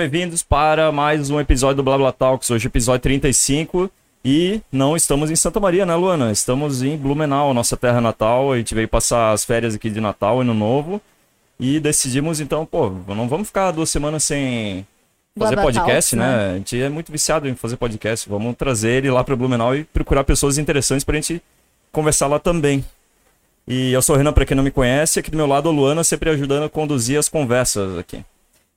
bem-vindos para mais um episódio do Blá Blá Talks, hoje episódio 35. E não estamos em Santa Maria, né, Luana? Estamos em Blumenau, nossa terra natal. A gente veio passar as férias aqui de Natal, Ano Novo. E decidimos, então, pô, não vamos ficar duas semanas sem fazer Blá Blá podcast, Talks, né? A gente é muito viciado em fazer podcast. Vamos trazer ele lá para Blumenau e procurar pessoas interessantes pra gente conversar lá também. E eu sou o Renan, pra quem não me conhece, aqui do meu lado a Luana sempre ajudando a conduzir as conversas aqui.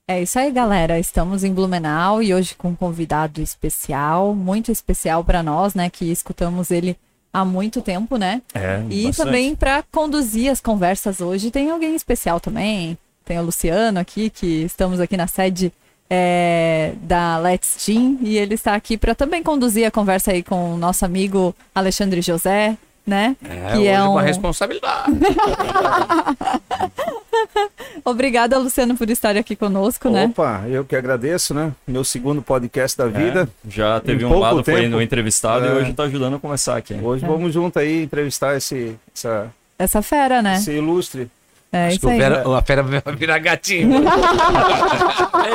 É isso aí, galera. Estamos em Blumenau e hoje com um convidado especial, muito especial para nós, né, que escutamos ele há muito tempo, né? É, E bastante. também para conduzir as conversas hoje tem alguém especial também. Tem o Luciano aqui, que estamos aqui na sede é, da Let's Team e ele está aqui para também conduzir a conversa aí com o nosso amigo Alexandre José, né? É, que hoje é um... uma responsabilidade. Obrigada, Luciano, por estar aqui conosco, né? Opa, eu que agradeço, né? Meu segundo podcast da vida. É, já teve Em um lado foi tempo. no entrevistado e É. hoje tá ajudando a começar aqui. Hoje vamos junto aí entrevistar esse, essa, Essa fera, né? esse ilustre. É Acho isso que o aí. Vera- a fera vai virar gatinho.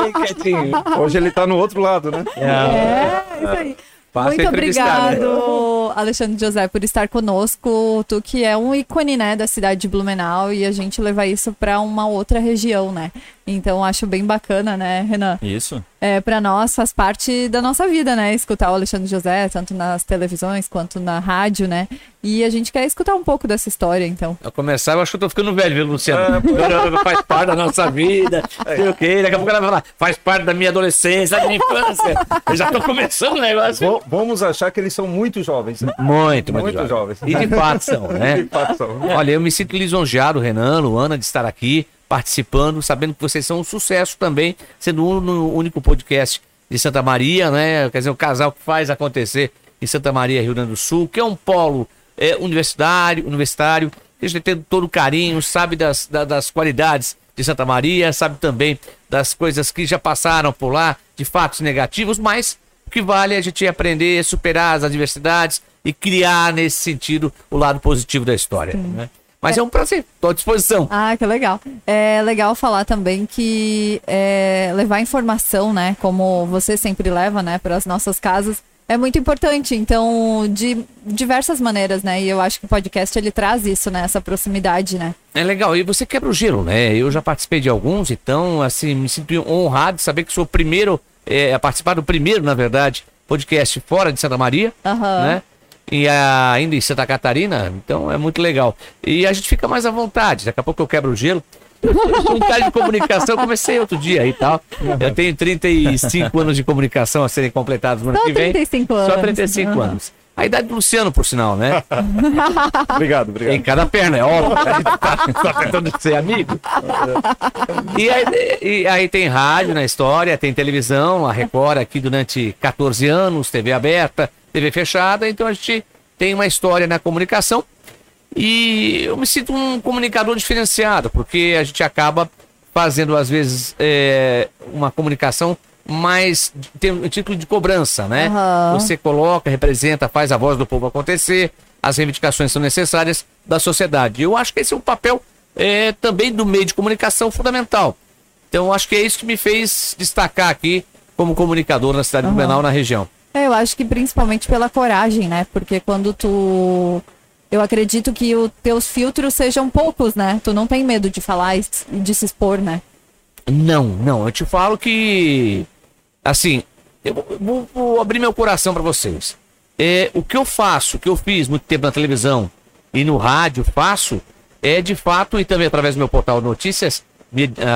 Ei, quietinho. Hoje ele tá no outro lado, né? É, isso aí. Passa Muito né? obrigado, Alexandre José, por estar conosco. Tu que é um ícone, né, da cidade de Blumenau e a gente levar isso para uma outra região, né? Então acho bem bacana, né, Renan? Isso. É, para nós faz parte da nossa vida, né? Escutar o Alexandre José, tanto nas televisões quanto na rádio, né? E a gente quer escutar um pouco dessa história, então. A começar, eu acho que eu tô ficando velho, viu, Luciano? É, faz parte da nossa vida, sei o quê. Daqui a pouco ela vai falar, faz parte da minha adolescência, da minha infância. Eu já tô começando o negócio. V- vamos achar que eles são muito jovens. Né? Muito, muito, Muito jovens. jovens. E de fato são, né? De fato são. Olha, eu me sinto lisonjeado, Renan, Luana, de estar aqui participando, sabendo que vocês são um sucesso também, sendo o ún- único podcast de Santa Maria, né? Quer dizer, o casal que faz acontecer em Santa Maria, Rio Grande do Sul, que é um polo é, universitário, universitário, gente tem todo o carinho, sabe das, da- das qualidades de Santa Maria, sabe também das coisas que já passaram por lá, de fatos negativos, mas o que vale é a gente aprender, superar as adversidades e criar nesse sentido o lado positivo da história. Né? Mas é um prazer, estou à disposição. Ah, que legal. É legal falar também que é, levar informação, né, como você sempre leva, né, para as nossas casas, é muito importante. Então, de diversas maneiras, né, e eu acho que o podcast ele traz isso, né, essa proximidade, né. É legal, e você quebra o gelo, né? Eu já participei de alguns, então, assim, me sinto honrado de saber que sou o primeiro é, a participar do primeiro, na verdade, podcast fora de Santa Maria, Aham. né? E ainda em Santa Catarina, então é muito legal. E a gente fica mais à vontade, daqui a pouco eu quebro o gelo. Cara de comunicação, comecei outro dia e tal. Eu tenho 35 anos de comunicação a serem completados no ano Só que vem. 35 Só anos. 35 Aham. anos. A idade do Luciano, por sinal, né? Obrigado, obrigado. Em cada perna, é óbvio. A gente tá só tentando ser amigo. E aí, e aí tem rádio na história, tem televisão, a Record aqui durante 14 anos, TV aberta, TV fechada, então a gente tem uma história na comunicação. E eu me sinto um comunicador diferenciado, porque a gente acaba fazendo, às vezes, é, uma comunicação mais tem um título de cobrança, né? Aham. Você coloca, representa, faz a voz do povo acontecer, as reivindicações são necessárias da sociedade. Eu acho que esse é um papel é, também do meio de comunicação fundamental. Então, acho que é isso que me fez destacar aqui como comunicador na cidade de Blumenau, na região. É, eu acho que principalmente pela coragem, né? Porque quando tu. Eu acredito que os teus filtros sejam poucos, né? Tu não tem medo de falar e de se expor, né? Não, não. Eu te falo que. Assim, eu vou, vou- abrir meu coração para vocês. É, o que eu faço, o que eu fiz muito tempo na televisão e no rádio faço, é de fato, e também através do meu portal notícias,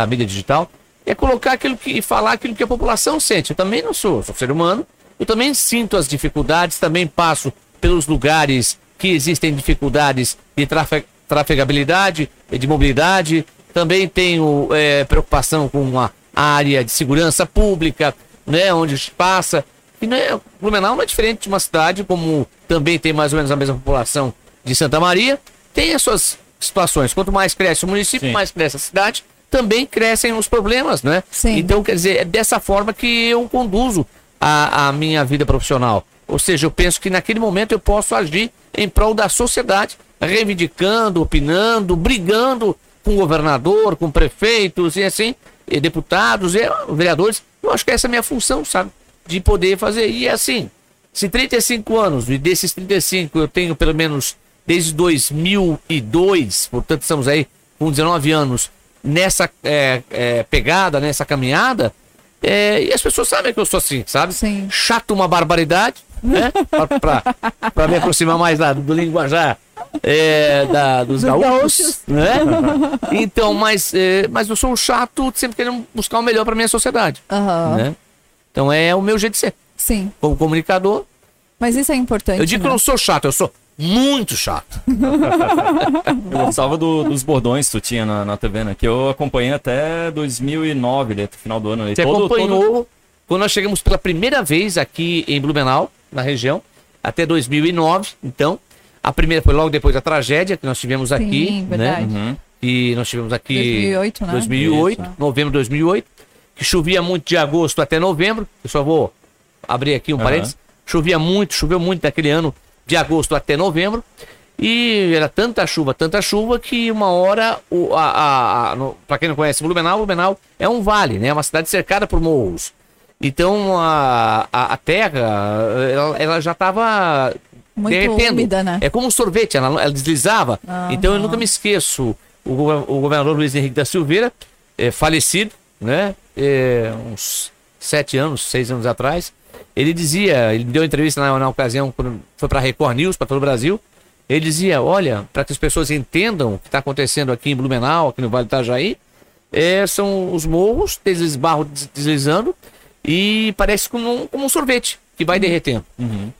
a mídia digital, é colocar aquilo que. e falar aquilo que a população sente. Eu também não sou, sou ser humano, eu também sinto as dificuldades, também passo pelos lugares que existem dificuldades de trafe- trafegabilidade, de mobilidade, também tenho é, preocupação com a área de segurança pública, né, onde se passa. E não é, Blumenau não é diferente de uma cidade, como também tem mais ou menos a mesma população de Santa Maria, tem as suas situações. Quanto mais cresce o município, Sim. mais cresce a cidade, também crescem os problemas, né? Sim. Então, quer dizer, é dessa forma que eu conduzo a, a minha vida profissional. Ou seja, eu penso que naquele momento eu posso agir em prol da sociedade, reivindicando, opinando, brigando com o governador, com prefeitos e assim. Deputados, vereadores. Eu acho que essa é a minha função, sabe? De poder fazer. E assim, se 35 anos, e desses 35 eu tenho pelo menos desde 2002, portanto estamos aí com 19 anos nessa é, é, pegada, nessa caminhada, é, e as pessoas sabem que eu sou assim, sabe? Sim. Chato uma barbaridade, né? pra, pra, pra me aproximar mais da, do linguajar é, da, dos gaúchos, gaúchos. né? Então, mas, é, mas eu sou um chato sempre querendo buscar o melhor pra minha sociedade, Aham. né? Então é o meu jeito de ser. Sim. Como comunicador, Mas isso é importante. eu digo que né? eu não sou chato, eu sou muito chato. Eu gostava do- dos bordões que tu tinha na, na TV, né? Que eu acompanhei até 2009, ali, até o final do ano. Você Todo- acompanhou todo- quando nós chegamos pela primeira vez aqui em Blumenau, na região, até 2009. Então, a primeira foi logo depois da tragédia que nós tivemos aqui, Sim, né? Uhum. E nós tivemos aqui 2008, né? 2008, Isso. novembro de 2008, que chovia muito de agosto até novembro. Eu só vou abrir aqui um Aham. parênteses. Chovia muito, choveu muito daquele ano de agosto até novembro. E era tanta chuva, tanta chuva que uma hora, o, a, a, a, pra quem não conhece Blumenau, Blumenau é um vale, né? É uma cidade cercada por morros. Então a, a, a terra, ela, ela já estava Muito derretendo. úmida, né? É como um sorvete, ela, ela deslizava. Então eu nunca me esqueço, o, o governador Luiz Henrique da Silveira, é, falecido, né? É, uns sete anos, seis anos atrás, ele dizia, ele deu entrevista na, na ocasião, quando foi para a Record News, para todo o Brasil, ele dizia, olha, para que as pessoas entendam o que está acontecendo aqui em Blumenau, aqui no Vale do Itajaí, é, são os morros, desses barros des- deslizando, e parece como um, como um sorvete, que vai derretendo.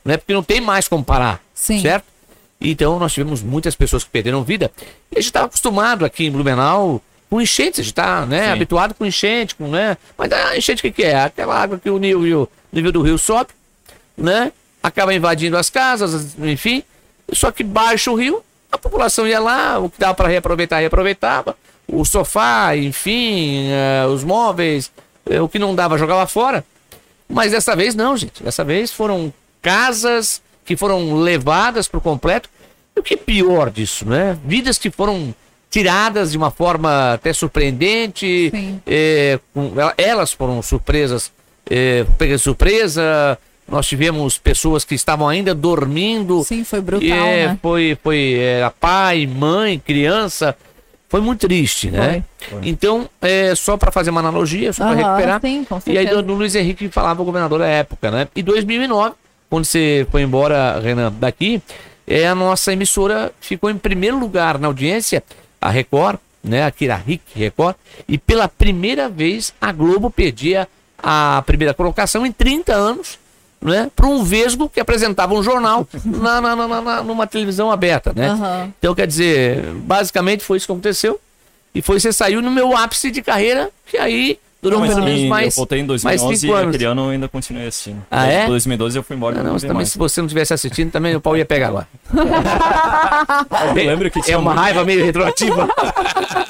Né? Porque não tem mais como parar, Sim. certo? Então nós tivemos muitas pessoas que perderam vida. E a gente estava acostumado aqui em Blumenau com enchentes, a gente está né, Sim. habituado com enchente, com, né? Mas a enchente o que, que é? Aquela água que o nível, nível do rio sobe, né? Acaba invadindo as casas, enfim. Só que baixa o rio, a população ia lá, o que dava para reaproveitar, reaproveitava. O sofá, enfim, eh, os móveis, eh, o que não dava jogava fora. Mas dessa vez não, gente. Dessa vez foram casas que foram levadas por completo. E o que é pior disso, né? Vidas que foram tiradas de uma forma até surpreendente. É, com- el- elas foram surpresas, é, surpresa. Nós tivemos pessoas que estavam ainda dormindo. Sim, foi brutal, é, né? Foi, foi era pai, mãe, criança. Foi muito triste, né? Então, é, só para fazer uma analogia, só para recuperar. sim, com e aí, do Luiz Henrique falava o governador da época, né? E 2009, quando você foi embora, Renan, daqui, é, a nossa emissora ficou em primeiro lugar na audiência, a Record, né? Aqui a RIC Record. E pela primeira vez, a Globo perdia a primeira colocação em 30 anos né, para um vesgo que apresentava um jornal na, na- na- na- numa televisão aberta, né? Aham. Então, quer dizer, basicamente foi isso que aconteceu. E foi, você saiu no meu ápice de carreira, que aí durou Não, mas pelo menos em- mais, eu voltei em mais 2011 cinco e anos. aquele ano eu ainda continuei assistindo. Ah, Em é? 2012 eu fui embora. Não, não mas vi também mais. se você não estivesse assistindo, também o pau ia pegar lá. Eu lembro que É tinha uma muito- raiva meio retroativa.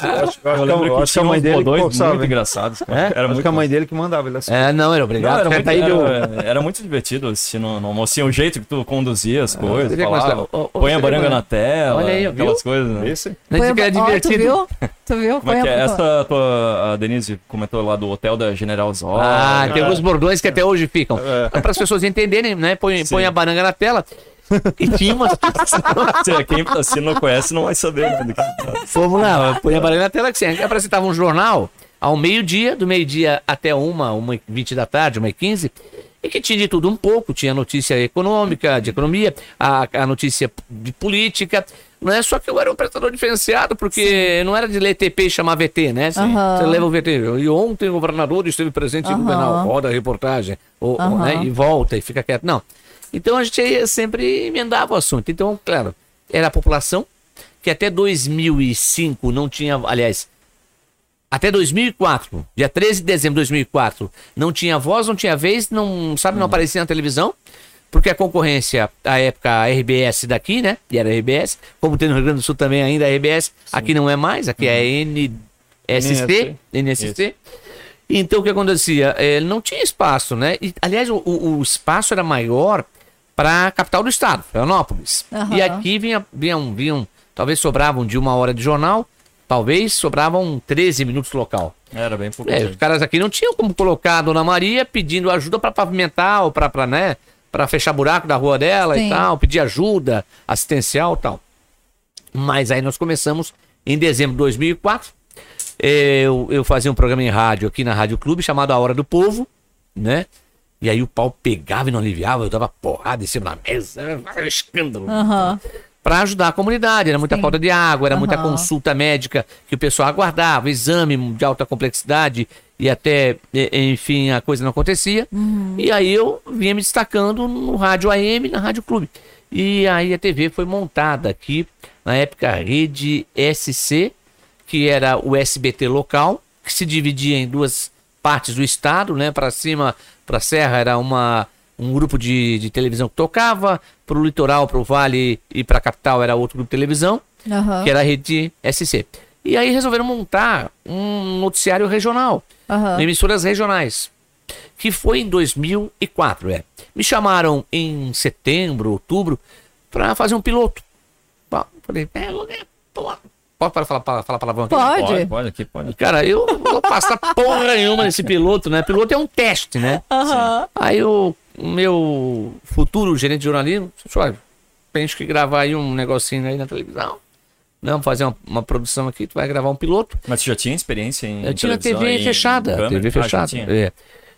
Eu acho, eu acho Eu que a- lembro eu que acho que a tinha mãe dele forçava. muito engraçados. cara. É? Era Acho muito que a mãe dele que mandava ele assim. É, não, era obrigado. Não, era, Você muito, tá aí do- era, era muito divertido assistir no, no almoço. Assim, o jeito que tu conduzia as coisas, você vê falava, como é- ó, ó, põe a baranga é- na tela, Olha aí, aquelas coisas. Né? Não disse que era ó, tu viu? Como é que é? Essa tua, a Denise comentou lá do hotel da General Zó. Ah, tem É. alguns bordões que até hoje ficam. Para as pessoas entenderem, né? Põe, põe a baranga na tela. E tinha umas. Se Quem assim não conhece não vai saber. Né, do que- Vamos lá, põe a baranga na tela que você apresentava um jornal ao meio-dia, do meio-dia até uma, uma e vinte da tarde, uma e quinze, e que tinha de tudo um pouco, tinha notícia econômica, de economia, a, a notícia de política, não é só que eu era um prestador diferenciado, porque não era de ler TP e chamar VT, né? Aham. Você leva o VT, e ontem o governador esteve presente em Aham. Blumenau, roda a reportagem, ou, ou, Aham. né, e volta e fica quieto. Não. Então a gente sempre emendava o assunto. Então, claro, era a população que até 2005 não tinha, aliás, até 2004, dia 13 de dezembro de 2004, não tinha voz, não tinha vez, não sabe, não aparecia na televisão, porque a concorrência, à época, a RBS daqui, né? E era a RBS, como tem no Rio Grande do Sul também ainda a RBS, aqui não é mais, aqui é NST, NST. Então o que acontecia? É, não tinha espaço, né? E, aliás, o, o- espaço era maior para a capital do estado, Florianópolis. Aham. E aqui vinha, vinham, vinham, talvez sobravam de uma hora de jornal, talvez sobravam 13 minutos local. Era bem pouco. É, os caras aqui não tinham como colocar a Dona Maria pedindo ajuda para pavimentar ou para, pra, né, para fechar buraco da rua dela Sim. e tal, pedir ajuda assistencial e tal. Mas aí nós começamos em dezembro de 2004. Eu, eu fazia um programa em rádio aqui na Rádio Clube chamado A Hora do Povo, né? E aí o pau pegava e não aliviava, eu dava porrada em cima da mesa, era um escândalo Aham. Para ajudar a comunidade. Era muita Sim. falta de água, era muita Aham. consulta médica que o pessoal aguardava, exame de alta complexidade e até, enfim, a coisa não acontecia. Uhum. E aí eu vinha me destacando no rádio AM, na Rádio Clube. E aí a TV foi montada aqui, na época, a Rede SC, que era o SBT local, que se dividia em duas partes do estado, né? Para cima, para Serra era uma um grupo de, de televisão que tocava, para o litoral, para o vale e para a capital era outro grupo de televisão, Aham. que era a rede SC. E aí resolveram montar um noticiário regional, Aham. emissoras regionais, que foi em 2004, é. Me chamaram em setembro, outubro, para fazer um piloto. Falei, é, é, pô, pode falar, falar, falar palavrão aqui? Pode. Pode, pode, aqui pode. Cara, eu não vou passar porra nenhuma nesse piloto, né? Piloto é um teste, né? Aham. Aí o o meu futuro gerente de jornalismo, olha, penso que gravar aí um negocinho aí na televisão. Não, fazer uma, uma produção aqui, tu vai gravar um piloto. Mas você já tinha experiência em Eu tinha TV fechada? TV Ah, fechada. tinha. é.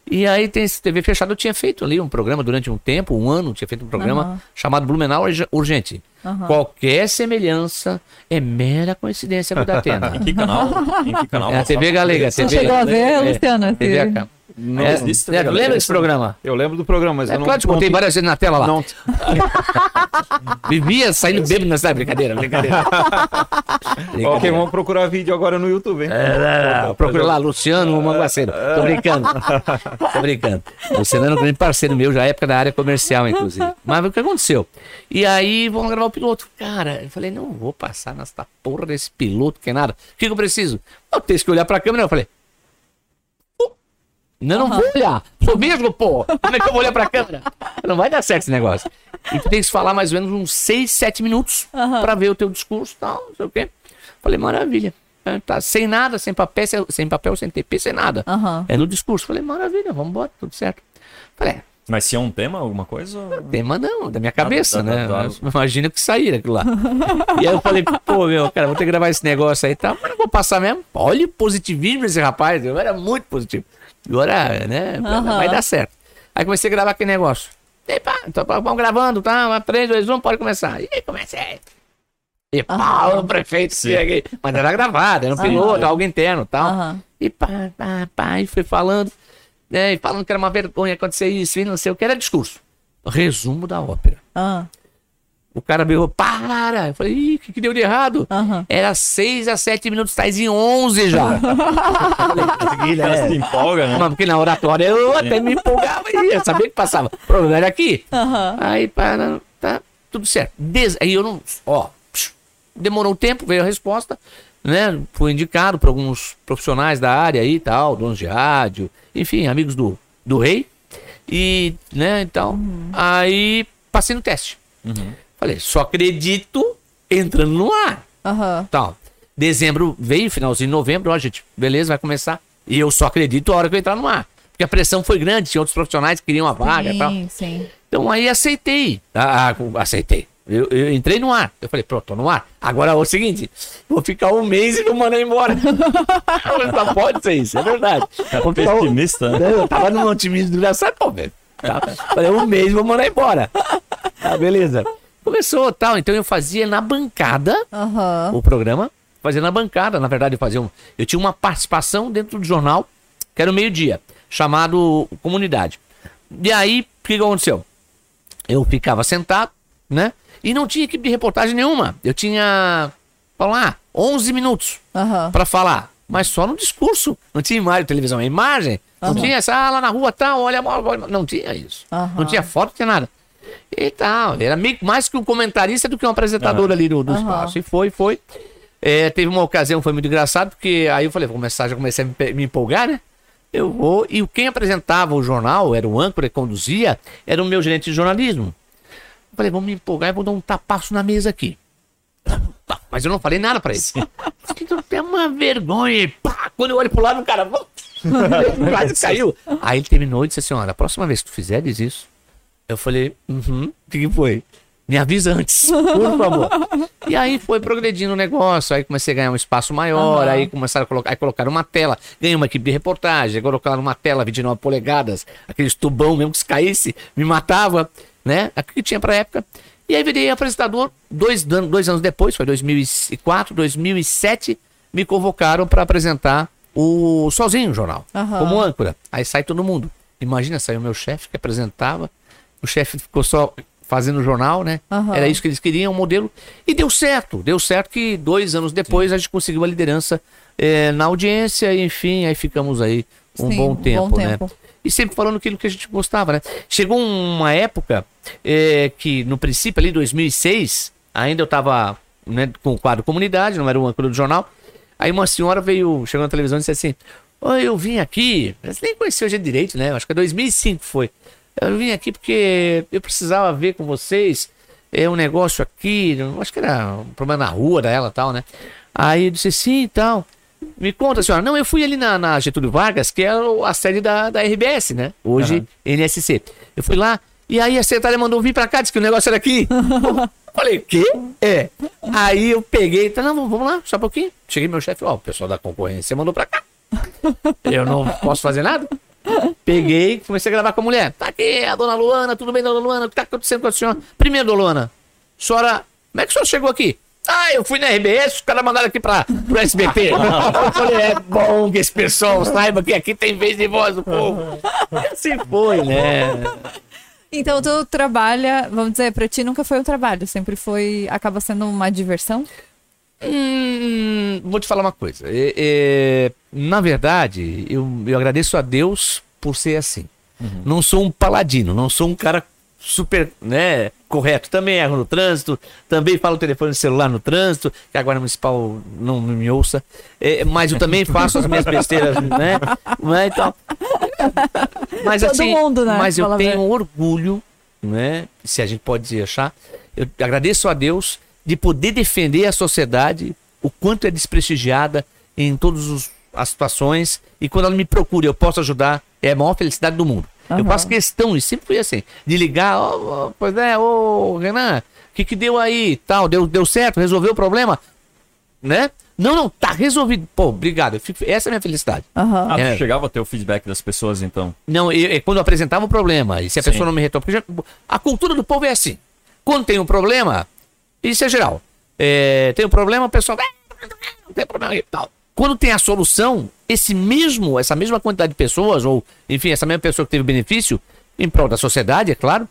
E aí tem esse TV fechada, eu tinha feito ali um programa durante um tempo, um ano, tinha feito um programa Aham. chamado Blumenau Urge- Urgente. Aham. Qualquer semelhança é mera coincidência com o da Atena. Em que canal? em que canal? É a TV Galega, Você TV chegou a ver, é, Luciana? TV Acá. Não É, existe TV é, tu Galega. lembra desse programa? Eu lembro do programa, mas É eu não... claro, te botei várias vezes na tela lá. Não, Vivia saindo bêbado nessa brincadeira, brincadeira. ok, vamos procurar vídeo agora no YouTube, hein? É, procura lá, Luciano Manguaceiro. Tô brincando. Tô brincando. Luciano era um grande parceiro meu, já é época da área comercial, inclusive. Mas o que aconteceu? E aí, vamos gravar o piloto. Cara, eu falei, não vou passar nessa porra desse piloto, que é nada. O que, que eu preciso? Eu tenho que olhar pra câmera. Eu falei, "Pô, não, não vou olhar. Sou mesmo, pô. Como é que eu vou olhar pra câmera? Não vai dar certo esse negócio. E tu tem que falar mais ou menos uns 6, 7 minutos pra ver o teu discurso e tal, não sei o quê. Falei, maravilha. É, Tá, sem nada, sem papel, sem, sem papel, sem TP, sem nada. Aham. É no discurso. Falei, maravilha, vamos embora, tudo certo. Falei, é, Mas tinha um tema, alguma coisa? tema não, da minha cabeça, da- né? da- da- Imagina que sair aquilo lá. e aí eu falei, pô, meu, cara, vou ter que gravar esse negócio aí e tal, mas não vou passar mesmo. Olha o positivismo desse rapaz, eu era muito positivo. Agora, né, Aham. vai dar certo. Aí comecei a gravar aquele negócio. E pá, então, vamos gravando, tá? 3, 2, 1, pode começar. E aí comecei. E pá, o prefeito aí. Mas era gravado, era um piloto, algo interno e tal. Aham. E pá, pá, pá, e foi falando, né, e falando que era uma vergonha acontecer isso, e não sei o que, era discurso. Resumo da ópera. Aham. O cara berrou, para! Eu falei, ih, o que, que deu de errado? Aham. Era 6 a 7 minutos, tá em 11 já. O cara se empolga, né? Mas porque na oratória eu até me empolgava e ia saber que passava. O problema era aqui. Aham. Aí, para, tá tudo certo. Des- Aí eu não. Ó, psh, demorou um tempo, veio a resposta, né? Fui indicado por alguns profissionais da área aí e tal, donos de rádio, enfim, amigos do, do rei. E, né, então. Aí passei no teste. Falei, só acredito entrando no ar. Aham. Tal. Dezembro veio, finalzinho de novembro, ó, gente, beleza, vai começar. E eu só acredito a hora que eu entrar no ar. Porque a pressão foi grande, tinha outros profissionais que queriam a vaga e tal. Sim, sim. Então aí aceitei. Ah, ah, aceitei. Eu, eu entrei no ar. Eu falei, pronto, tô no ar. Agora é o seguinte: vou ficar um mês e vou mandar embora. Só pode ser isso, é verdade. Um- Pessimista, né? Eu tava num otimismo desgraçado, pô, velho. Tá? Falei, um mês vou mandar embora. Tá, beleza. Começou tal, então eu fazia na bancada Aham. o programa, fazia na bancada, na verdade eu fazia um, eu tinha uma participação dentro do jornal, que era o meio-dia, chamado Comunidade. E aí, o que aconteceu? Eu ficava sentado, né? E não tinha equipe de reportagem nenhuma. Eu tinha, vamos lá, 11 minutos Aham. para falar, mas só no discurso. Não tinha imagem, televisão, é imagem. Não tinha essa, ah, lá na rua tal, olha, olha, olha. não tinha isso. Aham. Não tinha foto, não tinha nada. E tal, era meio, mais que um comentarista do que um apresentador ali do, do Aham. espaço. E foi, foi. É, teve uma ocasião, foi muito engraçado, porque aí eu falei, vou começar, já comecei a me, me empolgar, né? Eu vou, e quem apresentava o jornal, era o âncora que conduzia, era o meu gerente de jornalismo. Eu falei, vamos me empolgar e vou dar um tapaço na mesa aqui. Mas eu não falei nada pra ele. Então tem uma vergonha. e Pá, Quando eu olho pro lado, o cara quase caiu. Aí ele terminou e disse assim: olha, a próxima vez que tu fizeres isso, eu falei, uhum, o que, que foi? Me avisa antes, por favor. e aí foi progredindo o negócio, aí comecei a ganhar um espaço maior, Aham. aí começaram a colocar, aí colocaram uma tela, ganhei uma equipe de reportagem, colocaram uma tela 29 polegadas, aqueles tubão mesmo que se caísse, me matava, né? Aquilo que tinha pra época. E aí virei apresentador dois, dois anos depois, foi 2004, 2007, me convocaram para apresentar o Sozinho o Jornal, Aham. como âncora. Aí sai todo mundo. Imagina, saiu meu chefe que apresentava, o chefe ficou só fazendo o jornal, né? Aham. Era isso que eles queriam, o modelo. E deu certo, deu certo que dois anos depois a gente conseguiu a liderança eh, na audiência, enfim, aí ficamos aí um Sim, bom um tempo, bom né? tempo. E sempre falando aquilo que a gente gostava, né? Chegou uma época eh, que, no princípio, ali, 2006, ainda eu tava né, com o quadro Comunidade, não era o âncora do jornal. Aí uma senhora veio, chegou na televisão e disse assim: Oi, eu vim aqui. Você nem conheceu a gente direito, né? Acho que é 2005 foi. Eu vim aqui porque eu precisava ver com vocês é um negócio aqui, acho que era um problema na rua dela e tal, né? Aí eu disse sim e tal. Me conta, senhora. Não, eu fui ali na, na Getúlio Vargas, que é a sede da, da RBS, né? Hoje, NSC. Eu fui lá, e aí a secretária mandou vir pra cá, disse que o negócio era aqui. Falei, quê? É. Aí eu peguei, tá, não, vamos lá, só um pouquinho. Cheguei meu chefe, ó, o pessoal da concorrência mandou pra cá. Eu não posso fazer nada. Peguei, comecei a gravar com a mulher. Tá aqui, a dona Luana, tudo bem, dona Luana? O que tá acontecendo com a senhora? Primeiro, dona Luana, senhora, como é que a senhora chegou aqui? Ah, eu fui na RBS, os caras mandaram aqui pra, pro SBT. eu falei, é bom que esse pessoal saiba que aqui tem vez de voz do povo. E assim foi, né? Então tu trabalha, vamos dizer, pra ti nunca foi um trabalho, sempre foi, acaba sendo uma diversão? Hum, vou te falar uma coisa. É, é, na verdade, eu, eu agradeço a Deus por ser assim. Não sou um paladino, não sou um cara super, né, correto. Também erro no trânsito, também falo telefone celular no trânsito, que a Guarda Municipal não me ouça. É, mas eu também faço as minhas besteiras, né? né, então. Mas Todo assim, mundo, né, mas eu tenho orgulho, né? Se a gente pode achar, eu agradeço a Deus de poder defender a sociedade, o quanto é desprestigiada em todas as situações, e quando ela me procura, eu posso ajudar, é a maior felicidade do mundo. Eu Aham. faço questão, e sempre fui assim, de ligar, ó, ó, pois é, ô Renan, o que que deu aí, tal, deu, deu certo, resolveu o problema, né? Não, não, tá resolvido. Pô, obrigado, eu fico- essa é a minha felicidade. Aham. Ah, É. chegava a ter o feedback das pessoas, então. Não, eu, eu- quando eu apresentava o problema, e se a Sim. pessoa não me retorna, porque já- a cultura do povo é assim. Quando tem um problema, isso é geral. É, tem um problema, a pessoa. "Ah, Não tem problema e tal. Quando tem a solução, esse mesmo, essa mesma quantidade de pessoas, ou enfim, essa mesma pessoa que teve benefício, em prol da sociedade, é claro,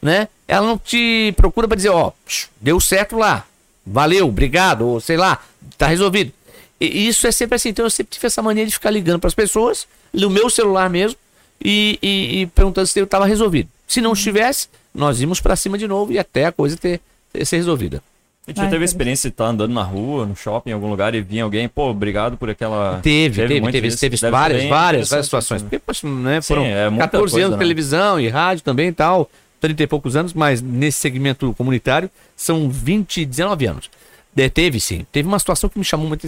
né? Ela não te procura para dizer, ó, deu certo lá, valeu, obrigado, ou sei lá, tá resolvido. E isso é sempre assim. Então eu sempre tive essa mania de ficar ligando para as pessoas, no meu celular mesmo, e, e- e perguntando se eu estava resolvido. Se não estivesse, nós íamos para cima de novo e até a coisa ter ser resolvida. A gente já teve a experiência de estar andando na rua, no shopping, em algum lugar, e vinha alguém, pô, obrigado por aquela. Teve, teve, teve, teve ser várias, várias, várias situações. né? Porque, poxa, né, Sim, foram é muita 14 coisa, anos de né? televisão e rádio também e tal, 30 e poucos anos, mas nesse segmento comunitário são 20, 19 anos. De- teve sim, teve uma situação que me chamou muito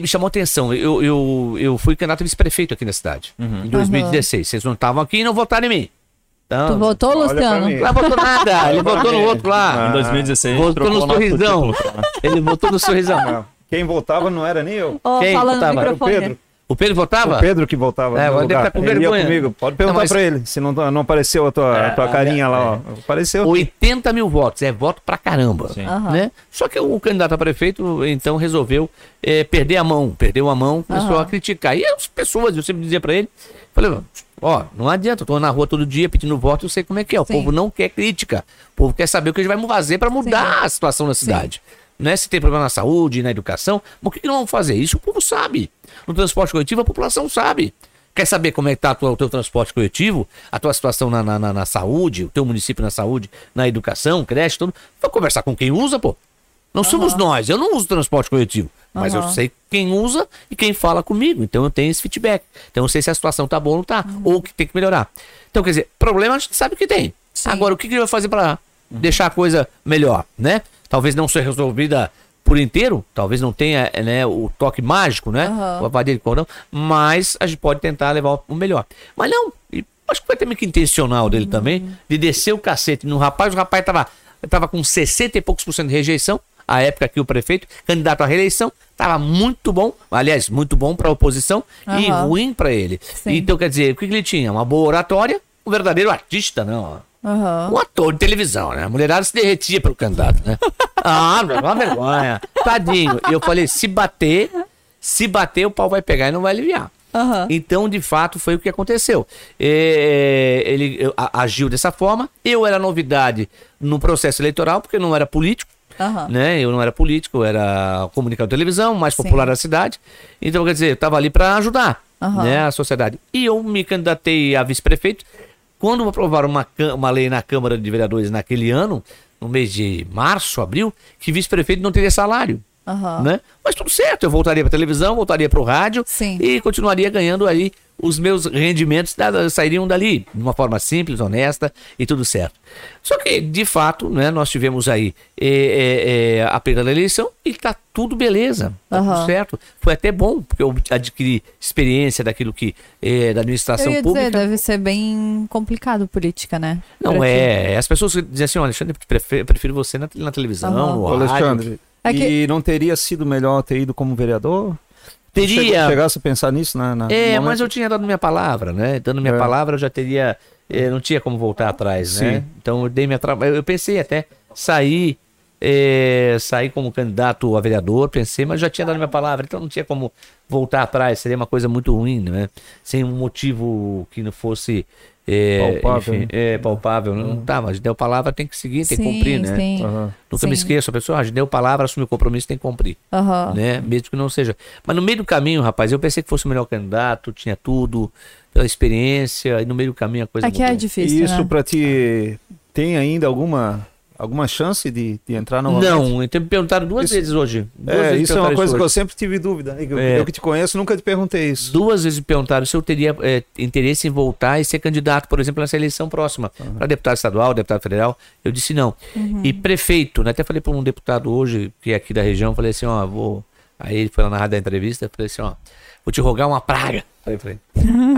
me chamou a atenção. Eu, eu, eu fui candidato a vice-prefeito aqui na cidade, Uhum. em 2016. Vocês não estavam aqui e não votaram em mim. Então, Tu votou, Luciano? Não votou nada, ele votou no outro lá. Em 2016, Votou no o sorrisão. Ele votou no sorrisão. Quem votava não era nem eu. Ó, Quem votava? Era o. Pedro. O Pedro votava? O Pedro que voltava É, deve lugar. tá com ele ia vergonha. comigo. Pode perguntar Não, mas- pra ele se não, não apareceu a tua, a tua carinha lá, ó. Apareceu. 80 mil votos, é voto pra caramba. Sim. Aham. Né? Só que o candidato a prefeito, então, resolveu eh, perder a mão, perdeu a mão, começou Aham. a criticar. E as pessoas, eu sempre dizia pra ele, falei, ó, não adianta, eu tô na rua todo dia pedindo voto, eu sei como é que é. O Sim. povo não quer crítica. O povo quer saber o que a gente vai fazer pra mudar a situação na cidade. Né? Se tem problema na saúde, na educação, mas o que, que nós vamos fazer? Isso o povo sabe. No transporte coletivo, a população sabe. Quer saber como é que tá o teu transporte coletivo, a tua situação na, na, na- na saúde, o teu município na saúde, na educação, creche, tudo? Vai conversar com quem usa, pô. Não somos nós, eu não uso transporte coletivo, mas eu Aham. sei quem usa e quem fala comigo, então eu tenho esse feedback. Então eu sei se a situação tá boa ou não tá, ou o que tem que melhorar. Então, quer dizer, problema a gente sabe que tem. Sim. Agora, o que, que ele vai fazer para deixar a coisa melhor, né? Talvez não ser resolvida por inteiro, talvez não tenha né, o toque mágico, né? Aham. O de cordão, mas a gente pode tentar levar o melhor. Mas não, acho que foi até meio que intencional dele também, de descer o cacete no rapaz, o rapaz tava, tava com 60 e poucos por cento de rejeição, a época que o prefeito, candidato à reeleição, tava muito bom, aliás, muito bom para a oposição e Aham. ruim para ele. Sim. Então, quer dizer, o que, que ele tinha? Uma boa oratória, um verdadeiro artista, não. Aham. Um ator de televisão, né? A mulherada se derretia pelo candidato, né? ah, é uma vergonha. Tadinho. E eu falei, se bater, se bater, o pau vai pegar e não vai aliviar. Aham. Então, de fato, foi o que aconteceu. É, ele agiu dessa forma. Eu era novidade no processo eleitoral, porque eu não era político. Aham. Né? Eu não era político, era comunicador de televisão, mais Sim. popular da cidade. Então, quer dizer, eu estava ali para ajudar Aham. né, a sociedade. E eu me candidatei a vice-prefeito. Quando aprovaram uma, uma lei na Câmara de Vereadores naquele ano, no mês de março, abril, que vice-prefeito não teria salário. Aham. Né? Mas tudo certo, eu voltaria para televisão, voltaria para o rádio Sim. e continuaria ganhando aí os meus rendimentos sairiam dali de uma forma simples, honesta e tudo certo. Só que, de fato, né, nós tivemos aí é, é, é, a perda da eleição e tá tudo beleza, tá Aham. tudo certo. Foi até bom, porque eu adquiri experiência daquilo que é, da Eu administração ia pública. dizer, deve ser bem complicado política, né? Não Pra é. As pessoas dizem assim, olha, Alexandre, eu prefiro você na, na televisão, Aham. no rádio. Alexandre, É que- e não teria sido melhor ter ido como vereador? Teria. Chega- Chegasse a pensar nisso na, na É, no mas momento? eu tinha dado minha palavra, né? Dando minha É. palavra, eu já teria. eh, não tinha como voltar atrás, né? Sim. Então eu dei minha tra... Eu pensei até sair. eh, sair como candidato a vereador, pensei, mas já tinha dado minha palavra, então não tinha como voltar atrás, seria uma coisa muito ruim, né? Sem um motivo que não fosse eh, Palpável, enfim, né? é, palpável. Não tá, mas deu palavra, tem que seguir, tem que sim, cumprir, né? Sim. Aham. Nunca me Sim. esqueço, a pessoa, ah, deu palavra, assumiu o compromisso, tem que cumprir Aham. né? Mesmo que não seja. Mas no meio do caminho, rapaz, eu pensei que fosse o melhor candidato, tinha tudo, pela experiência, e no meio do caminho a coisa É que é mudou. difícil, E isso né? pra ti tem ainda alguma, alguma chance de, de entrar novamente? Não, então me perguntaram duas Isso- vezes hoje. Duas É, vezes isso é uma coisa que eu sempre tive dúvida. Eu, É. eu que te conheço, nunca te perguntei isso. Duas vezes me perguntaram se eu teria é, interesse em voltar e ser candidato, por exemplo, nessa eleição próxima, para deputado estadual, deputado federal. Eu disse não. Uhum. E prefeito, né? até falei para um deputado hoje, que é aqui da região, falei assim, ó, vou. Aí ele foi lá na rádio da entrevista, falei assim, ó, vou te rogar uma praga. Falei pra ele.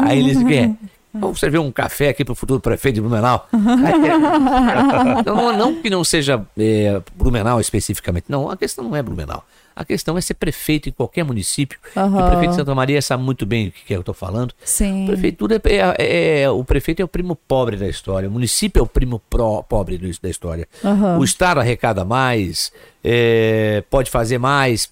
Aí ele disse, o quê? Vamos servir um café aqui pro futuro prefeito de Blumenau. Não, não que não seja é, Blumenau especificamente, não, a questão não é Blumenau. A questão é ser prefeito em qualquer município. E o prefeito de Santa Maria sabe muito bem o que, é que eu estou falando. Sim. Prefeitura é, é- é- o prefeito é o primo pobre da história, o município é o primo pró- pobre do- da história. Aham. O estado arrecada mais, é, pode fazer mais,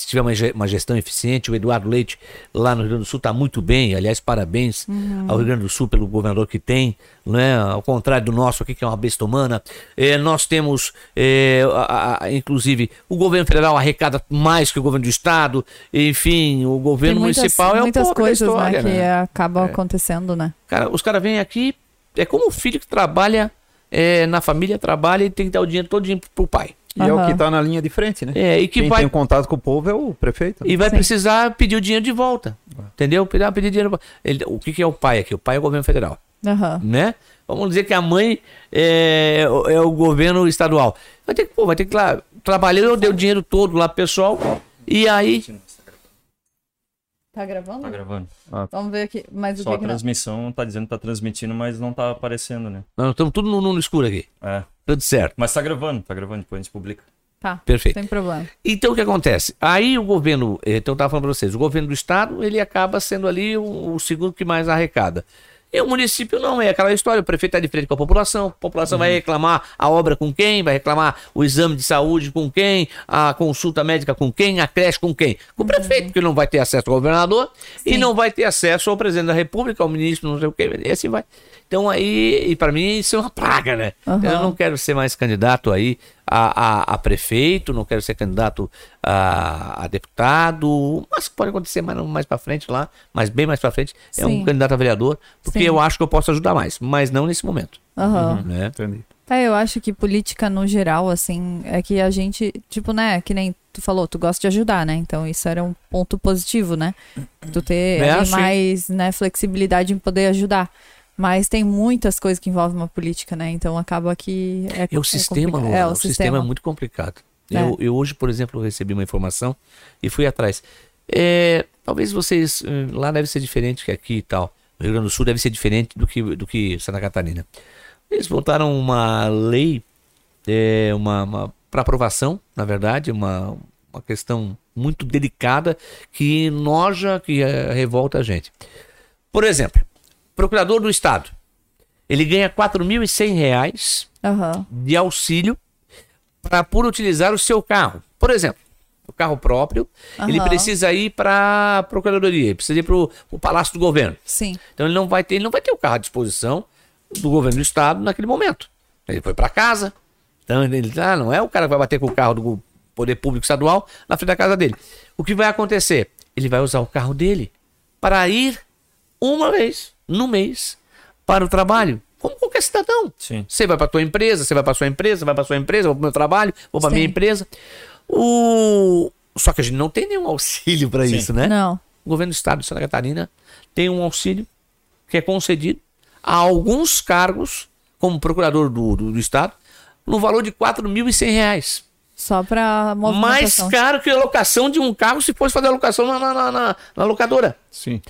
se tiver uma, uma gestão eficiente. O Eduardo Leite lá no Rio Grande do Sul está muito bem, aliás, parabéns ao Rio Grande do Sul pelo governador que tem, né? ao contrário do nosso aqui, que é uma besta humana. É, nós temos, é, a- a- inclusive, o governo federal arrecada mais que o governo do estado, enfim, o governo muitas, municipal é o muitas coisas, história, né, que né? acabam acontecendo, né? Cara, os caras vêm aqui, é como um filho que trabalha é, na família, trabalha e tem que dar o dinheiro todo dinheiro pro pai. E é o que tá na linha de frente, né? É, e que Quem vai, tem contato com o povo é o prefeito. e vai Sim. precisar pedir o dinheiro de volta. Entendeu? Pedir, pedir dinheiro. Ele, o que, que é o pai aqui? O pai é o governo federal. Aham. Né? Vamos dizer que a mãe é, é o governo estadual. Vai ter que, pô, vai ter que lá. Trabalhei, eu dei o dinheiro todo lá pro pessoal. E aí. Tá gravando? Tá gravando. Vamos ver aqui. Mas o Só que a que não? transmissão tá dizendo que tá transmitindo, mas não tá aparecendo, né? Nós estamos tudo no, no escuro aqui. É. Tudo certo. Mas tá gravando, tá gravando, depois a gente publica. Tá, Perfeito. sem problema. Então o que acontece? Aí o governo, então eu estava falando para vocês, o governo do estado ele acaba sendo ali o, o segundo que mais arrecada. E o município não é aquela história, o prefeito está de frente com a população, a população vai reclamar a obra com quem, vai reclamar o exame de saúde com quem, a consulta médica com quem, a creche com quem? Com o prefeito, porque não vai ter acesso ao governador e Sim. não vai ter acesso ao presidente da república, ao ministro, não sei o quê, e assim vai. Então aí, e para mim isso é uma praga, né? Aham. Eu não quero ser mais candidato aí a, a, a prefeito, não quero ser candidato a, a deputado, mas pode acontecer mais, mais para frente lá, mas bem mais para frente, é um Sim. candidato a vereador, porque Sim. eu acho que eu posso ajudar mais, mas não nesse momento, Aham. né? Entendi. É, eu acho que política no geral, assim, é que a gente, tipo, né, que nem tu falou, tu gosta de ajudar, né? Então isso era um ponto positivo, né? Tu ter É, sim. mais, né, flexibilidade em poder ajudar. Mas tem muitas coisas que envolvem uma política, né? Então acaba que é, É o sistema, complicado. Luana, É, o, sistema. é muito complicado. Eu, eu hoje, por exemplo, recebi uma informação e fui atrás. É, talvez vocês. eh, Lá deve ser diferente que aqui e tal. O Rio Grande do Sul deve ser diferente do que, do que Santa Catarina. Eles votaram uma lei, é, uma, uma para aprovação, na verdade, uma, uma questão muito delicada que noja, que eh, revolta a gente. Por exemplo, procurador do Estado. Ele ganha 4.100 reais Aham. de auxílio para por utilizar o seu carro. Por exemplo, o carro próprio, ele Aham. precisa ir para a procuradoria, ele precisa ir para o Palácio do Governo. Sim. Então ele não vai ter, ele não vai ter o carro à disposição do governo do estado naquele momento. Ele foi para casa. Então ele ah, não é o cara que vai bater com o carro do poder público estadual na frente da casa dele. O que vai acontecer? Ele vai usar o carro dele para ir uma vez no mês para o trabalho, como qualquer cidadão. Sim. Você vai para tua empresa, você vai para sua empresa, vai para sua empresa, vou para meu trabalho, vou para minha empresa. O só que a gente não tem nenhum auxílio para isso, né? Não. o governo do estado de Santa Catarina tem um auxílio que é concedido a alguns cargos, como procurador do, do, do estado, no valor de 4.100 reais. Só pra Mais caro que a locação de um carro se fosse fazer a locação na, na, na- na- na locadora. Sim.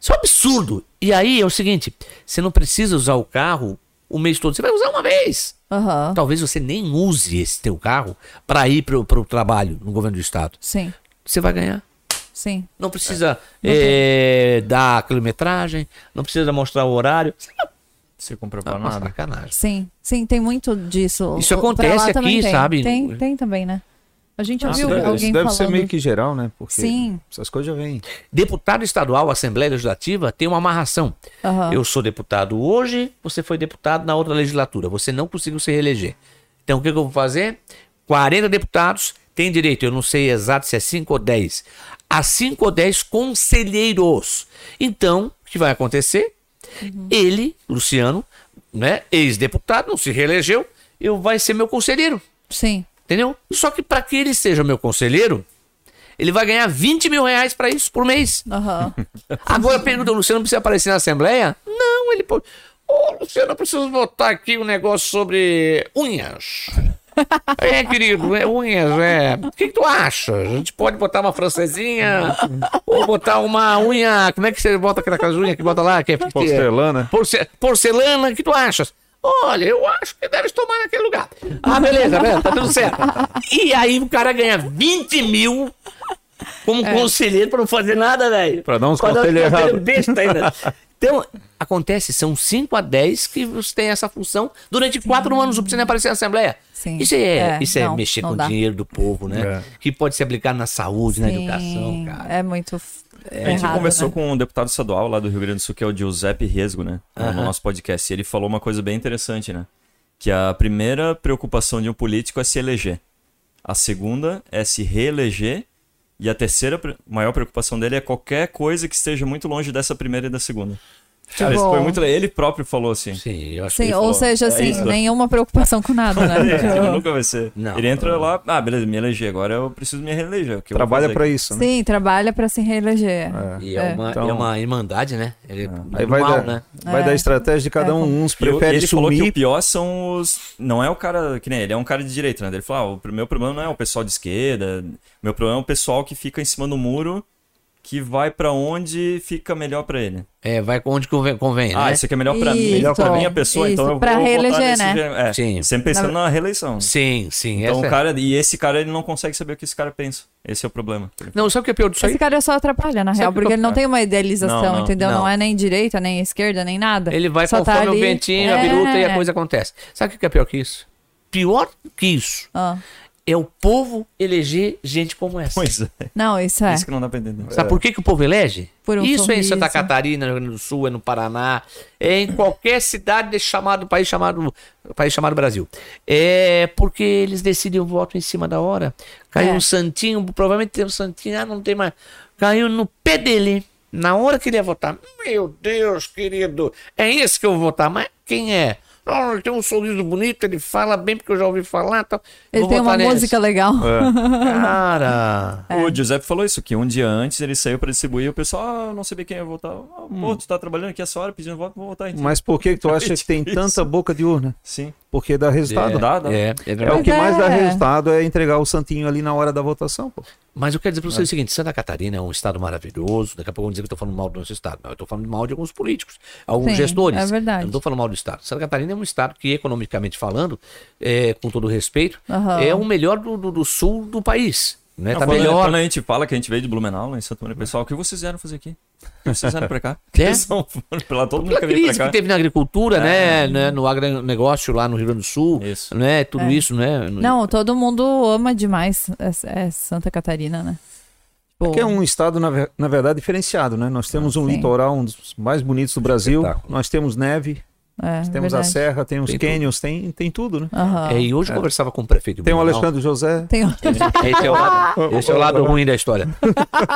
Isso é um absurdo. E aí é o seguinte: você não precisa usar o carro o mês todo, você vai usar uma vez. Aham. Talvez você nem use esse teu carro para ir para o trabalho no governo do estado. Sim. Você vai ganhar. Sim. Não precisa eh, dar quilometragem, não precisa mostrar o horário. Você compra pra Não, nossa, nada. sacanagem. Sim. Sim, tem muito disso. Isso O- pra acontece lá também aqui, tem. sabe? Tem, tem também, né? A gente Isso ouviu deve, alguém isso deve falando. ser meio que geral, né? Porque Sim. essas coisas já vêm. Deputado estadual, Assembleia Legislativa, tem uma amarração. Aham. Eu sou deputado hoje, você foi deputado na outra legislatura. Você não conseguiu se reeleger. Então o que, que eu vou fazer? 40 deputados têm direito, eu não sei exato se é 5 ou 10, a 5 ou 10 conselheiros. Então, o que vai acontecer? Ele, Luciano, né, ex-deputado, não se reelegeu, eu vai ser meu conselheiro. Sim. Entendeu? Só que para que ele seja meu conselheiro, ele vai ganhar 20 mil reais para isso por mês. Aham. Agora pergunta, o Luciano precisa aparecer na Assembleia? Não, ele pode. Ô, Luciano, eu preciso botar aqui um negócio sobre unhas. É, querido, é unhas, é. O que, que tu acha? A gente pode botar uma francesinha ou botar uma unha. Como é que você bota aquelas unhas que bota lá? Que é, que é- Porcelana. Porce- porcelana, o que tu achas? Olha, eu acho que deves tomar naquele lugar. Ah, beleza, beleza, tá tudo certo. E aí o cara ganha 20 mil como conselheiro pra não fazer nada, velho. Pra dar uns conselhos conselho errados. Então, acontece, são 5 a 10 que você tem essa função durante 4 anos, não precisa nem aparecer na Assembleia. Sim. Isso é, É, isso é não, mexer não com o dinheiro do povo, né? É. Que pode ser aplicado na saúde, na Sim, educação, cara. É muito f- A gente errado, conversou né? com um deputado estadual lá do Rio Grande do Sul, que é o Giuseppe Resgo, né? No nosso podcast. E ele falou uma coisa bem interessante, né? Que a primeira preocupação de um político é se eleger. A segunda é se reeleger. E a terceira maior preocupação dele é qualquer coisa que esteja muito longe dessa primeira e da segunda. Cara, isso Tipo- foi muito. Ele próprio falou assim. Sim, eu acho que Sim, ele ou falou. seja, é assim, isso. nenhuma preocupação com nada, né? Ele nunca vai ser. Não. ele entra lá, ah, beleza, me elegi, agora eu preciso me reeleger. que Trabalha pra aqui? isso, né? Sim, trabalha pra se reeleger. E é, É. uma, Então- é uma irmandade, né? Ele, Aí vai, mal, da, né? vai É. da estratégia de cada É, um. Uns E preferem ele falou que o sumir. pior são os. Não é o cara. Que nem ele, é um cara de direita, né? Ele falou: ah, o meu problema não é o pessoal de esquerda. Meu problema é o pessoal que fica em cima do muro, que vai pra onde fica melhor pra ele. É, vai onde convém, convém Ah, né? isso aqui é melhor pra mim, melhor pra minha pessoa, isso, então eu pra vou votar reeleger, nesse né? gênero. É, Sim. Sempre pensando na reeleição. Sim, sim. Então o é- cara. E esse cara, ele não consegue saber o que esse cara pensa. Esse é o problema. Não, sabe o que é pior disso aí? Esse cara só atrapalha, na real, que porque eu- ele não tem uma idealização, Não, não, entendeu? Não. não. é nem direita, nem esquerda, nem nada. Ele vai Só conforme tá o ali- ventinho, a É. biruta e a coisa acontece. Sabe o que é pior que isso? Pior que isso Ah, é o povo eleger gente como essa. Pois é. Não, isso é. Isso que não dá pra entender. Sabe por que, que o povo elege? Por um Isso é em Santa sorriso. Catarina, no Rio Grande do Sul, é no Paraná, é em qualquer cidade desse chamado país chamado país chamado Brasil. É porque eles decidem o voto em cima da hora. Caiu É. um santinho, provavelmente tem um santinho, ah, não tem mais. Caiu no pé dele, na hora que ele ia votar. Meu Deus, querido, é esse que eu vou votar, mas quem é? Ele tem um sorriso bonito, ele fala bem porque eu já ouvi falar. Tal. Ele Vou tem uma nesse. música legal. Cara. O Giuseppe falou isso, que um dia antes ele saiu pra distribuir, o pessoal, ah, não sabia quem ia votar. Ah, pô, tu tá trabalhando aqui essa hora pedindo voto, vou votar em ti. Mas por que tu acha que tem Isso. tanta boca de urna? Sim. Porque dá resultado. Dá, dá. É, é É o que mais dá é. resultado é entregar o santinho ali na hora da votação, pô. Mas eu quero dizer para vocês o seguinte: Santa Catarina é um estado maravilhoso. Daqui a pouco vão dizer que eu estou falando mal do nosso estado. Mas eu estou falando mal de alguns políticos, alguns Sim, gestores. é verdade. Eu não estou falando mal do estado. Santa Catarina é um estado que, economicamente falando, é, com todo respeito, Aham. é o melhor do, do- do sul do país. Né? Não, Tá quando, melhor. quando a gente fala que a gente veio de Blumenau, lá em Santa Maria, pessoal, o que vocês vieram fazer aqui? Vocês vieram pra cá? É? Eles são pela todo mundo crise cá. que teve na agricultura, né, né? No agronegócio lá no Rio Grande do Sul. Isso. Né? Tudo É. isso, né? no- Não, todo mundo ama demais é, é Santa Catarina, né? Tipo, Que é um estado, na, na verdade, diferenciado, né? Nós temos um Sim. litoral, um dos mais bonitos do Brasil. Nós temos neve, é, temos a verdade. serra, tem os Tem cânions, tem, tem tudo, né? Aham. É, e hoje eu conversava com o prefeito Tem o. Alexandre José. Tem... Esse é o lado, esse é o lado ruim da história.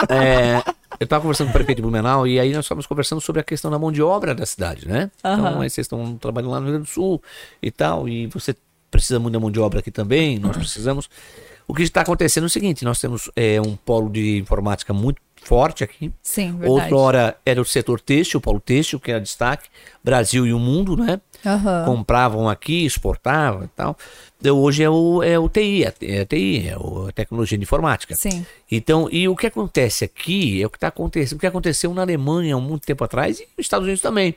É, eu estava conversando com o prefeito de Blumenau e aí nós estávamos conversando sobre a questão da mão de obra da cidade, né? Então, Aham. aí vocês estão trabalhando lá no Rio Grande do Sul e tal, e você precisa muito da mão de obra aqui também, nós precisamos. O que está acontecendo é o seguinte: nós temos é, um polo de informática muito forte aqui. Sim, verdade. Outrora era o setor têxtil, o polo têxtil, que era destaque, Brasil e o mundo, né? Aham. compravam aqui, exportavam e tal. Então, hoje é o, é o TI, é, é a TI, é a tecnologia de informática. Sim. Então, e o que acontece aqui é o que está acontecendo, o que aconteceu na Alemanha há muito tempo atrás e nos Estados Unidos também.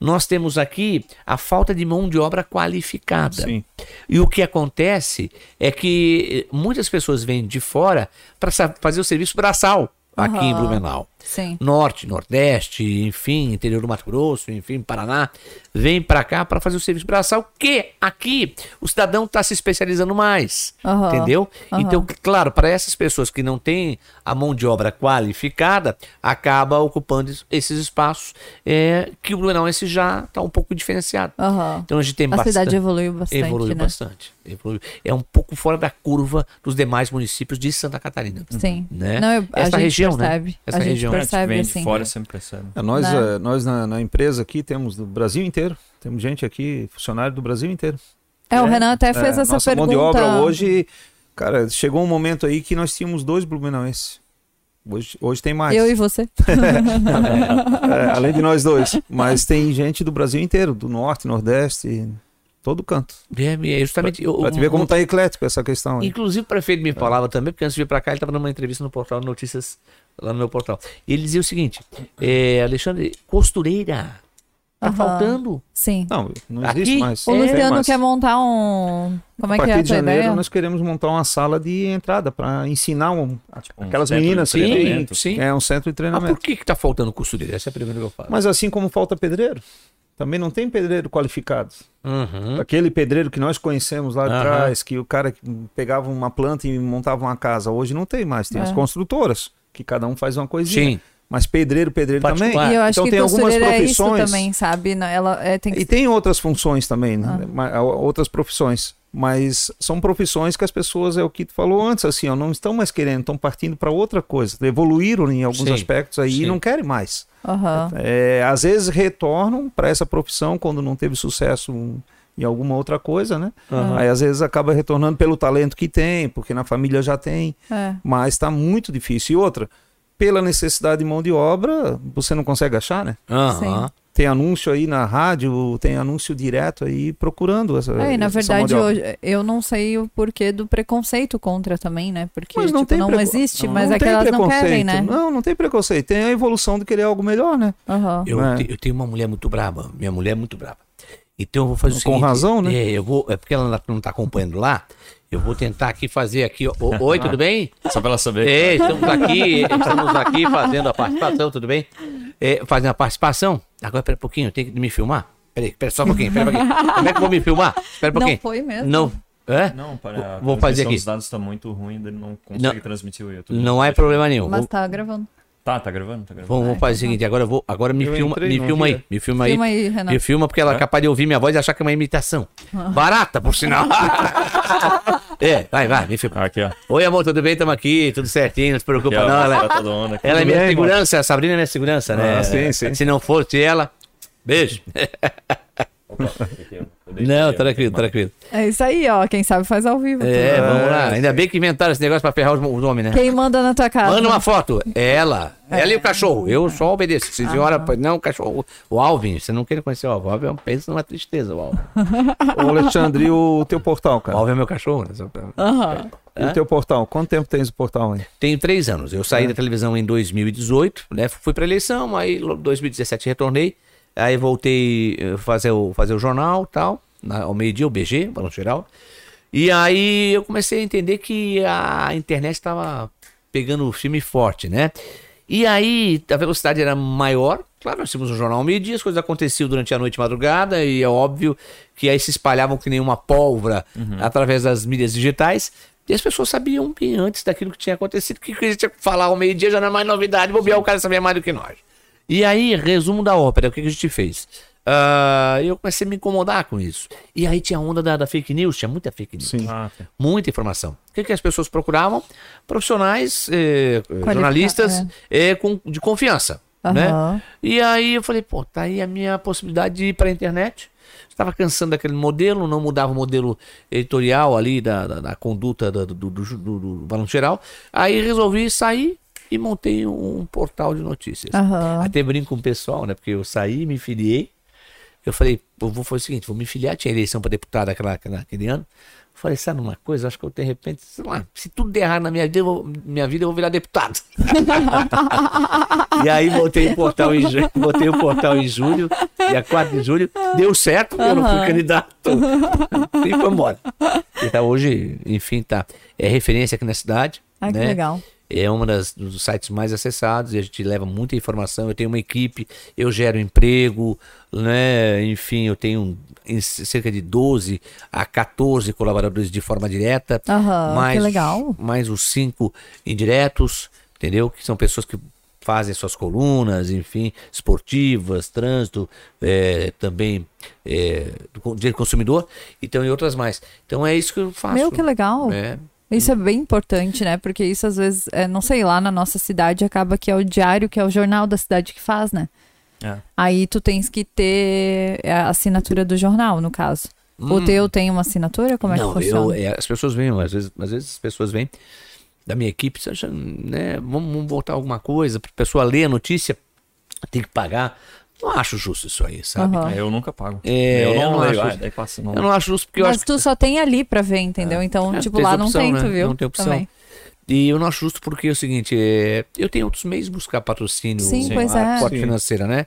Nós temos aqui a falta de mão de obra qualificada. Sim. E o que acontece é que eh, muitas pessoas vêm de fora para fazer o serviço braçal aqui em Aham. Blumenau Sim. norte, nordeste, enfim, interior do Mato Grosso, enfim, Paraná, vem para cá para fazer o serviço braçal, que aqui o cidadão está se especializando mais, Aham, entendeu? aham. Então, claro, para essas pessoas que não têm a mão de obra qualificada, acaba ocupando es- esses espaços é, que o Blumenauense já está um pouco diferenciado. Aham. Então a gente tem A bastante... cidade evoluiu bastante, Evoluiu né? bastante. evoluiu. É um pouco fora da curva dos demais municípios de Santa Catarina. Sim. Né? Não, eu, Essa região, né? percebe. Essa a gente região. Percebe, vem assim. de fora sempre percebe. É, Nós, Né? eh, nós na, na empresa aqui temos do Brasil inteiro. Temos gente aqui, funcionário do Brasil inteiro. É, o Renan até fez É, essa nossa pergunta. mão de obra hoje, cara, chegou um momento aí que nós tínhamos dois blumenauenses. Hoje, hoje tem mais. Eu e você. É, além de nós dois. Mas tem gente do Brasil inteiro, do norte, nordeste, todo canto. É, é justamente. eu- Pra te ver como tá eclético essa questão aí. Inclusive, o prefeito me falava também, porque antes de vir para cá, ele estava numa entrevista no portal de notícias, lá no meu portal. E ele dizia o seguinte: é, Alexandre, costureira. Tá Aham. faltando. Sim. Não, não Aqui, existe mais. O tem Luciano mais. quer montar um. Como A é que é partir a de janeiro, ideia? nós queremos montar uma sala de entrada para ensinar um- Tipo, um aquelas meninas que treinamento. Sim. é um centro de Mas treinamento. por que, que tá faltando costureira? Essa é a pergunta que eu faço. Mas assim como falta pedreiro, também não tem pedreiro qualificado. Uhum. Aquele pedreiro que nós conhecemos lá de Aham. trás, que o cara pegava uma planta e montava uma casa, hoje não tem mais. Tem É. as construtoras, que cada um faz uma coisinha. Sim. Mas pedreiro, pedreiro Particular. também. E eu acho então que tem algumas é isso profissões. também, sabe? Não, Ela é, tem que E tem outras funções também, né? Ah. Outras profissões. Mas são profissões que as pessoas, é o que tu falou antes, assim, ó, não estão mais querendo, estão partindo para outra coisa. Evoluíram em alguns Sim, aspectos aí sim. e não querem mais. Aham. É, às vezes retornam para essa profissão quando não teve sucesso em alguma outra coisa, né? Aham. Aí às vezes acaba retornando pelo talento que tem, porque na família já tem, É. mas está muito difícil. E outra, pela necessidade de mão de obra, você não consegue achar, né? Aham. Tem anúncio aí na rádio, tem anúncio direto aí procurando essa. É, e na verdade, hoje, eu não sei o porquê do preconceito contra também, né? Porque Mas não tipo, tem não preco- existe, não- mas não é que tem elas não querem, né? Não, não tem preconceito. Tem a evolução de querer algo melhor, né? Aham. Eu, É. te- eu tenho uma mulher muito braba. Minha mulher é muito braba. Então eu vou fazer o Com seguinte. razão, né? É, eu vou, é porque ela não está acompanhando lá. Eu vou tentar aqui fazer aqui. Oi, tudo bem? Só pra ela saber. É, estamos aqui, estamos aqui fazendo a participação, tudo bem? É, fazendo a participação. Agora, espera um pouquinho, eu tenho que me filmar. Peraí, espera só um pouquinho, espera um pouquinho. Como é que eu vou me filmar? Espera um Não pouquinho. foi mesmo? Não. É? Não, para a Vou fazer aqui. dos dados está muito ruim, ele não consegue Não. transmitir o YouTube. Não é problema nenhum. Mas Vou- tá gravando. Tá, tá gravando, tá gravando. Vamos, vamos fazer o seguinte, agora eu vou, agora me Eu filma, entrei, me filma aí, me filma aí. Filma aí, Renan. Me filma porque ela é capaz de ouvir minha voz e achar que é uma imitação. Barata, por sinal. é, vai, vai, me filma. Aqui, ó. Oi, amor, tudo bem? Tamo aqui, tudo certinho, não se preocupa Aqui, ó, não. Ela, tá aqui. ela é Tudo minha bem, segurança, a Sabrina é minha segurança, né? Ah, sim, sim. Se não fosse ela, beijo. Não, tranquilo, tranquilo. É isso aí, ó. Quem sabe faz ao vivo. É, tudo. vamos lá. Ainda bem que inventaram esse negócio pra ferrar os, os homens, né? Quem manda na tua casa? Manda uma foto. É ela. Ela e o cachorro. Eu só obedeço. Se senhora, não, o cachorro. O Alvin, você não quer conhecer o Alvin. O Alvin pensa numa tristeza, o Alvin. Ô, Alexandre, e o teu portal, O cara? Alvin é meu cachorro. né? Aham. E o teu portal? Quanto tempo tens o portal aí? Tenho três anos. Eu É. saí da televisão em 2018, né? Fui pra eleição, aí em 2017 retornei. Aí voltei a fazer o, fazer o jornal tal, na- ao meio-dia, o BG, Balanço Geral. E aí eu comecei a entender que a internet estava pegando firme e forte, né? E aí a velocidade era maior. Claro, nós tínhamos um jornal ao meio-dia, as coisas aconteciam durante a noite e madrugada, e é óbvio que aí se espalhavam que nem uma pólvora através das mídias digitais. E as pessoas sabiam que antes daquilo que tinha acontecido, que a gente ia falar ao meio-dia já não era mais novidade, bobear o cara sabia mais do que nós. E aí, resumo da ópera, o que que a gente fez? Ah, eu comecei a me incomodar com isso. E aí tinha a onda da, da fake news, tinha muita fake news. Sim. Ah, tá. Muita informação. O que, que as pessoas procuravam? Profissionais, eh, jornalistas eh, com, de confiança. Né? Aham. E aí eu falei, pô, tá aí a minha possibilidade de ir para a internet. Estava cansando daquele modelo, não mudava o modelo editorial ali da, da, da conduta do, do, do, do, do balanço geral. Aí resolvi sair e montei um portal de notícias. Aham. Até brinco com o pessoal, né? Porque eu saí, me filiei. Eu falei, eu vou fazer o seguinte, vou me filiar, tinha eleição para deputado aquela, aquela- aquele ano. Falei, sabe uma coisa? Acho que eu de repente, sei lá, se tudo der errado na minha vida, eu vou, minha vida, eu vou virar deputado. e aí botei o portal em julho, botei o portal em julho, dia 4 de julho, deu certo, eu não fui candidato. e foi embora. E tá hoje, enfim, tá. É referência aqui na cidade. Ah, que né? legal. É um das, dos sites mais acessados e a gente leva muita informação. Eu tenho uma equipe, eu gero emprego, né? Enfim, eu tenho cerca de 12 a 14 colaboradores de forma direta. Aham, mais, que legal. Mais os cinco indiretos, entendeu? Que são pessoas que fazem suas colunas, enfim, esportivas, trânsito, é, também é, do consumidor, então e outras mais. Então é isso que eu faço. Meu, que legal. É, Isso é bem importante, né? Porque isso às vezes, é, não sei, lá na nossa cidade acaba que é o diário, que é o jornal da cidade que faz, né? É. Aí tu tens que ter a assinatura do jornal, no caso. O teu tem uma assinatura? Como é Hum. não, que funciona? eu, é, as pessoas vêm, às vezes, às vezes as pessoas vêm da minha equipe, né, vamos, vamos voltar alguma coisa, para a pessoa ler a notícia, tem que pagar. Não acho justo isso aí, sabe? É, eu nunca pago. É, eu não, eu não leio. acho- daí passa, não. Eu não acho justo porque eu Mas acho tu só tem ali pra ver, entendeu? Então, É, tipo, lá essa não opção, tem, né? tu viu? Não tem opção. Também. E eu não acho justo porque é o seguinte, é, eu tenho outros meios de buscar patrocínio, Sim, Sim. pois a é. porta Sim. financeira, né?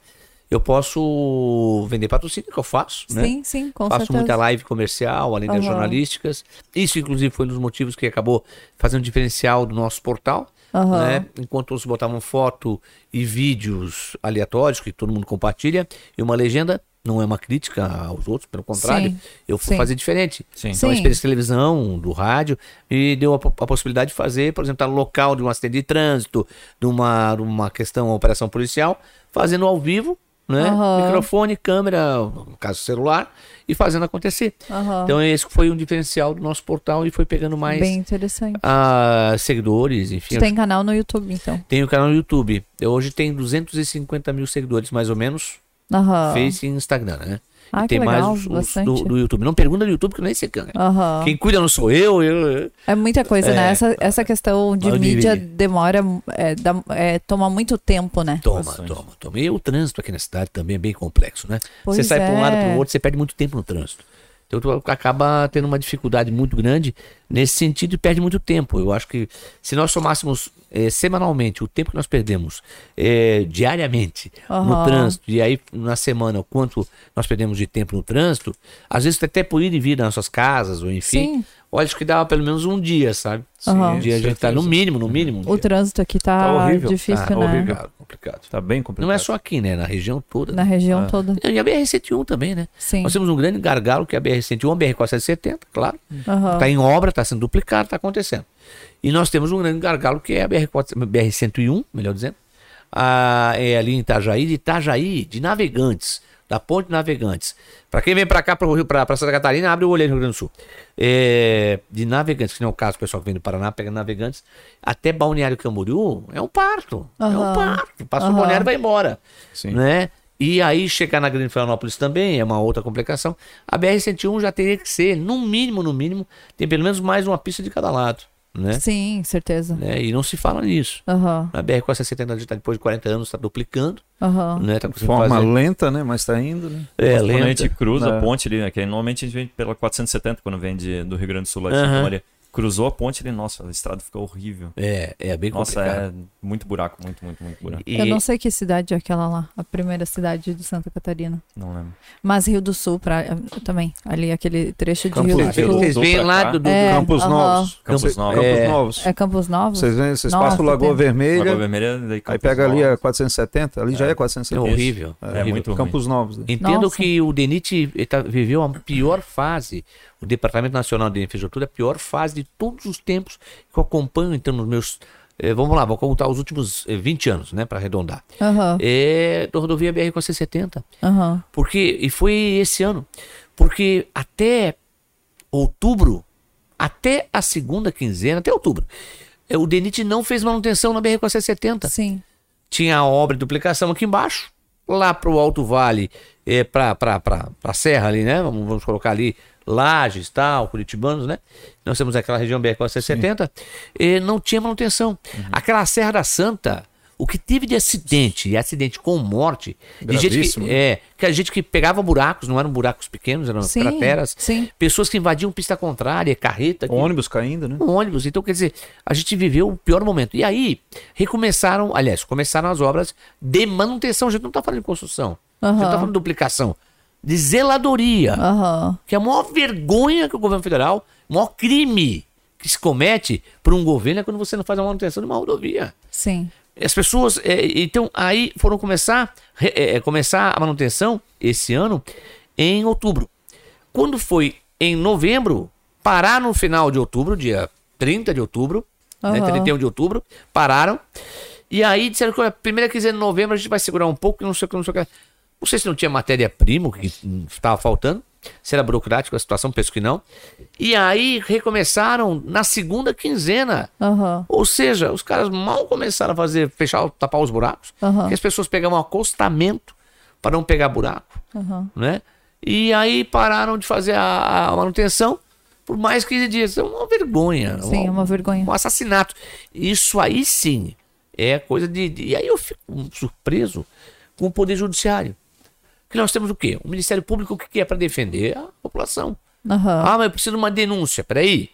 Eu posso vender patrocínio, que eu faço, né? Sim, sim, com Faço certeza. muita live comercial, além das jornalísticas. Isso, inclusive, foi um dos motivos que acabou fazendo um diferencial do nosso portal. Aham. Né? Enquanto uns botavam foto e vídeos aleatórios, que todo mundo compartilha, e uma legenda, não é uma crítica aos outros, pelo contrário, Sim, eu fui sim. fazer diferente. Sim. Então, a experiência de televisão, do rádio, me deu a, a possibilidade de fazer, por exemplo, estar no local de um acidente de trânsito, de uma, uma questão, uma operação policial, fazendo ao vivo, né? Aham. Microfone, câmera, no caso celular, e fazendo acontecer. Aham. Então, esse foi um diferencial do nosso portal e foi pegando mais Bem interessante. ah, seguidores, enfim. Tu tem canal no YouTube, então. Tenho canal no YouTube. Eu hoje tenho 250 mil seguidores, mais ou menos, Aham. Face e Instagram, né? Ah, e tem legal, mais os, os do, do YouTube. Não pergunta do YouTube, que eu nem sei quem é. Aham. Quem cuida não sou eu, eu. É muita coisa, É. né? Essa, essa questão de eu mídia demora, é, dá- é, toma muito tempo, né? Toma, Bastante. toma, toma. E o trânsito aqui na cidade também é bem complexo, né? Pois você sai para um lado para é. o outro, você perde muito tempo no trânsito. Acaba tendo uma dificuldade muito grande nesse sentido e perde muito tempo. Eu acho que se nós somássemos eh, semanalmente o tempo que nós perdemos eh, diariamente no Aham. trânsito e aí na semana o quanto nós perdemos de tempo no trânsito, às vezes até por ir e vir nas nossas casas ou enfim, Sim. Olha, acho que dava pelo menos um dia, sabe? Um dia a gente tá no mínimo, no mínimo. Um O trânsito aqui tá, Tá horrível. difícil, Tá né? complicado, complicado. Tá bem complicado. Não é só aqui, né? Na região toda. Na né? região toda. E a BR-101 também, né? Sim. Nós temos um grande gargalo que é a BR-101, a BR-470, claro. Aham. Está em obra, está sendo duplicado, está acontecendo. E nós temos um grande gargalo que é a BR-4 BR-101, melhor dizendo. Ah, é ali em Itajaí, de Itajaí, de Navegantes, da Ponte Navegantes. Para quem vem para cá, para Santa Catarina, abre o olho aí no Rio Grande do Sul. É, de Navegantes, que não é o caso, o pessoal que vem do Paraná pega Navegantes, até Balneário Camboriú, é um parto. É um parto. Passa o Aham. balneário e vai embora. Sim. Né? E aí chegar na Grande Florianópolis também é uma outra complicação. A BR-101 já teria que ser, no mínimo, no mínimo, tem pelo menos mais uma pista de cada lado, né? Sim, certeza. Né? E não se fala nisso. Aham, A BR-470 já tá, depois de 40 anos está duplicando, aham. né? Tá De forma fazer. lenta, né? Mas tá indo, né? É, Quando a lenta. gente cruza É. a ponte ali, né? Que normalmente a gente vem pela 470 quando vem de, do Rio Grande do Sul lá de Aham. Santa Maria. Cruzou a ponte ali, nossa, a estrada ficou horrível. É, é bem Nossa, complicado. é muito buraco, muito, muito, muito buraco. E- Eu não sei que cidade é aquela lá, a primeira cidade de Santa Catarina. Não lembro. Mas Rio do Sul, pra, também. Ali, aquele trecho de Campos Rio do Sul. vocês pra lá do, do- É, Campos. Novos. Campos Novos. Campos É. Novos. É Campos Novos? Vocês, vêm, vocês Nossa, passam Lagoa tem- Vermelha, Lagoa Vermelha, daí aí Campos pega ali a Novos. 470, ali já é é 470. horrível. É, horrível. muito ruim. Campos Novos. Entendo Nossa. que o DENIT tá- viveu a pior fase, o Departamento Nacional de Infraestrutura, a pior fase de todos os tempos que eu acompanho, então, nos meus. eh, vamos lá, vou contar os últimos eh, 20 anos, né, para arredondar. Aham, É da rodovia BR-470. aham. Porque, e foi esse ano, porque até outubro, até a segunda quinzena, até outubro, eh, o DENIT não fez manutenção na BR-470 Sim. tinha a obra de duplicação aqui embaixo, lá pro Alto Vale, é, pra, pra Serra ali, né? Vamos, vamos colocar ali Lages, tal, Curitibanos, né? Nós temos aquela região BR-470, e não tinha manutenção. Aquela Serra da Santa, o que teve de acidente, e acidente com morte, de gente que, né? é, que a gente que pegava buracos, não eram buracos pequenos, eram Sim, crateras, sim. pessoas que invadiam pista contrária, carreta, que- Ônibus caindo, né? um ônibus. Então, quer dizer, a gente viveu o pior momento. E aí, recomeçaram, aliás, começaram as obras de manutenção. A gente não está falando de construção. Não está Aham. falando de duplicação. De zeladoria. Aham. Que é a maior vergonha que o governo federal, o maior crime que se comete por um governo é quando você não faz a manutenção de uma rodovia. Sim. As pessoas, é, então, aí foram começar, re- é, começar a manutenção esse ano em outubro. Quando foi em novembro, parar no final de outubro, dia 30 de outubro, né, Aham. 31 de outubro, pararam. E aí disseram que a primeira quinzena de novembro a gente vai segurar um pouco, não sei o que, não sei o que. Não sei se não tinha matéria-prima, o que estava faltando. Se era burocrático a situação, penso que não. E aí recomeçaram na segunda quinzena. Aham. Ou seja, os caras mal começaram a fazer, fechar, tapar os buracos, que as pessoas pegavam um acostamento para não pegar buraco, Aham. né? E aí pararam de fazer a, a manutenção por mais 15 dias. É uma vergonha. Sim, é uma vergonha. Um assassinato. Isso aí sim é coisa de, de- E aí eu fico surpreso com o Poder Judiciário. Que nós temos o quê? O Ministério Público, o que é para defender a população? Aham. Ah, mas eu preciso de uma denúncia. Peraí.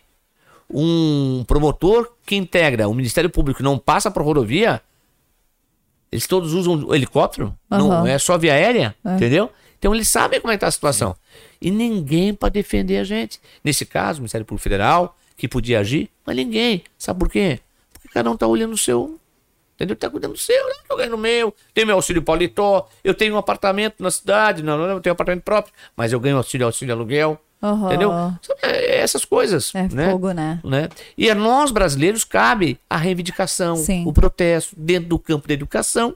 Um promotor que integra o Ministério Público não passa por rodovia, eles todos usam helicóptero? Não Aham. é só via aérea? Entendeu? Então eles sabem como é que tá a situação. E ninguém para defender a gente. Nesse caso, o Ministério Público Federal, que podia agir, mas ninguém. Sabe por quê? Porque cada um tá olhando o seu. Entendeu? Tá cuidando do seu, né? Eu ganho no meu, tenho meu auxílio paletó, eu tenho um apartamento na cidade, não, não, eu tenho um apartamento próprio, mas eu ganho auxílio, auxílio aluguel. Aham. Entendeu? É essas coisas. É né? fogo, né? né? E a nós brasileiros cabe a reivindicação, Sim. o protesto dentro do campo da educação,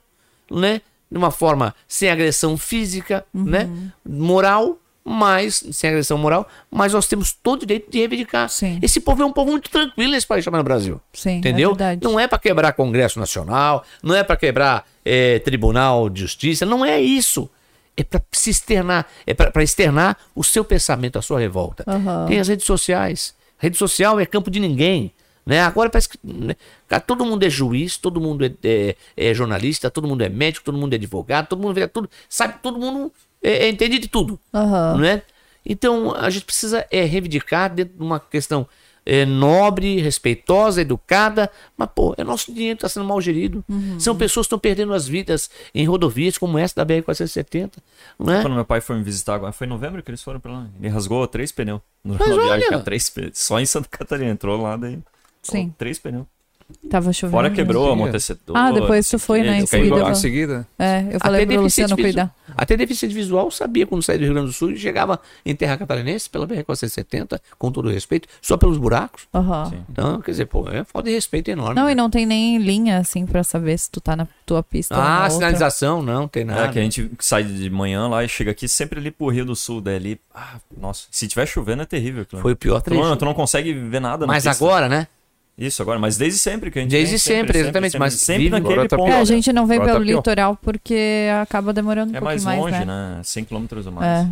né? De uma forma sem agressão física, Uhum. né? Moral, mas sem agressão moral, mas nós temos todo o direito de reivindicar. Sim. Esse povo é um povo muito tranquilo nesse país chamado Brasil. Sim, Entendeu? é não é para quebrar Congresso Nacional, não é para quebrar eh, Tribunal de Justiça, não é isso. É para se externar, é para externar o seu pensamento, a sua revolta. Aham. Tem as redes sociais. Rede social é campo de ninguém. Né? Agora parece que né, cara, todo mundo é juiz, todo mundo é, é- é jornalista, todo mundo é médico, todo mundo é advogado, todo mundo vê tudo, sabe, todo mundo é, é, entende de tudo. Aham. Né? Então a gente precisa é, reivindicar dentro de uma questão é, nobre, respeitosa, educada, mas pô, é nosso dinheiro que está sendo mal gerido. São pessoas que estão perdendo as vidas em rodovias como essa da BR-470. Né? Quando meu pai foi me visitar agora, foi em novembro que eles foram pra lá. Ele rasgou três pneus. No Mas olha! com três pneus. Só em Santa Catarina. Entrou lá daí. Sim. Três pneus. Tava chovendo. Fora quebrou Sim. amortecedor. Ah, depois tu foi, né, em seguida, Em seguida. É, eu falei pro deficiente Luciano visu- cuidar. Até deficiente visual sabia quando saía do Rio Grande do Sul e chegava em terra catarinense pela BR-470, com todo respeito, só pelos buracos. Aham. Sim. Então, quer dizer, pô, é falta de respeito enorme. Não, né? e não tem nem linha, assim, pra saber se tu tá na tua pista ou Ah, na outra. sinalização, não, tem nada. É, que a gente sai de manhã lá e chega aqui sempre ali pro Rio do Sul. Daí ali, ah, nossa, se tiver chovendo é terrível. aquilo. Foi o pior tu não, trecho. tu não consegue ver nada na Mas pista. agora, né? Isso agora, mas desde sempre que a gente Desde vem, sempre, exatamente, mas sempre vive- naquele tá ponto. É, a gente não vem Agora pelo tá litoral porque acaba demorando um É pouquinho mais mais, longe, né? né? 100 km a mais. É.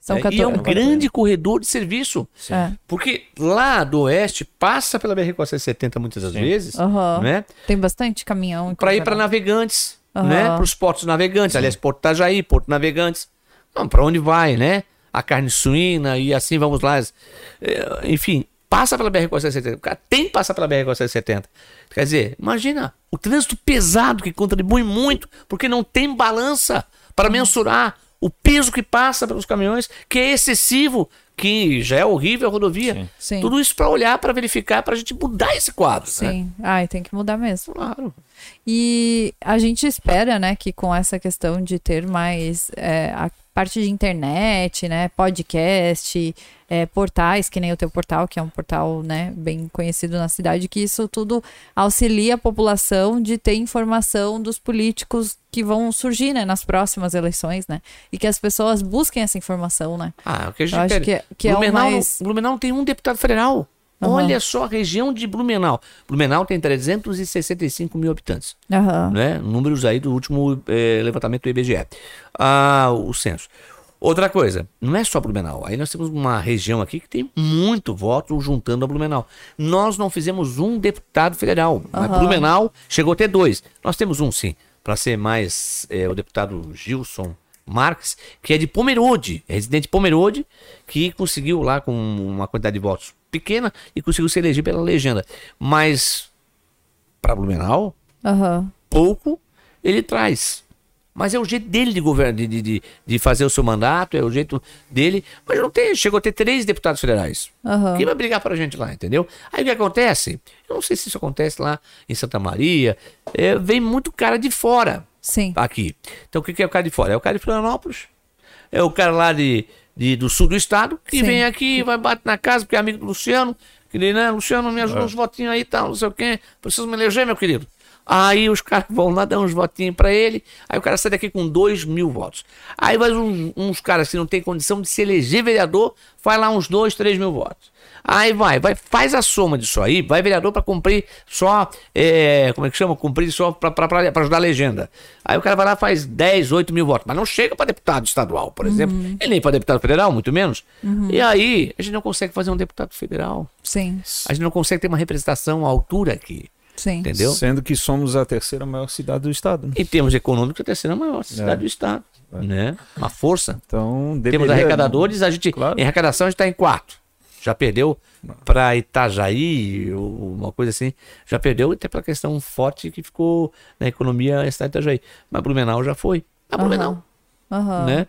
São É, e 14. é um grande corredor de serviço. Sim. É. Porque lá do oeste passa pela BR-470 muitas das Sim. vezes, Aham. né? Tem bastante caminhão. Para ir para navegantes, Aham. né? Para os portos navegantes, aliás, Porto Itajaí, Porto Navegantes. Não, para onde vai, né? A carne suína e assim vamos lá. É, Enfim, passa pela BR-470. O cara tem que passar pela BR-470. Quer dizer, imagina o trânsito pesado que contribui muito, porque não tem balança para mensurar o peso que passa pelos caminhões, que é excessivo, que já é horrível a rodovia. Sim. Sim. Tudo isso para olhar, para verificar, para a gente mudar esse quadro. Né? Sim. Ai, tem que mudar mesmo. Claro. E a gente espera, né, que com essa questão de ter mais é, a parte de internet, né, podcast, é, portais, que nem o teu portal, que é um portal, né, bem conhecido na cidade, que isso tudo auxilia a população de ter informação dos políticos que vão surgir, né, nas próximas eleições, né, e que as pessoas busquem essa informação, né. Ah, o que a gente Eu acho que, é- que é o Blumenau, mais... Blumenau tem um deputado federal. Aham. Olha só a região de Blumenau. Blumenau tem 365 mil habitantes, Aham. né? Números aí do último eh, levantamento do IBGE. Ah, o censo. Outra coisa, não é só Blumenau. Aí nós temos uma região aqui que tem muito voto juntando a Blumenau. Nós não fizemos um deputado federal, mas Aham. Blumenau chegou a ter dois. Nós temos um, sim, para ser mais eh, o deputado Gilson Marques, que é de Pomerode, é residente de Pomerode, que conseguiu lá com uma quantidade de votos pequena e conseguiu se eleger pela legenda. Mas para Blumenau, Aham. pouco ele traz. Mas é o jeito dele de governo, de, de, de, fazer o seu mandato, é o jeito dele. Mas não tem, chegou a ter três deputados federais. Aham. Quem vai brigar pra gente lá, entendeu? Aí o que acontece? Eu não sei se isso acontece lá em Santa Maria. é, vem muito cara de fora Sim. aqui. Então o que que é o cara de fora? É o cara de Florianópolis. É o cara lá de, de- do sul do estado que Sim. vem aqui, vai bater na casa, porque é amigo do Luciano. Que diz, né, Luciano, me ajuda uns votinhos aí e tal, não sei o quê. Preciso me eleger, meu querido. Aí os caras vão lá dar uns votinhos pra ele. Aí o cara sai daqui com dois mil votos. Aí vai uns, uns caras que não tem condição de se eleger vereador, faz lá uns dois, três mil votos. Aí vai, vai, faz a soma disso aí, vai vereador pra cumprir só, é, como é que chama? Cumprir só pra ajudar a legenda. Aí o cara vai lá e faz 10, 8 mil votos, mas não chega pra deputado estadual, por exemplo. Ele nem pra deputado federal, muito menos. E aí, a gente não consegue fazer um deputado federal. Sim. A gente não consegue ter uma representação à altura aqui, Sim. entendeu? Sendo que somos a terceira maior cidade do estado. né? Em termos econômicos, a terceira maior cidade É. do estado. Né? Uma força. Então, Temos deveria- arrecadadores, a gente. Claro. Em arrecadação a gente está em quarto. Já perdeu para Itajaí, ou uma coisa assim. Já perdeu até pela questão forte que ficou na economia a de Itajaí. Mas Blumenau já foi. Mas Aham. Blumenau, Aham. né?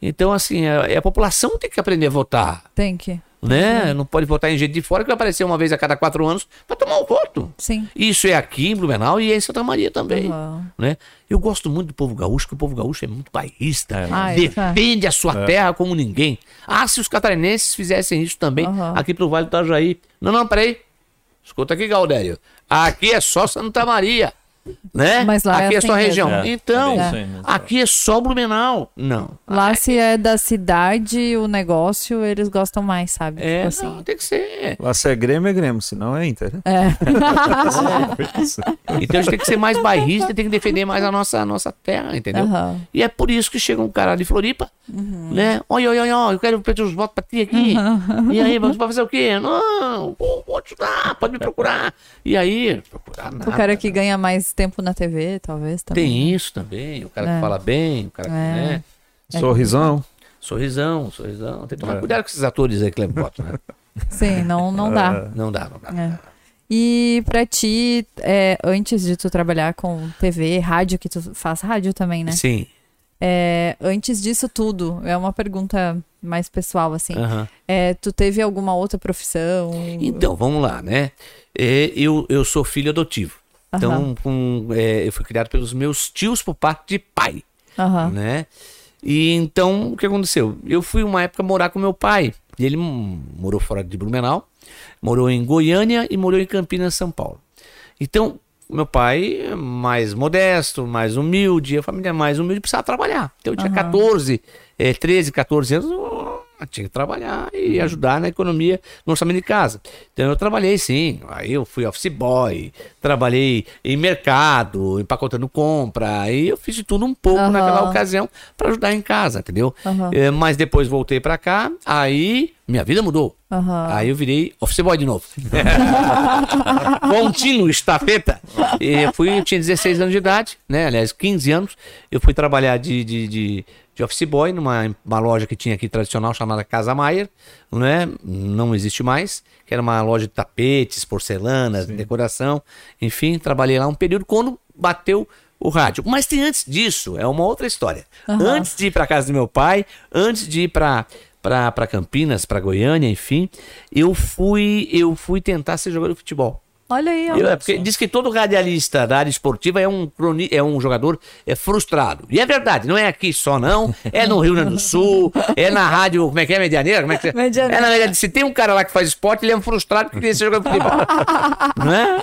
Então, assim, a, a população tem que aprender a votar. Tem que. Né? Não pode votar em gente de fora que vai aparecer uma vez a cada quatro anos para tomar o voto. Sim. Isso é aqui em Blumenau e é em Santa Maria também. Aham. Né? Eu gosto muito do povo gaúcho, porque o povo gaúcho é muito bairrista, Ah, é. defende a sua terra como ninguém. Ah, se os catarinenses fizessem isso também Aham. aqui pro Vale do Itajaí. Não, não, peraí. Escuta aqui, Galdério. Aqui é só Santa Maria. Né? Mas lá é aqui é, assim só a região. mesmo. É, então, é aqui é só Blumenau. Não. Lá se é da cidade, o negócio, eles gostam mais, sabe? É, Tipo assim. não, tem que ser. Lá se é Grêmio, é Grêmio, senão é Inter. né? É. Então a gente tem que ser mais bairrista, tem que defender mais a nossa, a nossa terra, entendeu? Aham. E é por isso que chega um cara de Floripa, Uhum. né? Olha, olha, olha, eu quero pedir os votos pra ti aqui. E aí, vamos fazer o quê? Não, vou, vou te dar, pode me procurar. E aí, procurar nada. O cara que ganha mais tempo na TV, talvez também. Tem isso também, o cara É. que fala bem, o cara que, É. né? Sorrisão. Sorrisão, sorrisão. Tem que tomar É. cuidado com esses atores aí que levam voto, né? Sim, não, não dá. Não dá, não dá. É. E pra ti, é, antes de tu trabalhar com TV, rádio, que tu faz rádio também, né? Sim. É, antes disso tudo, é uma pergunta mais pessoal, assim. É, tu teve alguma outra profissão? Então, vamos lá, né? É, eu, eu sou filho adotivo. Então, com, é, eu fui criado pelos meus tios por parte de pai. Né? E então, o que aconteceu? Eu fui uma época morar com meu pai. E ele morou fora de Blumenau, morou em Goiânia e morou em Campinas, São Paulo. Então, meu pai, é mais modesto, mais humilde, a família mais humilde, precisava trabalhar. Então, eu tinha Aham. 14, eh, 13, 14 anos, tinha que trabalhar e ajudar na economia no orçamento de casa. Então eu trabalhei sim. Aí eu fui office boy, trabalhei em mercado, empacotando compra. Aí eu fiz de tudo um pouco Aham. naquela ocasião para ajudar em casa, entendeu? Aham. É, mas depois voltei para cá, aí minha vida mudou. Aham. Aí eu virei office boy de novo. Contínuo, estafeta. E eu fui, eu tinha 16 anos de idade, né? Aliás, 15 anos. Eu fui trabalhar de, de, de, de office boy numa uma loja que tinha aqui tradicional chamada Casa Maier, né? Não existe mais. Que era uma loja de tapetes, porcelanas, decoração. Enfim, trabalhei lá um período quando bateu o rádio. Mas tem antes disso, é uma outra história. Antes de ir para casa do meu pai, antes de ir para para Campinas, para Goiânia, enfim, eu fui eu fui tentar ser jogador de futebol. Olha aí, ó. Eu- é porque diz que todo radialista da área esportiva é um, é um jogador é frustrado. E é verdade, não é aqui só não, é no Rio Grande do Sul, é na rádio, como é que é, Medianeira? Como é que é? Medianeira. É na Medianeira. Se tem um cara lá que faz esporte, ele é um frustrado porque queria ser jogador de futebol. não é?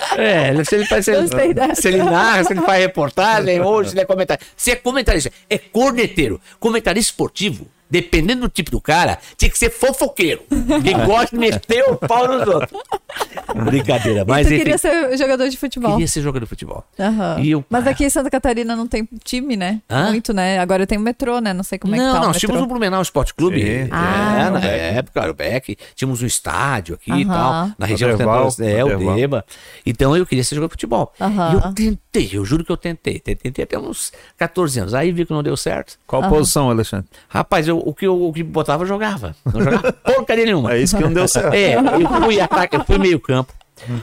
É, se ele, faz- se, ele, se ele narra, se ele faz reportagem, ou se ele é comentarista. Se é comentarista, é corneteiro. Comentarista esportivo, dependendo do tipo do cara, tinha que ser fofoqueiro. Que gosta de meter o pau nos outros. Brincadeira, E mas tu enfim. queria ser jogador de futebol. Queria ser jogador de futebol. Aham. E eu- Mas aqui em Santa Catarina não tem time, né? Hã? Muito, né? Agora tem o metrô, né? Não sei como é que não, tá o nós tínhamos o Blumenau Esporte Clube. Sim. É, Ah. na época, era o Beck. Tínhamos um estádio aqui e Aham. tal. Na região central. É, o. Deba. Então eu queria ser jogador de futebol. Aham. E eu tentei, eu juro que eu tentei. Tentei até uns 14 anos. Aí vi que não deu certo. Qual posição, Alexandre? Rapaz, eu, o, que eu, o que botava, eu jogava. Não jogava porcaria nenhuma. É isso que não deu certo. É, eu fui, ataque, eu fui meio campo.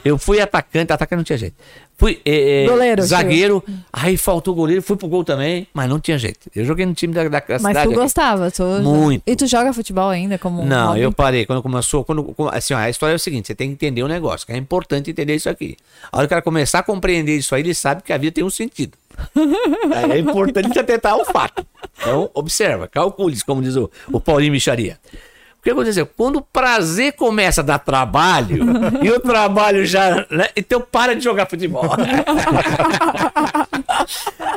Eu fui atacante, atacante não tinha jeito. Fui é, é, Goleiro, zagueiro, aí faltou o goleiro, fui pro gol também, mas não tinha jeito. Eu joguei no time da, da Mas cidade. tu aqui. gostava? Tu... Muito. E tu joga futebol ainda como um Não, hobby? eu parei. Quando começou, quando, assim, ó, a história é o seguinte: você tem que entender o negócio, que é importante entender isso aqui. A hora que o cara começar a compreender isso aí, ele sabe que a vida tem um sentido. Aí é importante atentar ao fato. Então, observa, calcule, como diz o, o Paulinho Micharia. O que aconteceu? Quando o prazer começa a dar trabalho, e o trabalho já. né, então para de jogar futebol.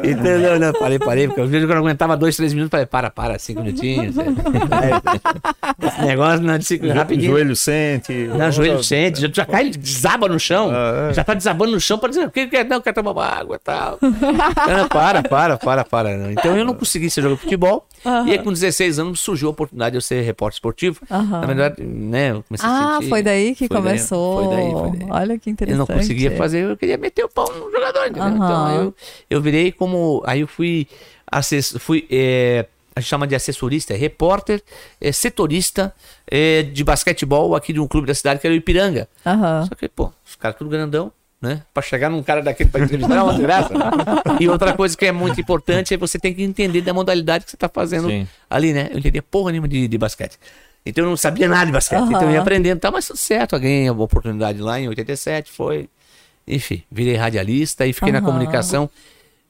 Entendeu? Não, parei, parei, porque às vezes eu não aguentava dois, três minutos, falei, para, para, cinco minutinhos. Esse negócio não é de cinco rapidinho. Joelho sente. Não, joelho sente, já, já cai, desaba no chão. Ah, é. Já tá desabando no chão para dizer, o que quer? Não, quer tomar uma água e tal. Não, para, para, para, para. não. Então eu não consegui ser jogador de futebol. E aí com 16 anos surgiu a oportunidade de eu ser repórter esportivo. Aham. Na verdade, né, eu comecei a Ah, sentir- foi daí que foi daí, começou. foi daí, foi daí. Olha que interessante. Eu não conseguia fazer, eu queria meter o pau no jogador, entendeu? Aham. Então eu, eu virei como. Aí eu fui. Assess, fui é, a gente chama de assessorista, é repórter, é, setorista é, de basquetebol aqui de um clube da cidade que era o Ipiranga. Aham. Só que, pô, os caras tudo grandão, né? Pra chegar num cara daquele pra entrevistar é uma desgraça. né? E outra coisa que é muito importante é você tem que entender da modalidade que você tá fazendo Sim. ali, né? Eu entendia porra nenhuma de, de basquete. Então eu não sabia nada de basquete. Aham. Então eu ia aprendendo, tá, mas tudo certo. Eu ganhei a oportunidade lá em 87, foi. Enfim, virei radialista e fiquei na Aham. comunicação.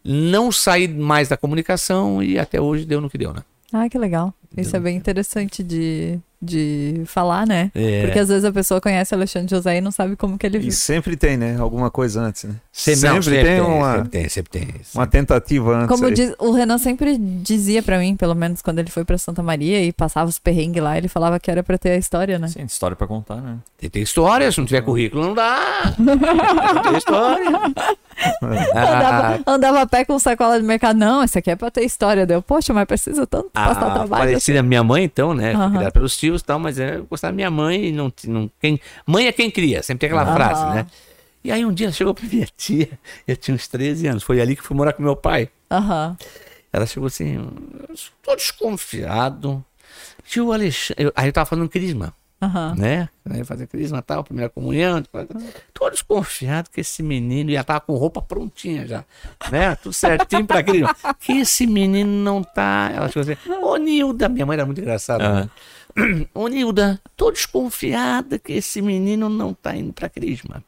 Não saí mais da comunicação e até hoje deu no que deu, né? Ah, que legal. Isso é bem interessante de, de falar, né? É. Porque às vezes a pessoa conhece Alexandre José e não sabe como que ele E vive. sempre tem, né? Alguma coisa antes, né? Sempre, Sempre não, sempre tem uma- Sempre tem, sempre tem. Uma tentativa antes. Como diz, o Renan sempre dizia pra mim, pelo menos quando ele foi pra Santa Maria e passava os perrengues lá, ele falava que era pra ter a história, né? Sim, história pra contar, né? Tem, tem história, se não tiver currículo, não dá. Não tem história. Ah, Andava, andava a pé com sacola de mercado. Não, isso aqui é pra ter história. Deu, poxa, mas precisa tanto passar a trabalho. assim. falecida minha mãe, então, né? Aham. criada pelos e tal, mas é, eu gostava da minha mãe e não, não quem, Mãe é quem cria, sempre tem aquela frase, né? E aí um dia ela chegou pra minha tia, eu tinha uns 13 anos, foi ali que fui morar com meu pai. Aham. Ela chegou assim, tô desconfiado. Tio Alexandre. eu- aí eu tava falando crisma, Aham. né? Aí Fazer crisma e tal, primeira comunhão. Tô desconfiado que esse menino já tava com roupa prontinha já, né? Tudo certinho pra crisma. Que esse menino não tá. Ela chegou assim, ô Nilda, minha mãe era muito engraçada. né? Ô Nilda, tô desconfiada que esse menino não tá indo pra crisma.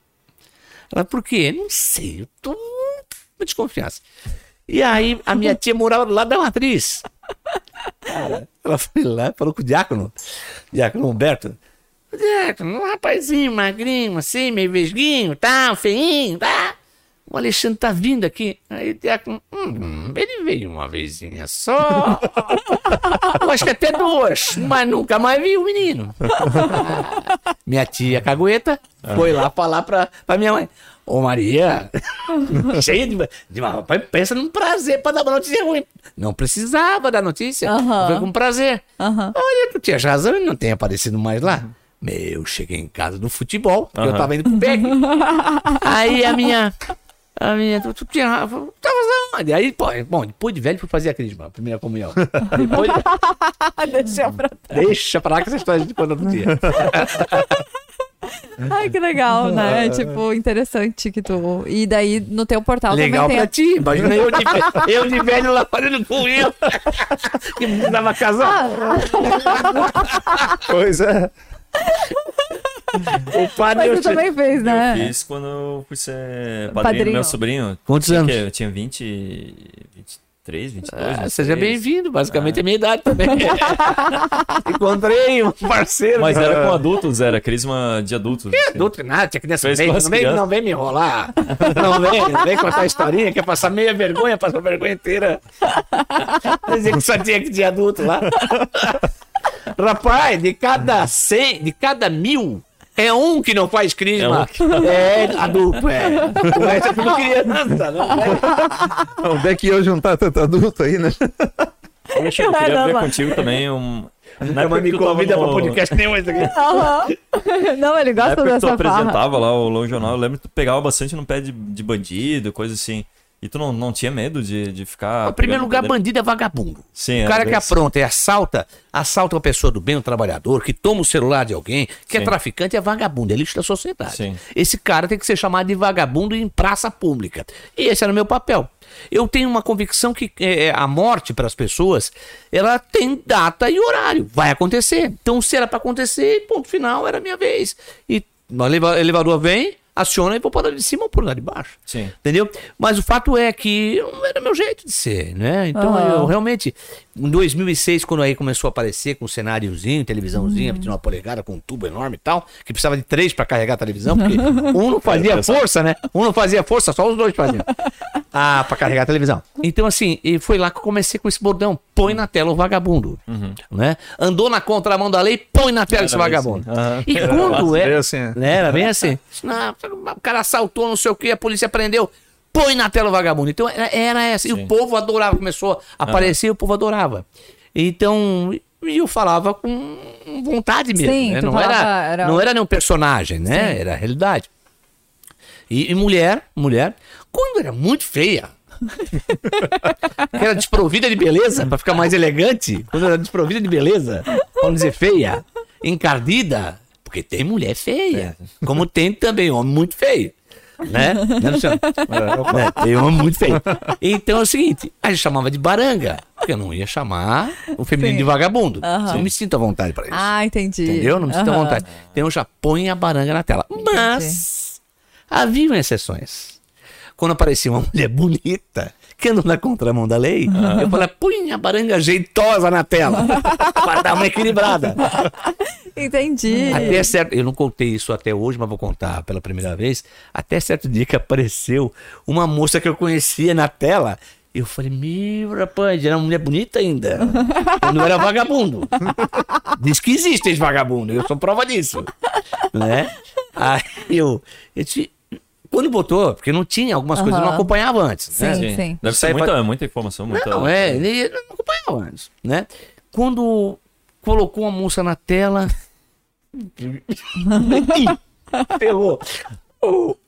Ela, por quê? Não sei, eu tô muito desconfiada. E aí a minha tia morava do lado da matriz. Cara, ela foi lá, falou com o diácono, diácono Humberto. Diácono, um rapazinho magrinho, assim, meio vesguinho, tal, feinho, tá? O Alexandre tá vindo aqui. Aí o Diácono, hum, ele veio uma vezinha só. Eu acho que até duas, mas nunca mais vi o menino. minha tia Cagueta foi lá falar pra, pra minha mãe. Ô Maria, cheia de, de uma- pensa num prazer pra dar uma notícia ruim. Não precisava dar notícia, Aham. foi com prazer. Aham. Olha, tu tinha razão, ele não tem aparecido mais lá. Meu, cheguei em casa do futebol, porque eu tava indo pro PEC. Aí a minha. A minha. Tu, tu tinha razão. Tava onde? Aí, pô, bom, depois de velho fui fazer a crisma, a primeira comunhão. Depois, Deixa pra deixa pra lá que essa história de quando outro dia. Ai, que legal, né? tipo, interessante que tu. E daí no teu portal Legal também pra tem. ti. Imagina eu de, velho- eu de velho lá fazendo comunhão. que precisava casar. Pois é. O padre. Mas eu tu também fez, né? Eu fiz quando eu fui ser padrinho, Padrinho. do meu sobrinho. Quantos Tinha anos? que- Eu tinha 20, 23, 22. Ah, 23. seja bem-vindo, basicamente é minha idade também. Encontrei um parceiro. Mas era com adultos, era crisma de adultos. assim. Doutrinado, tinha criança Fez vem, com não as vem, crianças. não vem me enrolar. Não vem, não vem contar historinha, quer passar meia vergonha, passou vergonha inteira. Dizer que só tinha que de adulto lá. Rapaz, de cada 100, de cada mil, é um que não faz crisma. É, adulto, é. O resto é tudo criança, não é? Onde é que ia juntar tanto adulto aí, né? Poxa, eu É, queria não, ver não. contigo também um. Na Mas me que convida no- pra podcast nenhum esse aqui. Aham. Não, ele gosta época que tu dessa apresentava lá o Long Jornal, eu lembro que tu pegava bastante no pé de, de bandido, coisa assim. E tu não, não tinha medo de, de ficar. Em primeiro lugar, bandeira? bandido é vagabundo. Sim, O é, cara que bem- apronta e assalta, assalta uma pessoa do bem, um trabalhador, que toma o celular de alguém, que é Sim. traficante, é vagabundo, é lixo da sociedade. Sim. Esse cara tem que ser chamado de vagabundo em praça pública. E esse era o meu papel. Eu tenho uma convicção que é, a morte para as pessoas, ela tem data e horário. Vai acontecer. Então, se era para acontecer, ponto final, era a minha vez. E o eleva- elevador vem, aciona e vou para de cima ou por lá de baixo. Sim. Entendeu? Mas o fato é que não era meu jeito de ser, né? Então Aham. eu realmente, em 2006, quando aí começou a aparecer com um cenáriozinho, televisãozinha, de uma polegada com um tubo enorme e tal, que precisava de três para carregar a televisão, porque um não fazia força, né? Um não fazia força, só os dois faziam. Ah, para carregar a televisão. Então assim, e foi lá que eu comecei com esse bordão, põe na tela o vagabundo, né? Andou na contramão da lei, põe na tela esse Era bem vagabundo. assim. Aham. E quando bem é, assim, né? Era bem assim. Não, o cara assaltou, não sei o que, a polícia prendeu. Põe na tela o vagabundo. Então era, era essa. E o Sim. povo adorava, começou a aparecer e o povo adorava. Então, e eu falava com vontade mesmo. Sim, né? não, falava, era, era- não era nenhum personagem, né? Sim. Era a realidade. E, e mulher, mulher, quando era muito feia, era desprovida de beleza, pra ficar mais elegante, quando era desprovida de beleza, vamos dizer feia, encardida, porque tem mulher feia, como tem também homem muito feio. Né? Né, Luciano? Né? Tem homem muito feio. Então é o seguinte: a gente chamava de baranga, porque eu não ia chamar o feminino Sim. de vagabundo. Eu não me sinto à vontade pra isso. Ah, entendi. Entendeu? Não me sinto à Aham. vontade. Então já ponho a baranga na tela. Mas haviam exceções. Quando aparecia uma mulher bonita, que andou na contramão da lei, eu falei, põe a baranga jeitosa na tela, para dar uma equilibrada. Entendi. Até certo, eu não contei isso até hoje, mas vou contar pela primeira vez. Até certo dia que apareceu uma moça que eu conhecia na tela. Eu falei, meu rapaz, era uma mulher bonita ainda. Eu não era vagabundo. Diz que existem vagabundos, eu sou prova disso. Né? Aí eu, eu te- quando botou, porque não tinha, algumas coisas eu não acompanhava antes. né? Sim, sim. Deve ser muita, pode- muita informação, muita. Não, é, ele não acompanhava antes, né? Quando colocou a moça na tela. Ferrou.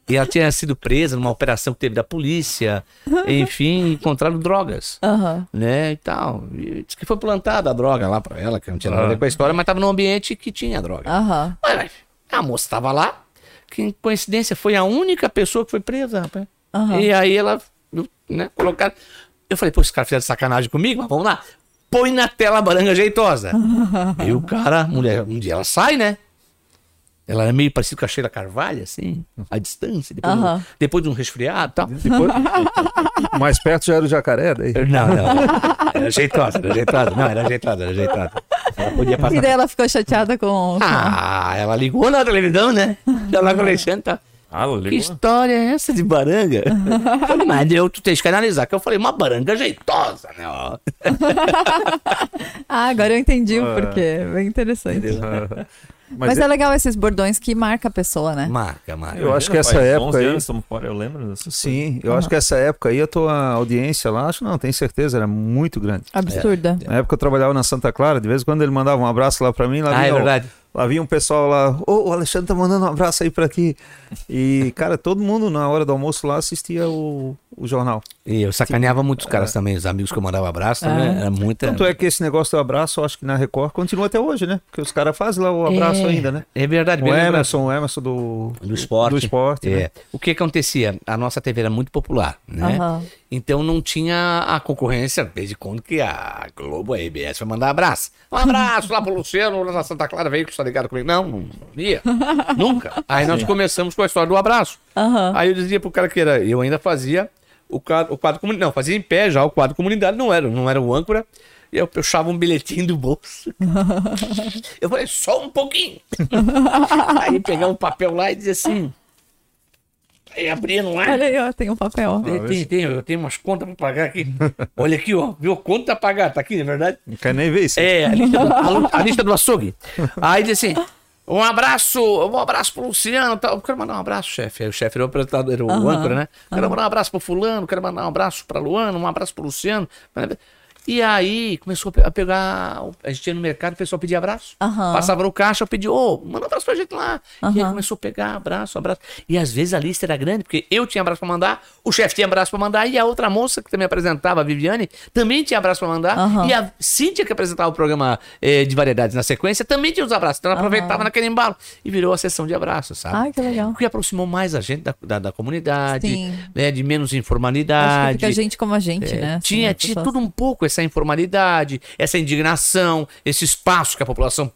E ela tinha sido presa numa operação que teve da polícia. Enfim, encontraram drogas. Aham. Né, e tal. E disse que foi plantada a droga lá pra ela, que não tinha nada a ver com a história, mas tava num ambiente que tinha droga. Aham. Mas, mas, a moça estava lá, que coincidência foi a única pessoa que foi presa, rapaz. Aham. E aí ela, né, colocaram. Eu falei, pô, esse cara fizeram sacanagem comigo, mas vamos lá. Põe na tela a baranga jeitosa. e o cara, mulher, um dia ela sai, né? Ela é meio parecida com a Sheila Carvalho, assim, à distância, depois, Aham. de, depois de um resfriado e tal. Depois, mais perto já era o jacaré, daí. Não, não. Era jeitosa, era jeitosa. Não, era jeitosa, era jeitosa. Ela podia passar E daí ela ficou chateada com. Ah, ela ligou na televisão, né? Já lá com o Alexandre, tá? Ah, Que ligou? história é essa de baranga? Eu falei, mas eu, tu tens que analisar. Que eu falei, uma baranga jeitosa, né? ó. Ah, agora eu entendi o É. porquê. Bem interessante. Mas, Mas é- é legal esses bordões que marca a pessoa, né? Marca, marca. Eu acho que essa época 11 aí- anos fora, eu lembro dessas coisas. sim, eu acho que essa época aí a tua audiência lá, acho não, tenho certeza, era muito grande. Absurda. Na época eu trabalhava na Santa Clara, de vez em quando ele mandava um abraço lá pra mim, lá Ah, é vinha o- verdade. Lá vinha um pessoal lá, ô, o Alexandre tá mandando um abraço aí pra ti. E, cara, todo mundo na hora do almoço lá assistia o, o jornal. E eu sacaneava muitos caras também, os amigos que eu mandava abraço também. Ah. Era muita. Tanto é que esse negócio do abraço, eu acho que na Record continua até hoje, né? Porque os caras fazem lá o abraço É, ainda, né? É verdade, O. Emerson, o Emerson do, Do esporte. Do esporte, né? É. O que acontecia? A nossa TV era muito popular, né? Aham. Então não tinha a concorrência, desde quando que a Globo, a EBS, vai mandar abraço. Um abraço lá pro Luciano, lá na Santa Clara, veio que está ligado comigo. Não, não ia. Nunca. Aí nós começamos com a história do abraço. Aham. Aí eu dizia pro cara que era, eu ainda fazia o quadro, o quadro comunidade, não, fazia em pé já o quadro comunidade, não era, não era o âncora. E eu puxava um bilhetinho do bolso. eu falei, só um pouquinho. Aí pegava um papel lá e dizia assim. Aí abria no ar. Olha aí, ó, tem um papel. Tem, tem, tem, eu tenho umas contas pra pagar aqui. Olha aqui, ó. Viu? Conta a pagar, tá aqui, não é verdade? Não quer nem ver isso. É, a lista do, a a lista do açougue. Aí diz assim: um abraço, um abraço pro Luciano. Tal. Eu quero mandar um abraço, chefe. Aí o chefe era o apresentador, era o Aham, âncora, né? Quero mandar um abraço pro Fulano, quero mandar um abraço pra Luana, um abraço pro Luciano. E aí começou a pe- a pegar. A gente ia no mercado, o pessoal pedia abraço. Aham. Passava no caixa, eu pedi, ô, manda um abraço pra gente lá. E aí começou a pegar abraço, abraço. E às vezes a lista era grande, porque eu tinha abraço pra mandar, o chefe tinha abraço pra mandar, e a outra moça que também apresentava, a Viviane, também tinha abraço pra mandar. Aham. E a Cíntia, que apresentava o programa eh, de variedades na sequência, também tinha os abraços. Então ela aproveitava naquele embalo e virou a sessão de abraços, sabe? Ai, que legal. O que aproximou mais a gente da, da, da comunidade, né, de menos Acho que informalidade. fica gente como a gente, É, né? assim, tinha, as tinha pessoas- tudo um pouco essa informalidade, essa indignação, esse espaço que a população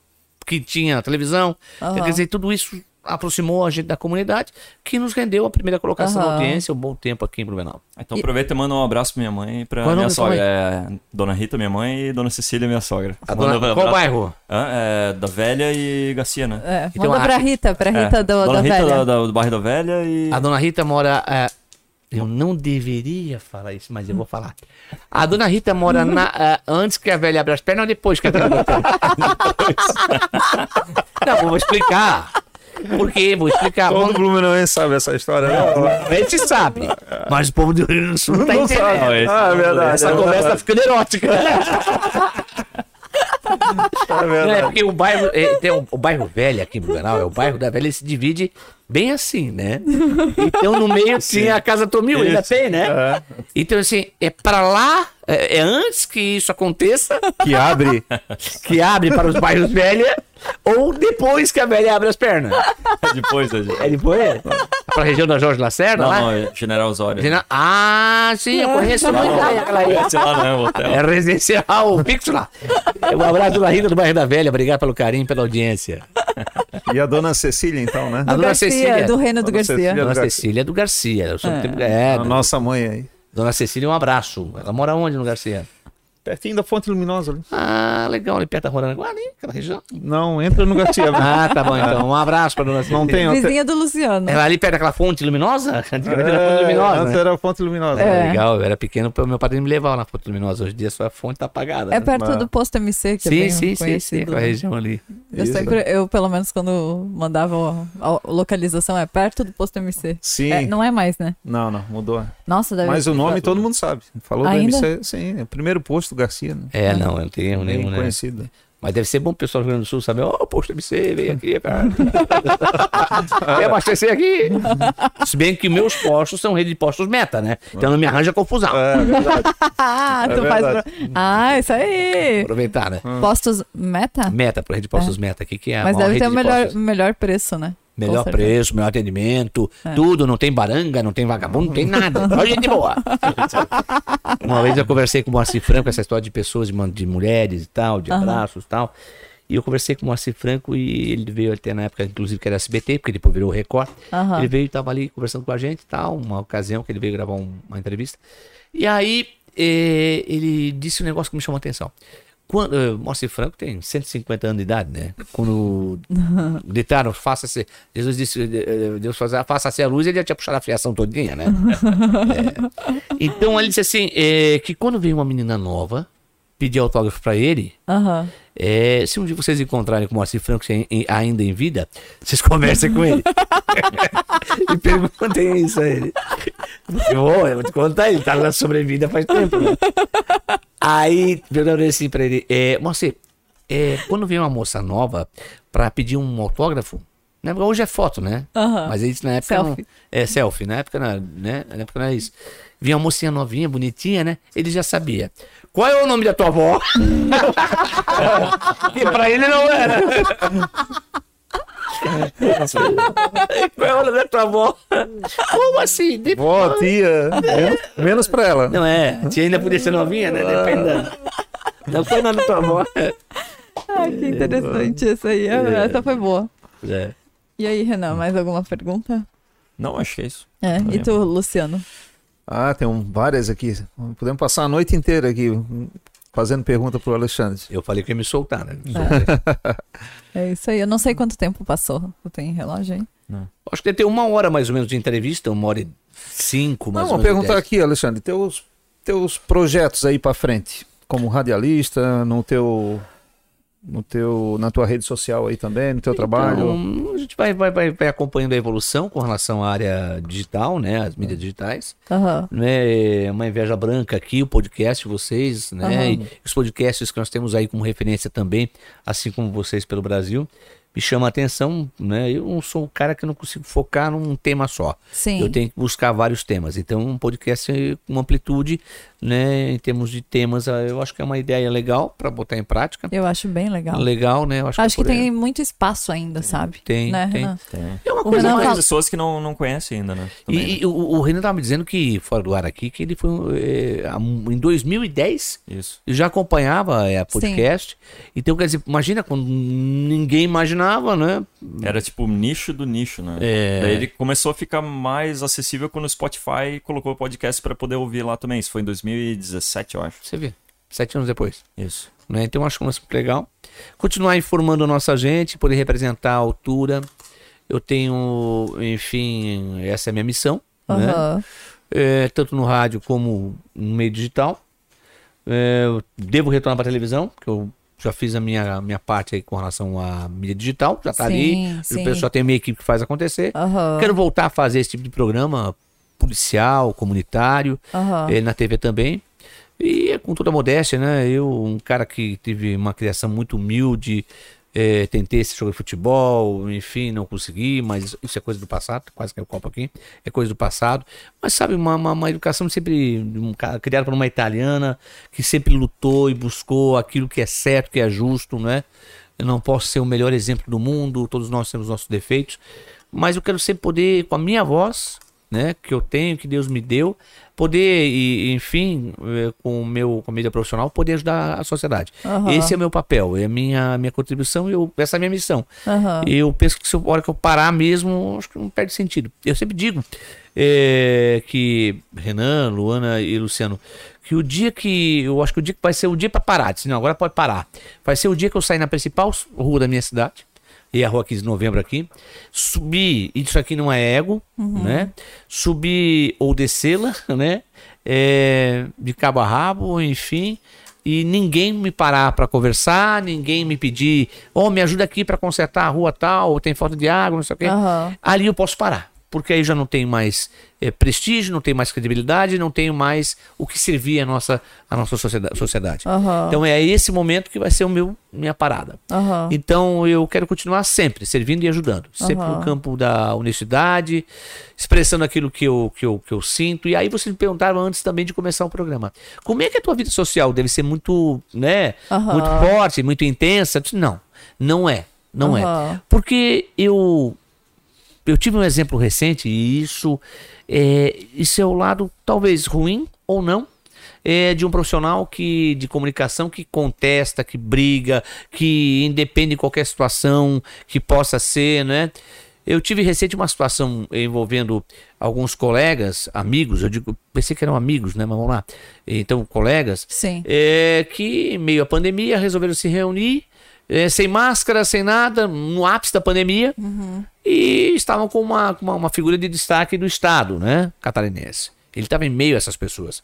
que tinha na televisão. Aham. Quer dizer, tudo isso aproximou a gente da comunidade, que nos rendeu a primeira colocação na Aham. audiência, um bom tempo aqui em Blumenau. Então aproveita e manda um abraço pra minha mãe e pra Qual é minha da sogra. É Dona Rita, minha mãe, e Dona Cecília, minha sogra. A Manda dona- um qual bairro? Hã? É, da Velha e Garcia, né? É, Então, manda a- pra Rita, pra Rita É, do, Dona da Rita velha. da- da- do bairro da Velha e... A dona Rita mora. é, eu não deveria falar isso, mas eu vou falar. A dona Rita mora na, é, antes que a velha abra as pernas ou depois que a velha abra? Não, vou explicar. Por quê? Vou explicar. Todo Vamos- Blumenauense sabe essa história, né? A gente sabe. Mas o povo do Rio Grande do Sul não tá Não entendendo. sabe. Não, esse- Ah, é verdade. Essa é conversa tá ficando erótica. é é porque o bairro, é, tem o, o bairro velho aqui em Blumenau, é o bairro da velha, ele se divide bem assim, né? Então no meio tinha a Casa Tomil, ainda tem, né? É, Então assim, é pra lá, é, é antes que isso aconteça, que abre. que abre para os bairros velha, ou depois que a velha abre as pernas. Depois da É depois? É pra região da Jorge Lacerda Não, lá? não, é General Osório. Gena- Ah, sim, eu conheço muito bem aquela aí. Lá, né? O hotel. É residencial, fixo lá. Um abraço da Rita do bairro da Velha, obrigado pelo carinho, pela audiência. E a dona Cecília, então, né? A Do dona Garcia, Cecília. do reino do Dona Garcia. Cecília. Dona do. Cecília do Garcia. Eu sou tempo- é, A nossa mãe aí. Dona Cecília, um abraço. Ela mora onde no Garcia? Pertinho da Fonte Luminosa ali. Ah, legal, ali perto da Rua ali, aquela região. Não, entra no Garcia. Ah, tá bom então. Um abraço pra Dona Cecília. Não tem. Vizinha do Luciano. Ela ali perto daquela fonte luminosa? Antigamente era fonte É, luminosa. antes né? era a Fonte Luminosa. É. Legal, eu era pequeno, meu padrinho me levava na fonte luminosa. Hoje em dia só a fonte tá apagada. É né? perto Mas- do posto MC, que é Sim, bem sim, sim, sim, conhecido. aquela região ali. Eu sempre, eu pelo menos quando mandava a a localização é perto do posto MC. Sim. É, não é mais, né? Não, não, mudou. Nossa, deve Mas o nome todo mundo sabe. Falou Ainda? do MC, sim. É o primeiro posto Garcia, né? É, não, eu não tenho erro nenhum, né? conhecido. Mas deve ser bom pro pessoal do Rio Grande do Sul saber, ó, o posto MC, vem aqui, cara. Vem abastecer aqui. Se bem que meus postos são rede de postos meta, né? Então não me arranja confusão. É verdade. Ah, É verdade. pro- Ah, isso aí. Aproveitar, né? Postos meta? Meta, por rede de postos meta aqui, que é a Mas deve ter o melhor, postos. melhor preço, né? Melhor preço, melhor atendimento, É. tudo, não tem baranga, não tem vagabundo, não tem nada. Só gente boa. Uma vez eu conversei com o Moacir Franco, essa história de pessoas, de, de mulheres e tal, de Aham. abraços e tal. E eu conversei com o Moacir Franco e ele veio até na época, inclusive, que era SBT, porque depois virou Record. Aham. Ele veio e estava ali conversando com a gente e tal, uma ocasião que ele veio gravar um- uma entrevista. E aí eh, ele disse um negócio que me chamou a atenção. Quando, uh, Moacir Franco tem 150 anos de idade, né? Quando gritaram, faça-se. Jesus disse, eh, Deus faça, faça-se a luz, ele já tinha puxado a fiação todinha, né? É. Então ele disse assim: é, que quando veio uma menina nova pedir autógrafo pra ele, Aham. é, se um dia vocês encontrarem com o Moacir Franco em- em- ainda em vida, vocês conversem com ele. e perguntem isso a ele. Eu vou, eu vou te contar, ele tá na sobrevida faz tempo, né? Aí, perguntei assim pra ele, é, Moacir, é, quando vem uma moça nova pra pedir um autógrafo, né? Hoje é foto, né? Aham. Mas isso na época não, Selfie. é selfie, na época, não, né? Na época não era isso. Vinha uma mocinha novinha, bonitinha, né? Ele já sabia. Qual é o nome da tua avó? e pra ele não era. Qual é o nome da tua avó? Como assim? De- Vó, tia, menos, menos pra ela. Não é, a tia ainda podia ser novinha, né? Dependendo. Não foi o nome da tua avó. Ai, que interessante essa aí. Essa foi boa. É. E aí, Renan, mais alguma pergunta? Não, acho que é isso. É. E tu, Luciano? Ah, tem um- várias aqui. Podemos passar a noite inteira aqui hum, fazendo pergunta pro Alexandre. Eu falei que ia me soltar, né? É isso aí. Eu não sei quanto tempo passou. Tu tem relógio aí? Acho que deve ter uma hora mais ou menos de entrevista, uma hora e cinco, mais Não, ou vou menos. perguntar aqui, Alexandre, teus, teus projetos aí pra frente, como radialista, no teu, no teu, na tua rede social aí também, no teu trabalho. Então, a gente vai, vai, vai, vai acompanhando a evolução com relação à área digital, né? As mídias digitais. Aham. Né? É Uma inveja branca aqui, o podcast, vocês, né? E os podcasts que nós temos aí como referência também, assim como vocês pelo Brasil. Me chama a atenção, né? Eu não sou um cara que não consigo focar num tema só. Sim. Eu tenho que buscar vários temas. Então, um podcast com amplitude, né? Em termos de temas, ah, eu acho que é uma ideia legal para botar em prática. Eu acho bem legal. Legal, né? Eu acho, Acho que por aí. tem muito espaço ainda, sabe? Tem, né, tem. Renan? Tem. É uma O coisa Renan mais fala- pessoas que não, não conhecem ainda, né? Também, né? E, e o, o Renan tava me dizendo que, fora do ar aqui, que ele foi é, em 2010 Isso. já acompanhava é, a podcast. Então, quer dizer, imagina quando ninguém imaginava, né? Era tipo o nicho do nicho, né? É. Daí ele começou a ficar mais acessível quando o Spotify colocou o podcast pra poder ouvir lá também. Isso foi em 2017, eu acho. Você vê, sete anos depois. Isso. Né? Então, acho que é um lance muito legal. Continuar informando a nossa gente, poder representar a altura. Eu tenho, enfim, essa é a minha missão. Né? Aham. É, tanto no rádio como no meio digital. É, eu devo retornar para televisão, porque eu já fiz a minha, minha parte aí com relação à mídia digital, já está Sim, ali. sim. O pessoal tem minha equipe que faz acontecer. Aham. Quero voltar a fazer esse tipo de programa policial, comunitário, Aham. eh, na TV também. E é com toda a modéstia, né? Eu, um cara que tive uma criação muito humilde, eh, tentei esse jogo de futebol, enfim, não consegui, mas isso é coisa do passado, quase que o copo aqui, é coisa do passado. Mas sabe, uma, uma, uma educação sempre um criada por uma italiana que sempre lutou e buscou aquilo que é certo, que é justo, né? Eu não posso ser o melhor exemplo do mundo, todos nós temos nossos defeitos, mas eu quero sempre poder, com a minha voz, né, que eu tenho, que Deus me deu, poder, e, enfim, eh, com o meu com a mídia profissional, poder ajudar a sociedade. Aham. Esse é o meu papel, é a minha, minha contribuição, eu, essa é a minha missão. Aham. Eu penso que se a hora que eu parar mesmo, acho que não perde sentido. Eu sempre digo eh, que Renan, Luana e Luciano, que o dia que. Eu acho que o dia que vai ser o dia para parar. Disse, não, agora pode parar. Vai ser o dia que eu sair na principal rua da minha cidade. E a rua 15 de novembro aqui. Subir, isso aqui não é ego, né? Subir ou descê-la, né? É, de cabo a rabo, enfim. E ninguém me parar para conversar, ninguém me pedir, oh, me ajuda aqui para consertar a rua tal, tem falta de água, não sei o quê. Aham. Ali eu posso parar, porque aí já não tenho mais eh, prestígio, não tenho mais credibilidade, não tenho mais o que servir a nossa, a nossa socieda- sociedade. Aham. Então é esse momento que vai ser o meu minha parada. Aham. Então eu quero continuar sempre servindo e ajudando, sempre Aham. no campo da honestidade, expressando aquilo que eu, que, eu, que eu sinto. E aí vocês me perguntaram antes também de começar o programa. Como é que a tua vida social deve ser muito, né, muito forte, muito intensa? Disse, Não, não é, não é. Porque eu eu tive um exemplo recente e isso é, isso é o lado talvez ruim ou não é de um profissional que de comunicação que contesta, que briga, que independe de qualquer situação que possa ser, né? Eu tive recente uma situação envolvendo alguns colegas, amigos, eu digo, pensei que eram amigos, né? Mas vamos lá. Então, colegas, Sim. é, que, em meio à pandemia, resolveram se reunir, é, sem máscara, sem nada, no ápice da pandemia, e estavam com uma, uma, uma figura de destaque do Estado, né? Catarinense. Ele estava em meio a essas pessoas.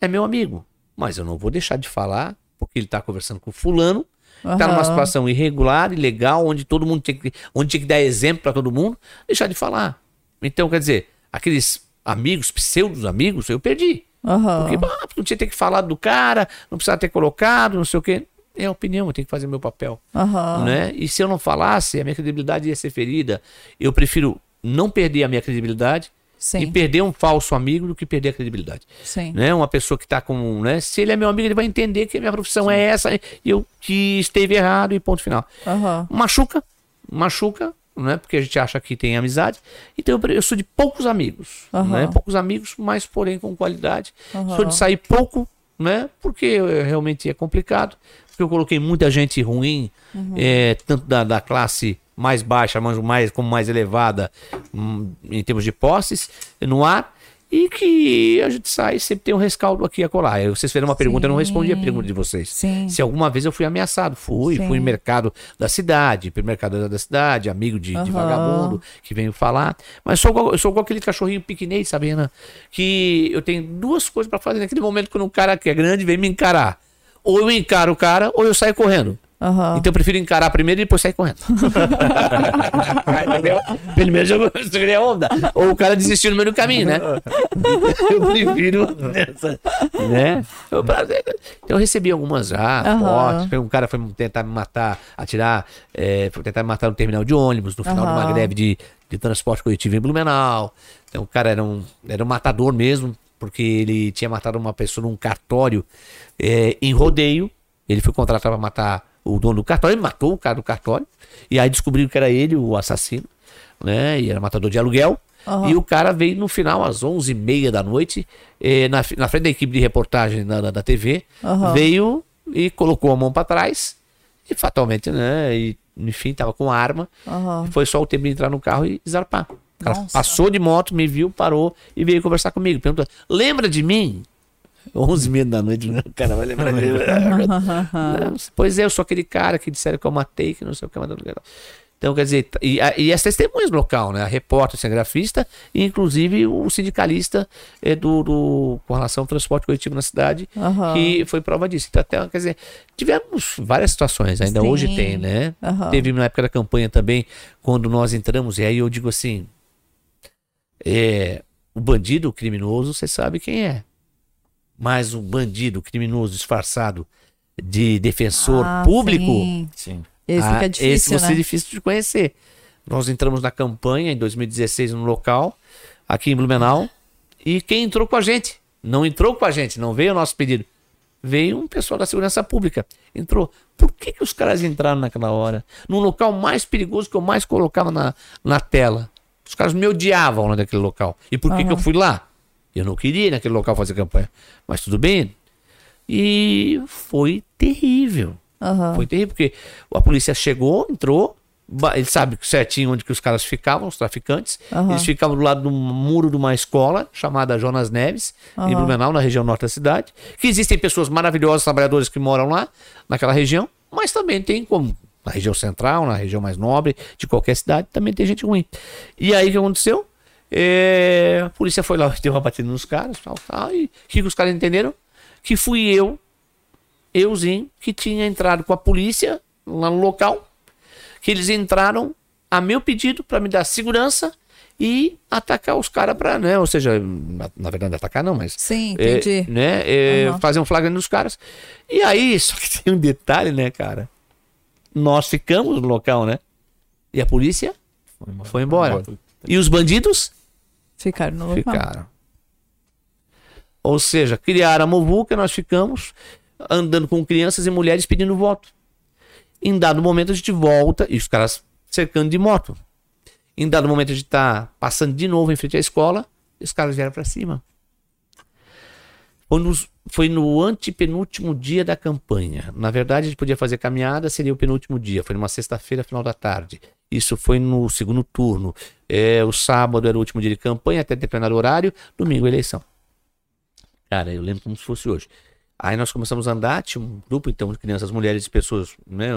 É meu amigo, mas eu não vou deixar de falar, porque ele está conversando com fulano, está numa situação irregular, ilegal, onde todo mundo tinha que, onde tinha que dar exemplo para todo mundo, deixar de falar. Então, quer dizer, aqueles amigos, pseudos amigos, eu perdi. Aham. Porque, ah, porque não tinha que falar do cara, não precisava ter colocado, não sei o quê. É a opinião, eu tenho que fazer meu papel. Aham. Né? E se eu não falasse, a minha credibilidade ia ser ferida. Eu prefiro não perder a minha credibilidade e Sim. perder um falso amigo do que perder a credibilidade. Sim. Né? Uma pessoa que está com. Né? Se ele é meu amigo, ele vai entender que a minha profissão é essa e eu que esteve errado e ponto final. Aham. Machuca, machuca, né? Porque a gente acha que tem amizade. Então eu, eu sou de poucos amigos, Aham. né? Poucos amigos, mas porém com qualidade. Aham. Sou de sair pouco, né? Porque eh, realmente é complicado. Porque eu coloquei muita gente ruim, Uhum. eh, tanto da, da classe mais baixa, mas mais como mais elevada hum, em termos de posses no ar. E que a gente sai sempre tem um rescaldo aqui acolá. Aí Vocês fizeram uma pergunta, eu não respondi a pergunta de vocês. Sim. Se alguma vez eu fui ameaçado, fui, Sim. fui no mercado da cidade, mercado da cidade, amigo de, de Aham. vagabundo que veio falar. Mas sou igual, eu sou igual aquele cachorrinho pequenês, sabe, Renan? Que eu tenho duas coisas pra fazer naquele momento quando um cara que é grande vem me encarar. Ou eu encaro o cara, ou eu saio correndo. Aham. Então eu prefiro encarar primeiro e depois sair correndo. Pelo menos eu segurei a onda. Ou o cara desistiu no meio do caminho, né? Eu prefiro nessa, né? Eu, prazer. Então eu recebi algumas já, Aham. fortes. Um cara foi tentar me matar, atirar, é, foi tentar me matar no terminal de ônibus, no final de uma greve de, de transporte coletivo em Blumenau. Então o cara era um, era um matador mesmo, porque ele tinha matado uma pessoa num cartório é, em rodeio. Ele foi contratado para matar o dono do cartório, ele matou o cara do cartório. E aí descobriram que era ele o assassino, né? E era matador de aluguel. Aham. E o cara veio no final, às 11h30 da noite, eh, na, na frente da equipe de reportagem da, da, TV, Aham. veio e colocou a mão para trás. E fatalmente, né? E, enfim, tava com arma. Aham. Foi só o tempo de entrar no carro e zarpar. O cara Nossa. passou de moto, me viu, parou e veio conversar comigo. Perguntou: lembra de mim? 11 h da noite, né? o cara vai lembrar de mim. Não, pois é, eu sou aquele cara que disseram que eu matei, que não sei o que, mas o que. Então, quer dizer, e, e as testemunhas do local, né? A repórter, cinegrafista, e inclusive o sindicalista eh, do, do- com relação ao transporte coletivo na cidade, Aham. que foi prova disso. Então, até, quer dizer, tivemos várias situações, ainda Sim. hoje tem, né? Aham. Teve na época da campanha também, quando nós entramos, e aí eu digo assim: é, o bandido, o criminoso, você sabe quem é. Mas o bandido, o criminoso disfarçado de defensor Ah, público, sim. Sim. Esse ah, fica esse difícil, vai ser né? difícil de conhecer. Nós entramos na campanha em 2016 no local, aqui em Blumenau, e quem entrou com a gente? Não entrou com a gente, não veio o nosso pedido. Veio um pessoal da segurança pública. Entrou. Por que, que os caras entraram naquela hora? No local mais perigoso que eu mais colocava na, na tela. Os caras me odiavam lá naquele local. E por que, que eu fui lá? Eu não queria ir naquele local fazer campanha. Mas tudo bem. E foi terrível. Aham. Foi terrível, porque a polícia chegou, entrou, ele sabe certinho onde que os caras ficavam, os traficantes. Aham. Eles ficavam do lado do muro de uma escola chamada Jonas Neves, em Aham. Blumenau, na região norte da cidade. Que existem pessoas maravilhosas, trabalhadores que moram lá, naquela região, mas também tem como na região central, na região mais nobre de qualquer cidade, também tem gente ruim. E aí o que aconteceu? É, a polícia foi lá, deu uma batida nos caras, tal, tal, e o que, que os caras entenderam? Que fui eu euzinho, que tinha entrado com a polícia lá no local, que eles entraram a meu pedido para me dar segurança e atacar os caras para, né, ou seja, na, verdade atacar não, mas Sim, é, entendi. né, é, Aham. fazer um flagrante dos caras. E aí, só que tem um detalhe, né, cara? Nós ficamos no local, né? E a polícia foi embora. E os bandidos Ficaram no local. Ficaram. Ou seja, criaram a Movuca, nós ficamos andando com crianças e mulheres pedindo voto. Em dado momento a gente volta, e os caras cercando de moto. Em dado momento a gente tá passando de novo em frente à escola, e os caras vieram para cima. Foi, nos- foi no antepenúltimo dia da campanha. Na verdade, a gente podia fazer caminhada, seria o penúltimo dia. Foi numa sexta-feira, final da tarde. Isso foi no segundo turno. É, o sábado era o último dia de campanha, até determinado horário. Domingo, eleição. Cara, eu lembro como se fosse hoje. Aí nós começamos a andar, tinha um grupo então de crianças, mulheres e pessoas, né,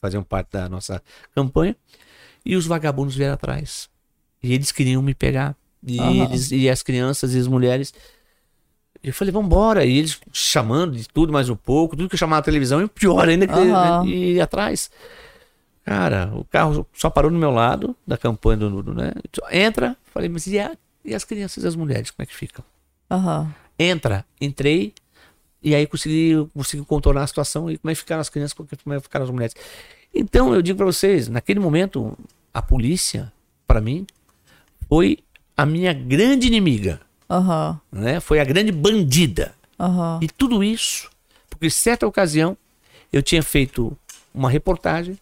faziam parte da nossa campanha, e os vagabundos vieram atrás. E eles queriam me pegar. E, Aham. eles, e as crianças e as mulheres. Eu falei, vambora. E eles chamando de tudo mais um pouco, tudo que eu chamava na televisão, e pior ainda que Aham. e ir atrás. Cara, o carro só parou no meu lado da campanha do, do né? Entra, falei, mas e, a- e as crianças e as mulheres, como é que ficam? Aham. Entra, entrei, e aí consegui, consegui contornar a situação e como é que ficaram as crianças, como é que ficaram as mulheres. Então, eu digo pra vocês, naquele momento, a polícia, pra mim, foi a minha grande inimiga, Aham. né? Foi a grande bandida. Aham. E tudo isso, porque em certa ocasião eu tinha feito uma reportagem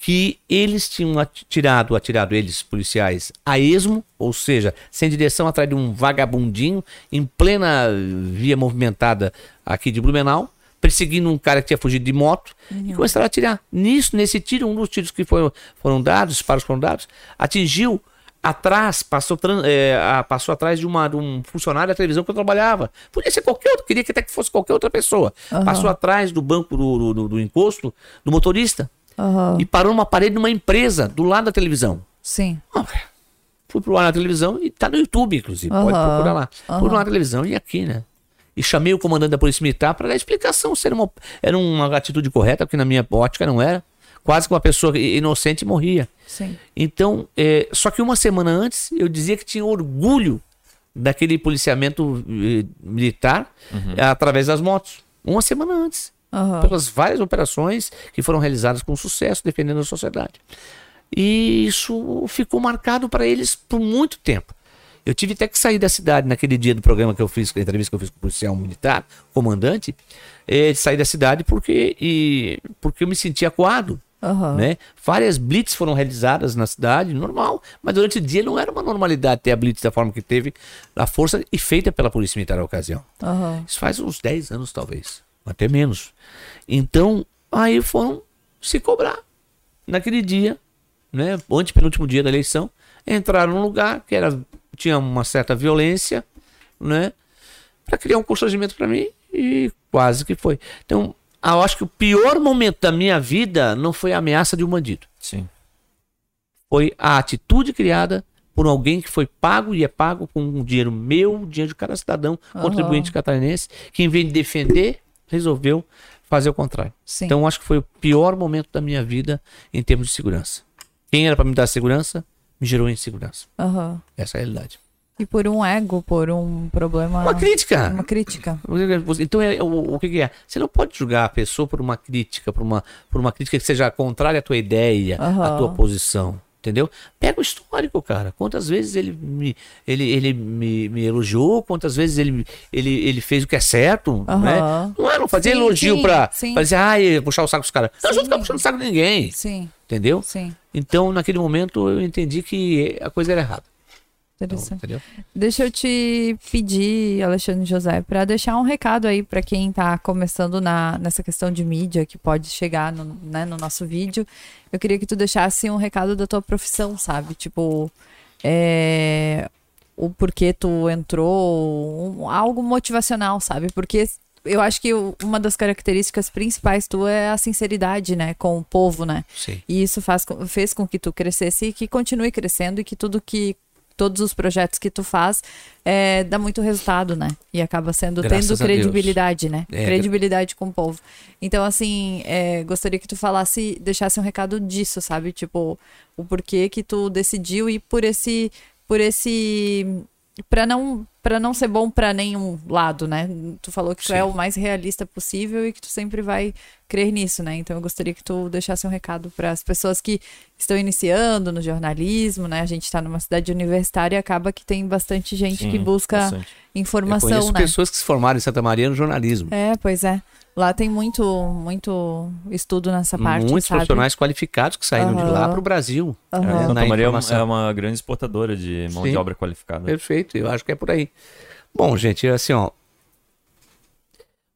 que eles tinham atirado, atirado eles, policiais, a esmo, ou seja, sem direção atrás de um vagabundinho, em plena via movimentada aqui de Blumenau, perseguindo um cara que tinha fugido de moto, e começaram a atirar. Nisso, nesse tiro, um dos tiros que foram, foram dados, disparos foram dados, atingiu atrás, passou, é, passou atrás de, uma, de um funcionário da televisão que eu trabalhava. Podia ser qualquer outro, queria que até que fosse qualquer outra pessoa. Aham. Passou atrás do banco do, do, do encosto do motorista Aham. e parou numa parede de uma empresa do lado da televisão. Sim. Ah, Fui pro ar na televisão e tá no YouTube, inclusive. Pode Aham, procurar lá. aham. Fui pro ar na televisão e aqui, né? E chamei o comandante da Polícia Militar para dar explicação se era uma, era uma atitude correta, porque na minha ótica não era. Quase que uma pessoa inocente morria. Sim. Então, é, só que uma semana antes eu dizia que tinha orgulho daquele policiamento eh, militar eh, através das motos. Uma semana antes. Aham. Pelas várias operações que foram realizadas com sucesso, defendendo a sociedade. E isso ficou marcado para eles por muito tempo. Eu tive até que sair da cidade naquele dia do programa que eu fiz, a entrevista que eu fiz com o policial militar, comandante, eh, de sair da cidade porque, e, porque eu me sentia acuado Aham. né? Várias blitz foram realizadas na cidade, normal, mas durante o dia não era uma normalidade ter a blitz da forma que teve, a força e feita pela Polícia Militar na ocasião. Aham. Isso faz uns 10 anos, talvez, até menos. Então, aí foram se cobrar. Naquele dia, né, antepenúltimo dia da eleição, entraram num lugar que era, tinha uma certa violência, né, para criar um constrangimento para mim e quase que foi. Então, eu acho que o pior momento da minha vida não foi a ameaça de um bandido. Sim. Foi a atitude criada por alguém que foi pago e é pago com um dinheiro meu, dinheiro de cada cidadão, Aham. contribuinte catarinense, que em vez de defender, resolveu fazer o contrário. Sim. Então, eu acho que foi o pior momento da minha vida em termos de segurança. Quem era para me dar segurança, me gerou insegurança. Aham. Essa é a realidade. E por um ego, por um problema. Uma crítica. Uma crítica. Então, é, o, o que, é? Você não pode julgar a pessoa por uma crítica, por uma, por uma crítica que seja contrária à tua ideia, à Aham. tua posição. Entendeu? Pega o histórico, cara. Quantas vezes ele me, ele, ele me, me elogiou, quantas vezes ele, ele, ele fez o que é certo, né? Aham. Não é, não fazia Sim, elogio sim, pra, sim. pra dizer, ai, puxar o saco dos caras. Não, eu não ficava puxando o saco de ninguém, Sim, entendeu? sim. Então, naquele momento, eu entendi que a coisa era errada. Então, Interessante. entendeu? Deixa eu te pedir, Alexandre José, para deixar um recado aí para quem tá começando na, nessa questão de mídia que pode chegar no, né, no nosso vídeo. Eu queria que tu deixasse um recado da tua profissão, sabe? Tipo, é, o porquê tu entrou, um- algo motivacional, sabe? Porque eu acho que uma das características principais tua é a sinceridade, né, com o povo, né? Sim. E isso faz, fez com que tu crescesse e que continue crescendo e que tudo que todos os projetos que tu faz é, dá muito resultado, né? E acaba sendo Graças tendo Deus. credibilidade, né? É, credibilidade com o povo. Então, assim, é, gostaria que tu falasse, deixasse um recado disso, sabe? Tipo, o porquê que tu decidiu ir por esse, por esse, para não, para não ser bom pra nenhum lado, né? Tu falou que tu Sim. é o mais realista possível e que tu sempre vai crer nisso, né? Então eu gostaria que tu deixasse um recado para as pessoas que estão iniciando no jornalismo, né? A gente está numa cidade universitária e acaba que tem bastante gente Sim, que busca bastante. Eu informação, conheço né? pessoas que se formaram em Santa Maria no jornalismo. É, pois é. Lá tem muito, muito estudo nessa parte, Muitos sabe? profissionais qualificados que saíram de lá para o Brasil. Né, Santa Maria é uma- é uma grande exportadora de mão Sim. de obra qualificada. Perfeito, eu acho que é por aí. Bom, gente, assim, ó.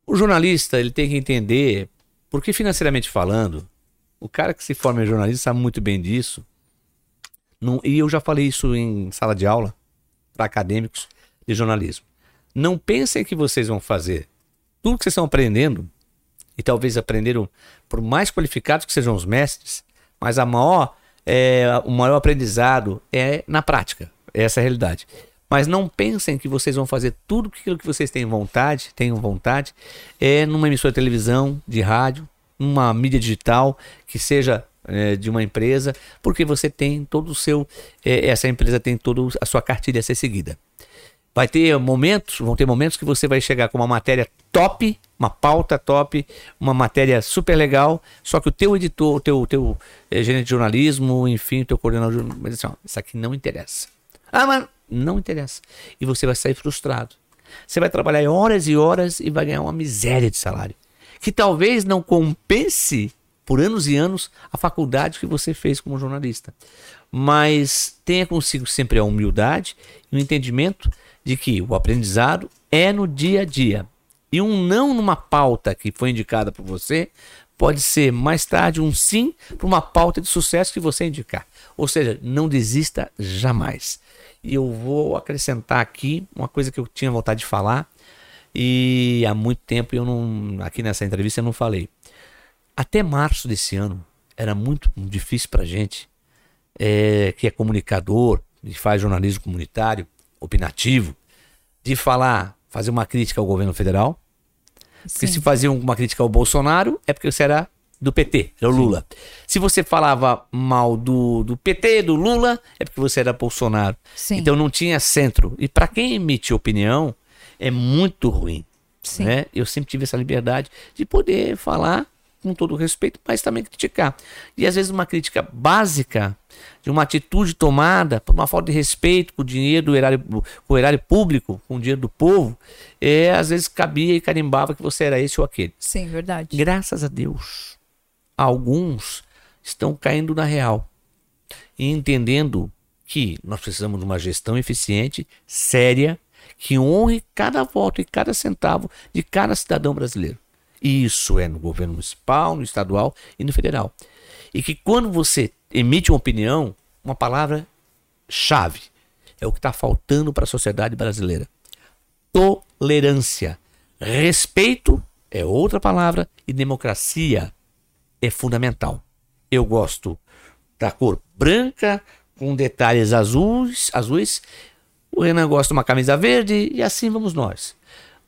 O jornalista, ele tem que entender, porque financeiramente falando, o cara que se forma em jornalismo sabe muito bem disso, Não- e eu já falei isso em sala de aula para acadêmicos de jornalismo. Não pensem que vocês vão fazer tudo que vocês estão aprendendo, e talvez aprenderam por mais qualificados que sejam os mestres, mas a maior, é, o maior aprendizado é na prática. Essa é a realidade. Mas não pensem que vocês vão fazer tudo aquilo que vocês têm vontade, tenham vontade, é numa emissora de televisão, de rádio, numa mídia digital, que seja é, de uma empresa, porque você tem todo o seu, é, essa empresa tem toda a sua cartilha a ser seguida. Vai ter momentos, vão ter momentos que você vai chegar com uma matéria top, uma pauta top, uma matéria super legal, só que o teu editor, o teu, teu eh, gerente de jornalismo, enfim, o teu coordenador de jornalismo, assim, isso aqui não interessa. Ah, mas não interessa. E você vai sair frustrado. Você vai trabalhar horas e horas e vai ganhar uma miséria de salário. Que talvez não compense por anos e anos a faculdade que você fez como jornalista. Mas tenha consigo sempre a humildade e o entendimento de que o aprendizado é no dia a dia. E um não numa pauta que foi indicada por você pode ser mais tarde um sim para uma pauta de sucesso que você indicar. Ou seja, não desista jamais. E eu vou acrescentar aqui uma coisa que eu tinha vontade de falar e há muito tempo eu não aqui nessa entrevista eu não falei. Até março desse ano era muito difícil para gente é, que é comunicador e faz jornalismo comunitário, opinativo, de falar, fazer uma crítica ao governo federal. Porque Sim. se fazia uma crítica ao Bolsonaro, é porque você era do PT, era o Lula. Se você falava mal do, do PT, do Lula, é porque você era Bolsonaro. Sim. Então não tinha centro. E para quem emite opinião, é muito ruim. Sim. Né? Eu sempre tive essa liberdade de poder falar com todo respeito, mas também criticar. E às vezes uma crítica básica de uma atitude tomada por uma falta de respeito com o dinheiro do erário, com o erário público, com o dinheiro do povo, é, às vezes cabia e carimbava que você era esse ou aquele. Sim, verdade. Graças a Deus, alguns estão caindo na real e entendendo que nós precisamos de uma gestão eficiente, séria, que honre cada voto e cada centavo de cada cidadão brasileiro. E isso é no governo municipal, no estadual e no federal. E que quando você emite uma opinião, uma palavra chave é o que está faltando para a sociedade brasileira tolerância. Respeito é outra palavra e democracia é fundamental. Eu gosto da cor branca com detalhes azuis, azuis. O Renan gosta de uma camisa verde e assim vamos nós.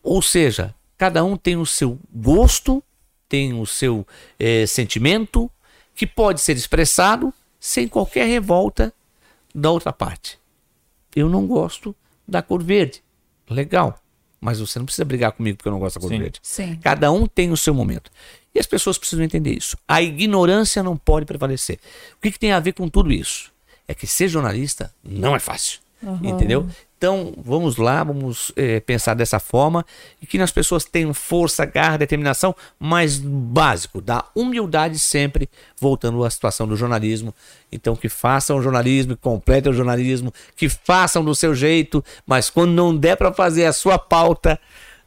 Ou seja, cada um tem o seu gosto, tem o seu eh, sentimento que pode ser expressado sem qualquer revolta da outra parte. Eu não gosto da cor verde. Legal. Mas você não precisa brigar comigo porque eu não gosto da cor Sim. verde. Sim. Cada um tem o seu momento. E as pessoas precisam entender isso. A ignorância não pode prevalecer. O que, que tem a ver com tudo isso? É que ser jornalista não é fácil. Entendeu? Então, vamos lá, vamos eh, pensar dessa forma e que as pessoas tenham força, garra, determinação, mas básico, da humildade sempre, voltando à situação do jornalismo. Então, que façam o jornalismo, que completem o jornalismo, que façam do seu jeito, mas quando não der para fazer a sua pauta,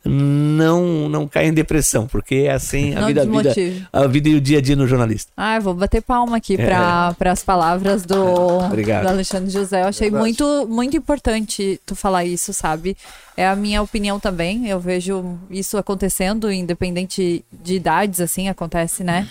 não não caia em depressão, porque é assim a Não vida, a vida, a vida e o dia a dia no jornalista. Ah, vou bater palma aqui para as palavras do, do Alexandre José. Eu achei Verdade. muito, muito importante tu falar isso, sabe? É a minha opinião também. Eu vejo isso acontecendo, independente de idades, assim, acontece, né?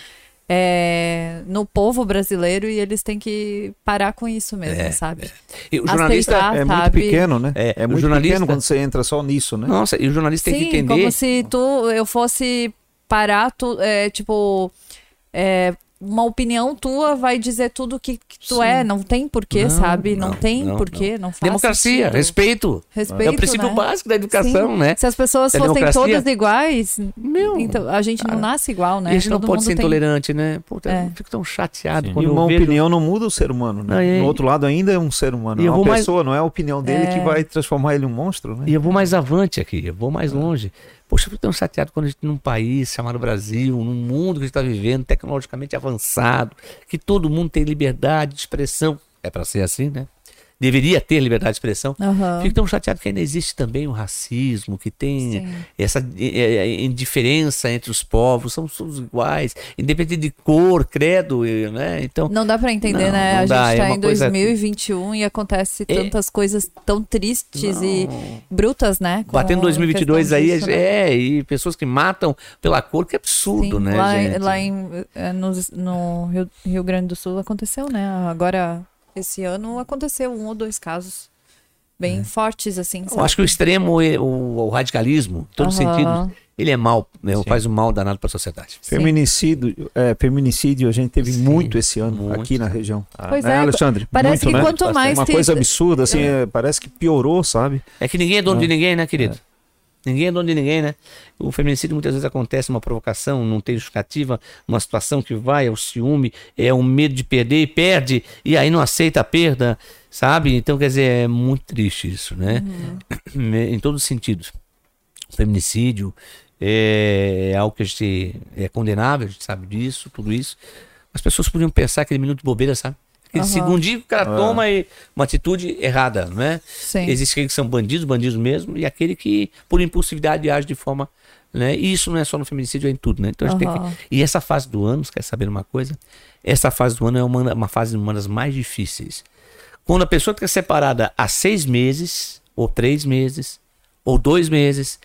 É, no povo brasileiro e eles têm que parar com isso mesmo, É, sabe? E o jornalista, Aceitar. É muito sabe? pequeno, né? É, É, muito jornalista- pequeno quando você entra só nisso, né? nossa, e o jornalista tem Sim, que entender. como se tu, eu fosse parar, tu, é, tipo, é, uma opinião tua vai dizer tudo o que, que tu Sim. é. Não tem porquê, Não, sabe? Não, não, tem não, porquê, não, faz Democracia, sentido. respeito. Respeito, é o princípio né? básico da educação, Sim. né? Se as pessoas Da fossem democracia. todas iguais, Meu, então a gente não cara, nasce igual, né? E a gente não Todo pode mundo ser tem- intolerante, né? Puta, É. eu fico tão chateado Sim. quando E uma eu vejo... opinião não muda o ser humano, né? Não, e- No outro lado ainda é um ser humano. E É uma vou mais- pessoa, não é a opinião dele É. que vai transformar ele em um monstro, né? E eu vou mais avante aqui, eu vou mais longe. Poxa, eu fico tão chateado quando a gente num país chamado Brasil, num mundo que a gente está vivendo, tecnologicamente avançado, que todo mundo tem liberdade de expressão. É para ser assim, né? Deveria ter liberdade de expressão. Aham. Fico tão chateado que ainda existe também o racismo, que tem Sim. essa eh, eh, indiferença entre os povos, são todos iguais, independente de cor, credo, né? Então, Não dá pra entender, Não, né? não a gente é tá uma em coisa- 2021 e acontece É. tantas coisas tão tristes e brutas, né? com batendo 2022 questão aí, disso, né? é, e pessoas que matam pela cor, que absurdo, Sim, né, lá, gente? lá em, eh, nos- no Rio, Rio Grande do Sul aconteceu, né? Agora, esse ano aconteceu um ou dois casos bem fortes, assim. É. Eu acho que o extremo, eh, o, o radicalismo, em todos os Aham. sentidos, ele é mal, né, Sim. faz um mal danado para a sociedade. Sim. Feminicídio, é, feminicídio a gente teve Sim, muito esse ano muito. aqui na região. Pois né, é, Alexandre? parece Muito, que né? quanto mais Uma tem- coisa absurda, assim, é, parece que piorou, sabe? É que ninguém é dono É. de ninguém, né, querido? Ninguém é dono de ninguém, né? O feminicídio muitas vezes acontece uma provocação, não tem justificativa, uma situação que vai, é o ciúme, é o medo de perder e perde, e aí não aceita a perda, sabe? Então, quer dizer, é muito triste isso, né? em todos os sentidos. O feminicídio é, algo que a gente é condenável, a gente sabe disso, tudo isso. As pessoas podiam pensar aquele minuto de bobeira, sabe? Aquele Aham. segundinho que o cara toma e uma atitude errada, não é? Sim. Existem aqueles que são bandidos, bandidos mesmo, e aquele que, por impulsividade, age de forma. Né? E isso não é só no feminicídio, é em tudo, né? Então a gente tem Aham. que. E essa fase do ano, você quer saber uma coisa? Essa fase do ano é uma, uma fase uma das mais difíceis. Quando a pessoa está separada há seis meses, ou três meses, ou dois meses,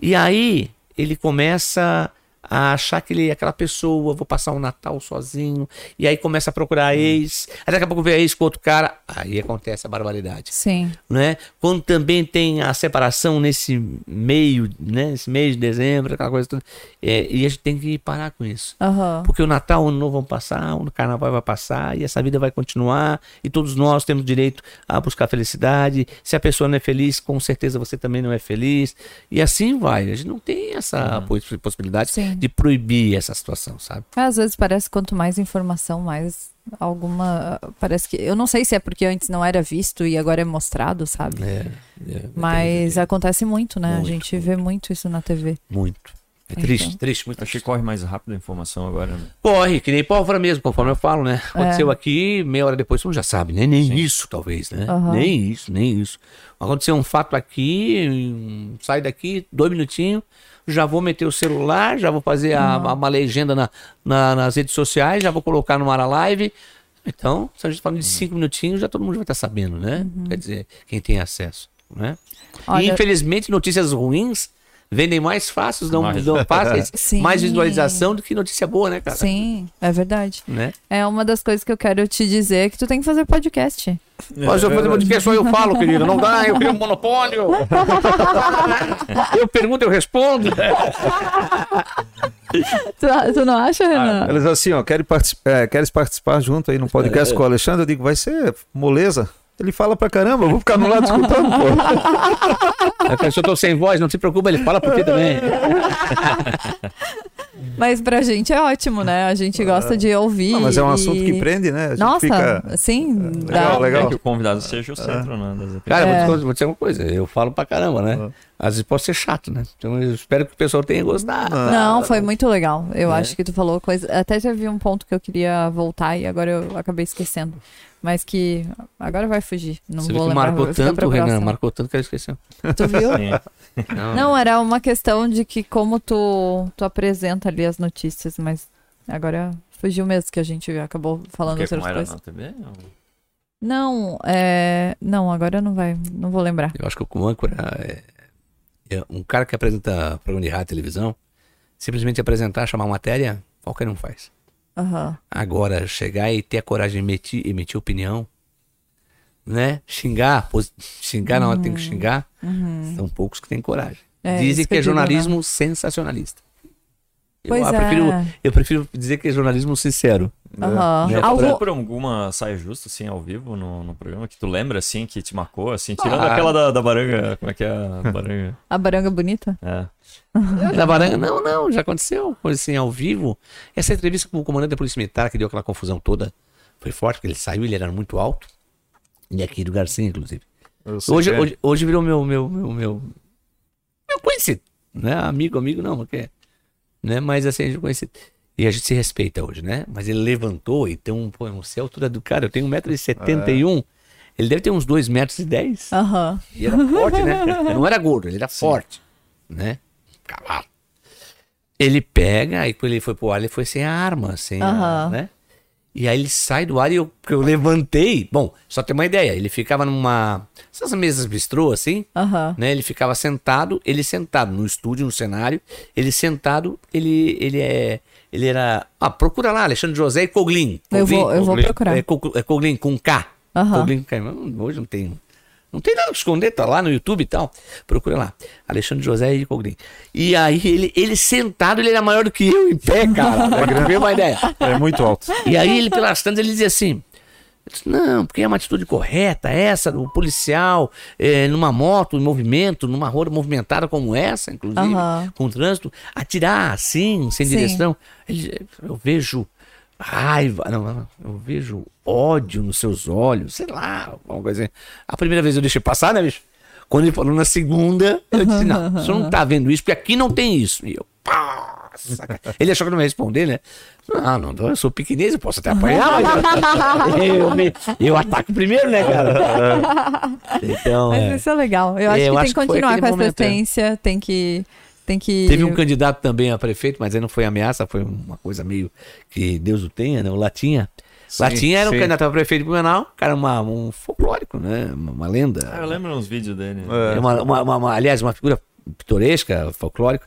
e aí ele começa a achar que ele é aquela pessoa, vou passar um Natal sozinho, e aí começa a procurar ex, aí daqui a pouco vê a ex com outro cara, aí acontece a barbaridade Sim. né? Quando também tem a separação nesse meio, né? Nesse mês de dezembro, aquela coisa toda. É, e a gente tem que parar com isso. Aham. Porque o Natal, o Ano Novo vão passar, o Carnaval vai passar e essa vida vai continuar e todos nós temos direito a buscar felicidade. Se a pessoa não é feliz, com certeza você também não é feliz. E assim vai. A gente não tem essa poss- possibilidade Sim. De proibir essa situação, sabe? Às vezes parece que quanto mais informação, mais alguma. Parece que. Eu não sei se é porque antes não era visto e agora é mostrado, sabe? É, é, Mas acontece muito, né? Muito, a gente vê muito isso na TV. muito. É Então. triste, triste, muito Acho que triste. corre mais rápido a informação agora, né? Corre, que nem pólvora mesmo, conforme eu falo, né? É. Aconteceu aqui, meia hora depois, você já sabe, né? Nem isso, talvez, né? Aham. Nem isso, nem isso. Aconteceu um fato aqui, sai daqui, dois minutinhos, já vou meter o celular, já vou fazer a, a- uma legenda na, na- nas redes sociais, já vou colocar no Ara Live. Então, se a gente fala de cinco minutinhos, já todo mundo vai estar sabendo, né? Quer dizer, quem tem acesso, né? E, Olha- infelizmente, notícias ruins vendem mais fáceis, não, Mais. não fáceis, Sim. mais visualização do que notícia boa, né, cara? Sim, é verdade. Né? É uma das coisas que eu quero te dizer que tu tem que fazer podcast. Mas eu fazer podcast só eu falo, querido. Não dá, eu crio um monopólio. eu pergunto, eu respondo. Tu, tu não acha, Renan? Eles assim, ó, querem participar, é, queres participar junto aí no podcast com o Alexandre? Eu digo, vai ser moleza. Ele fala pra caramba, eu vou ficar no lado escutando, pô. Se eu tô sem voz, não se preocupa, ele fala por ti também. Mas pra gente é ótimo, né? A gente gosta de ouvir. Não, mas é um e- assunto que prende, né? A gente Nossa, fica... sim. legal, dá- legal. É que o convidado seja o centro, né? Das Cara, É. vou, te, vou te dizer uma coisa, eu falo pra caramba, né? Às vezes pode ser chato, né? Então eu espero que o pessoal tenha gostado. Não, foi muito legal. Eu É. acho que tu falou coisa. Até teve um ponto que eu queria voltar e agora eu acabei esquecendo. Mas que agora vai fugir. Não Você vou lembrar. marcou tanto, Renan, marcou tanto que ele esqueceu. Tu viu? Sim. Não, Não, era uma questão de que como tu, tu apresenta ali as notícias, mas agora fugiu mesmo que a gente acabou falando Porque outras coisas. na TV? ou- Não, é. Não, agora não vai. Não vou lembrar. Eu acho que o âncora é, é um cara que apresenta programa de rádio e televisão, simplesmente apresentar, chamar uma matéria, qualquer um faz. Aham. Agora, chegar e ter a coragem de emitir, emitir opinião, né? Xingar, xingar na hora que tem que xingar, são poucos que têm coragem. Uhum. É, Dizem que é né? jornalismo sensacionalista. Eu, Pois ah, é. prefiro, eu prefiro dizer que é jornalismo sincero. Aham. É, Já Algo- por alguma saia justa, assim, ao vivo no, no programa, que tu lembra, assim, que te marcou, assim, tirando Ah. aquela da, da baranga, como é que é a baranga? A baranga bonita? É. Na baranga, não, não, já aconteceu, coisa assim, ao vivo. Essa entrevista com o comandante da Polícia Militar, que deu aquela confusão toda, foi forte, porque ele saiu, ele era muito alto. E aqui do Garcia, inclusive. Eu Hoje, é. hoje, hoje virou meu, meu, meu, meu, meu conhecido, né? Amigo, amigo não, porque, né? Mas assim, a gente conhecido. E a gente se respeita hoje, né? Mas ele levantou e tem um, pô, sei a altura do cara, eu tenho 1,71m. Ele deve ter uns 2 metros e 10. Aham. E era forte, né? Não era gordo, ele era forte, né? Cavalo. Ele pega, aí quando ele foi pro ar, ele foi sem a arma, sem a, Aham. né? E aí ele sai do ar e eu, eu levantei. Bom, só ter uma ideia, ele ficava numa... Essas mesas bistrô, assim, Aham. né? Ele ficava sentado, ele sentado no estúdio, no cenário, ele sentado, ele, ele é... Ele era... Ah, procura lá, Alexandre José e Coglin. Eu vou, eu vou Coglin. procurar. É, é Coglin com K. Aham. Coglin com K. Mas Hoje não tem... Não tem nada que esconder, tá lá no YouTube e tal. Procura lá. Alexandre José e Coglin. E aí, ele, ele sentado, ele era maior do que eu em pé, cara. Pra uma ideia. É muito alto. E aí ele, pelas tantas, ele dizia assim. disse, Não, porque é uma atitude correta essa do policial eh, numa moto, em movimento, numa rua movimentada como essa, inclusive, Aham. com o trânsito, atirar assim, sem Sim. direção. Ele, eu vejo raiva, não, não, eu vejo ódio nos seus olhos, sei lá, alguma coisa assim. A primeira vez eu deixei passar, né, bicho? Quando ele falou na segunda, eu disse, não, senhor não tá vendo isso, porque aqui não tem isso. E eu, pá, saca. Ele achou que não ia responder, né? Ah, não, eu sou pequenês, eu posso até apanhar, mas eu, eu, me- eu ataco primeiro, né, cara? Então, Mas é. isso é legal. Eu acho Eu que acho tem que continuar com essa momento, é. essência, tem que. Tem que. Teve um candidato também a prefeito, mas aí não foi ameaça, foi uma coisa meio que Deus o tenha, né? O Latinha. Latinha era um sim. candidato a prefeito de Blumenau, cara, uma, um folclórico, né? Uma, uma lenda. Ah, eu lembro uns vídeos dele. É uma, uma- uma- uma- aliás, uma figura pitoresca, folclórica.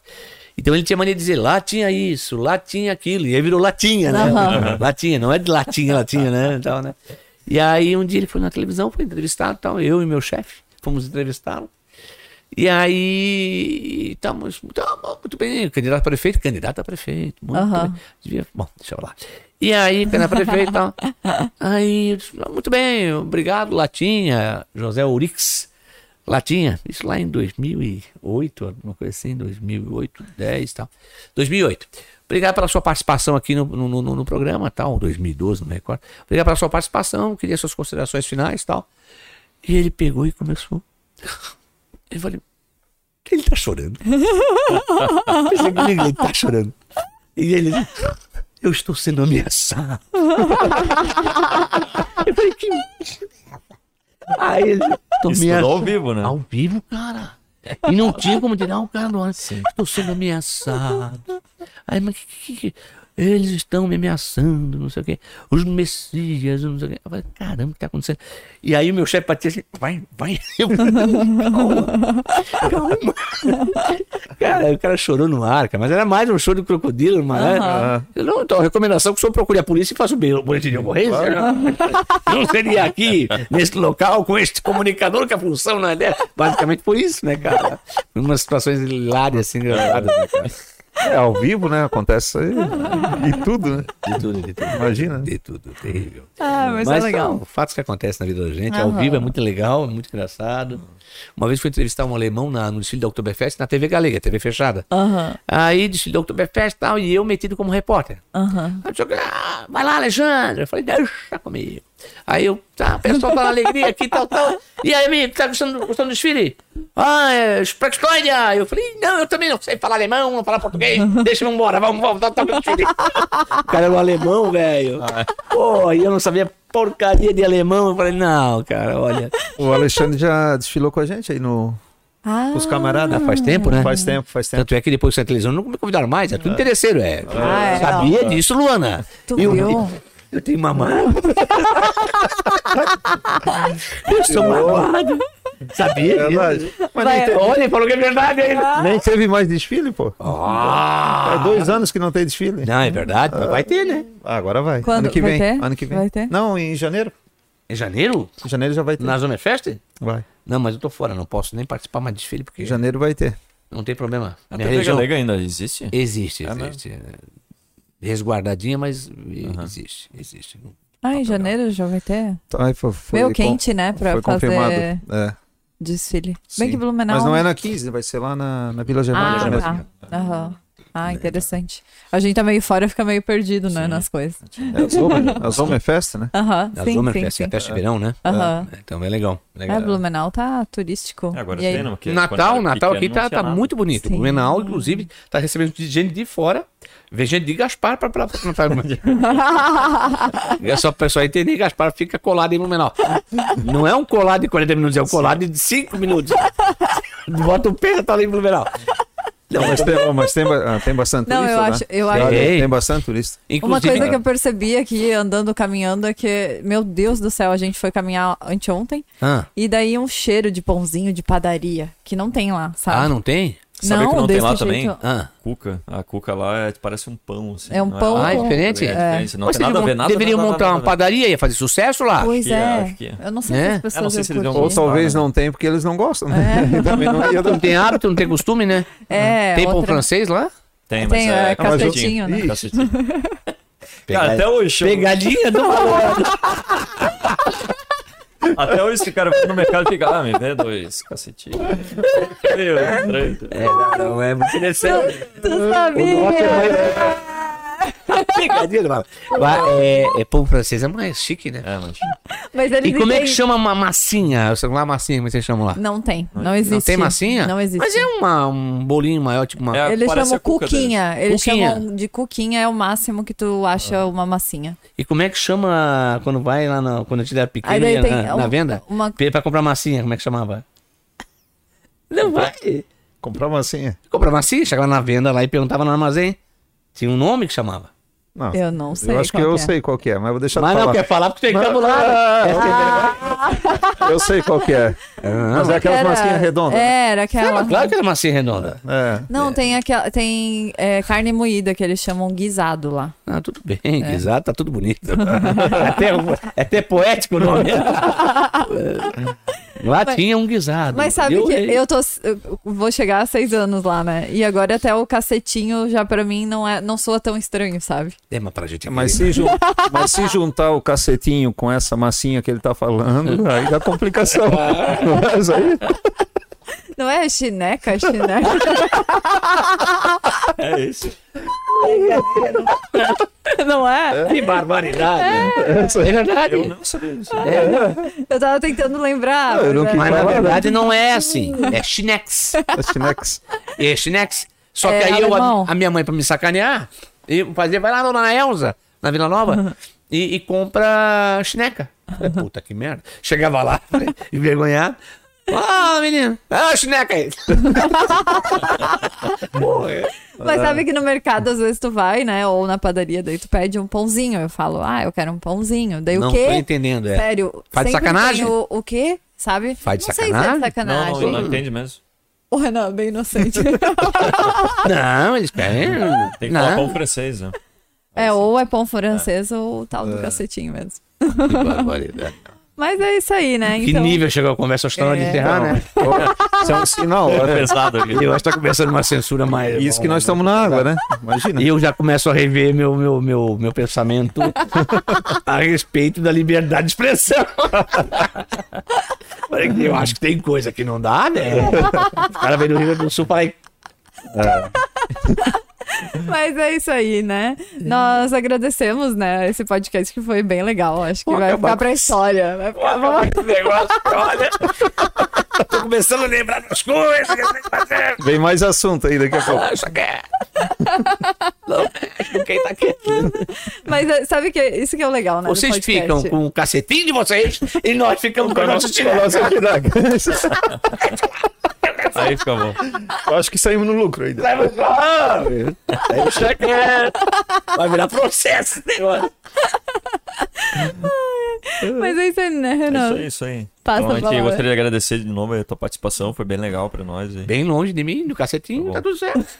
Então ele tinha mania de dizer, lá tinha isso, lá tinha aquilo. E aí virou latinha, né? Latinha, não é de latinha, latinha, né? E, tal, né? e aí um dia ele foi na televisão, foi entrevistado, tal, eu e meu chefe fomos entrevistá-lo. E aí, estamos muito bem, candidato a prefeito, candidato a prefeito, muito Aham. bem. Devia- bom, deixa eu lá. E aí, candidato a prefeito e tal. Aí, eu disse, "Ah, muito bem, obrigado, Latinha, José Urix. Latinha, isso lá em 2008, alguma coisa assim, 2008, 10 e tal. 2008. Obrigado pela sua participação aqui no, no, no- no programa, tal, 2012, não me recordo. Obrigado pela sua participação, queria suas considerações finais tal. E ele pegou e começou. Eu falei, ele tá chorando. Pensei que ele tá chorando. E ele disse, eu estou sendo ameaçado. Eu falei, que Aí ele tô Isso me tudo ao vivo, né? Ao vivo, cara. E não tinha como tirar o cara do ar. Estou sendo ameaçado. Aí, mas que, que, que- eles estão me ameaçando, não sei o quê. Os messias, não sei o quê. Eu falei, caramba, o que tá acontecendo? E aí o meu chefe batia assim, vai, vai. Eu calma, calma. Cara, o cara chorou no ar, cara, mas era mais um choro de crocodilo, mas eu não, então, a recomendação é que o senhor procure a polícia e faça o boletim de ocorrência. Não seria aqui, nesse local, com este comunicador, que a função não é dela. Basicamente foi isso, né, cara? Umas situações hilárias, assim, engraçadas, né, cara? É ao vivo, né? Acontece aí. E tudo, né? De tudo, de tudo. Imagina, né? De tudo, terrível. Ah, mas, é legal. são fatos que acontecem na vida da gente. Ao Aham. vivo é muito legal, muito engraçado. Uma vez fui entrevistar um alemão na- no desfile da Oktoberfest na TV Galega, TV fechada. Aham, Aí desfile da Oktoberfest e tal, e eu metido como repórter. aham. Aí eu disse, ah, vai lá, Alexandre. Eu falei, deixa comigo. Aí eu, tá, o pessoal tá na alegria aqui e tal, tal. E aí, amigo, tá gostando, gostando do desfile? Ah, é, Sprechsteuer. Eu falei, não, eu também não sei falar alemão, não falar português. Deixa eu embora, vamos, vamos, tá, tá, tá, desfile. O cara era um alemão, velho. Pô, e eu não sabia porcaria de alemão. Eu falei, não, cara, olha. O Alexandre já desfilou com a gente aí no. Ah, Os camaradas. Ah, faz tempo, né? Faz tempo, faz tempo. Tanto é que depois que a televisão não me convidaram mais, é tudo interesseiro, é. Ah, é. Sabia disso, Luana? Tu eu, viu? Eu tenho mamãe. eu sou magoado. Sabia disso? Verdade. Mas Vai- teve, Olha, ele falou que é verdade ainda. nem teve mais desfile, pô. Ah. Faz dois anos que não tem desfile. Não, é verdade, mas vai ter, né? Ah, agora vai. Quando? Ano que Vai vem. ter? Ano que vem. Vai ter? Não, em janeiro. Em janeiro? Em janeiro já vai ter. Na Zona Fest? Vai. Não, mas eu tô fora, não posso nem participar mais de desfile, porque Em janeiro vai ter. não tem problema. A Minha TV região Galega ainda existe? existe, É existe. É Resguardadinha, mas existe, existe. Ah, em janeiro já vai ter? Então, aí foi, foi Meio quente, né? Pra foi fazer confirmado. É, desfile. sim. Bem que Blumenau. Mas não é na 15, vai ser lá na, na Vila Germânia Ah, mesmo. tá. Aham. Ah, interessante. A gente tá meio fora, fica meio perdido, né, nas coisas. É a Zomer, a Zomerfest, né? Aham, Da sim, sim, Zomerfest, sim. é festa de verão, né? Aham. É, Então é legal. legal. É, Blumenau tá turístico. É, Agora E não? Porque quando Natal, Natal aqui tá, tá muito bonito. Sim. O Blumenau, inclusive, tá recebendo gente de fora. Vem gente de Gaspar pra, pra, pra, pra, É só o pessoal entender que Gaspar fica colado em Blumenau. Não é um colado de 40 minutos, é um colado de 5 minutos. Bota o pé, tá ali em Blumenau. Não, mas tem, mas tem, ah, tem bastante Não, turista, eu né? acho- eu Cidade acho- Tem bastante turista. Uma Inclusive, coisa que eu percebi aqui, andando, caminhando, é que, meu Deus do céu, a gente foi caminhar anteontem, Ah, e daí um cheiro de pãozinho de padaria, que não tem lá, sabe? ah, não tem? Sabe o que não tem lá jeito. também? Ah. Cuca. A cuca lá é, parece um pão, assim. É um não pão Ah, é diferente? É, diferente. Não Mas tem nada a ver, nada deveriam nada, montar nada, uma padaria, ia fazer sucesso lá. Pois é, é. acho que é. Eu não sei Né? se as É, não pessoas sei se Ou talvez né? não tem porque eles não gostam, né? Também não. Não tem hábito, não tem costume, né? É, tem pão francês lá? Tem, mas Tem, é, é, cacetinho, né? Cacetinho. Cara, até hoje. Pegadinha do malandro. Até hoje esse cara vai no mercado e fica, ah, me vê dois cacetinhos. Meu, estranho. É, não, não, é muito interessante. Tu sabia? Do malandro. É, é pão francês é mais chique, né? É, mas... Mas eles E como é que entendem- chama uma massinha? Eu lá, massinha, como é vocês chamam lá? Não tem, não existe. Não tem massinha? Não existe. Mas é uma, um bolinho maior, tipo uma. É. Eles Parece chamam a cuca cuquinha. Eles Cuquinha. chamam de cuquinha, é o máximo que tu acha uma massinha. E como é que chama quando vai lá na, quando a gente era Aí pequeno daí ia tem na, na um- venda? uma- Pe- Pra comprar massinha, como é que chamava? Não vai. Comprar massinha. Comprar massinha, chegava na venda lá e perguntava no armazém. Tinha um nome que chamava. Não. Eu não sei. Eu acho que eu é. sei qual que é, mas vou deixar Mas não falar. quer falar porque tem Ah, Eu sei qual que é. Mas é aquelas Era- massinhas redondas. É, era aquela. Claro que era massinha redonda. É. Não, tem aquela. Tem é, carne moída que eles chamam guisado lá. Ah, tudo bem, exato, tá tudo bonito. até, é até poético o nome. Lá tinha um guisado. Mas sabe Eu que errei. eu tô. eu vou chegar a seis anos lá, né? E agora até o cacetinho já pra mim não, é, não soa tão estranho, sabe? É, mas pra gente Mas aqui- se, jun- mas se juntar o cacetinho com essa massinha que ele tá falando, aí dá complicação. Mas aí, Não é chineca, chineca. É isso. não é? Que barbaridade. É, verdade. Eu não sabia disso. Eu tava tentando lembrar. Eu não mas- na verdade não é assim. É chinex. é chinex. É chinex. Só É que aí eu, a, a minha mãe, pra me sacanear, eu fazia, vai lá na Dona Elza, na Vila Nova, e, e compra chineca. Falei, Puta que merda. Chegava lá, envergonhado. Ah, menino, ah, chineca aí. Porra, é. Mas sabe que no mercado, às vezes, tu vai, né? Ou na padaria, daí tu pede um pãozinho. Eu falo, ah, eu quero um pãozinho. Daí Não o tô quê? entendendo, é. Sério. Faz de sacanagem? O, o quê? Sabe? Faz de não sei se é sacanagem? de Não, sacanagem. não, não entende mesmo. O Renan, é bem inocente. Não, eles querem. Tem que falar Não. pão francês, né? é, ou é pão francês ou o tal do cacetinho mesmo. Que barbaridade. Mas é isso aí, né? Que Então, nível chegou a conversa? Acho que tá na hora de É. enterrar, né? Isso é um sinal. É olha. pesado aqui. Eu acho que tá começando uma censura mais. Isso que nós estamos na água, né? Imagina. E eu já começo a rever meu, meu, meu, meu pensamento a respeito da liberdade de expressão. Eu acho que tem coisa que não dá, né? O cara vem do Rio Grande do Sul e fala aí. Mas é isso aí, né? Nós agradecemos, né? Esse podcast que foi bem legal. Acho que Vou vai ficar pra com história. Vai ficar... Acabar com esse negócio, olha. Tô começando a lembrar das coisas que eu tenho que fazer. Vem mais assunto aí daqui a pouco. Ah, Isso aqui é. Não com quem tá quieto. Mas é, sabe que isso que é o legal, né? Vocês ficam com o cacetinho de vocês e nós ficamos com o nosso atividade. Aí fica bom. Eu acho que saímos no lucro ainda. Leva só. Aí o cheque é- Vai virar processo esse negócio. Mas é isso aí, né, É Renan? isso aí, isso aí. Passa então, a gente palavra. gostaria de agradecer de novo a tua participação, foi bem legal pra nós. E... Bem longe de mim, do cacetinho, Tá tá, tudo certo.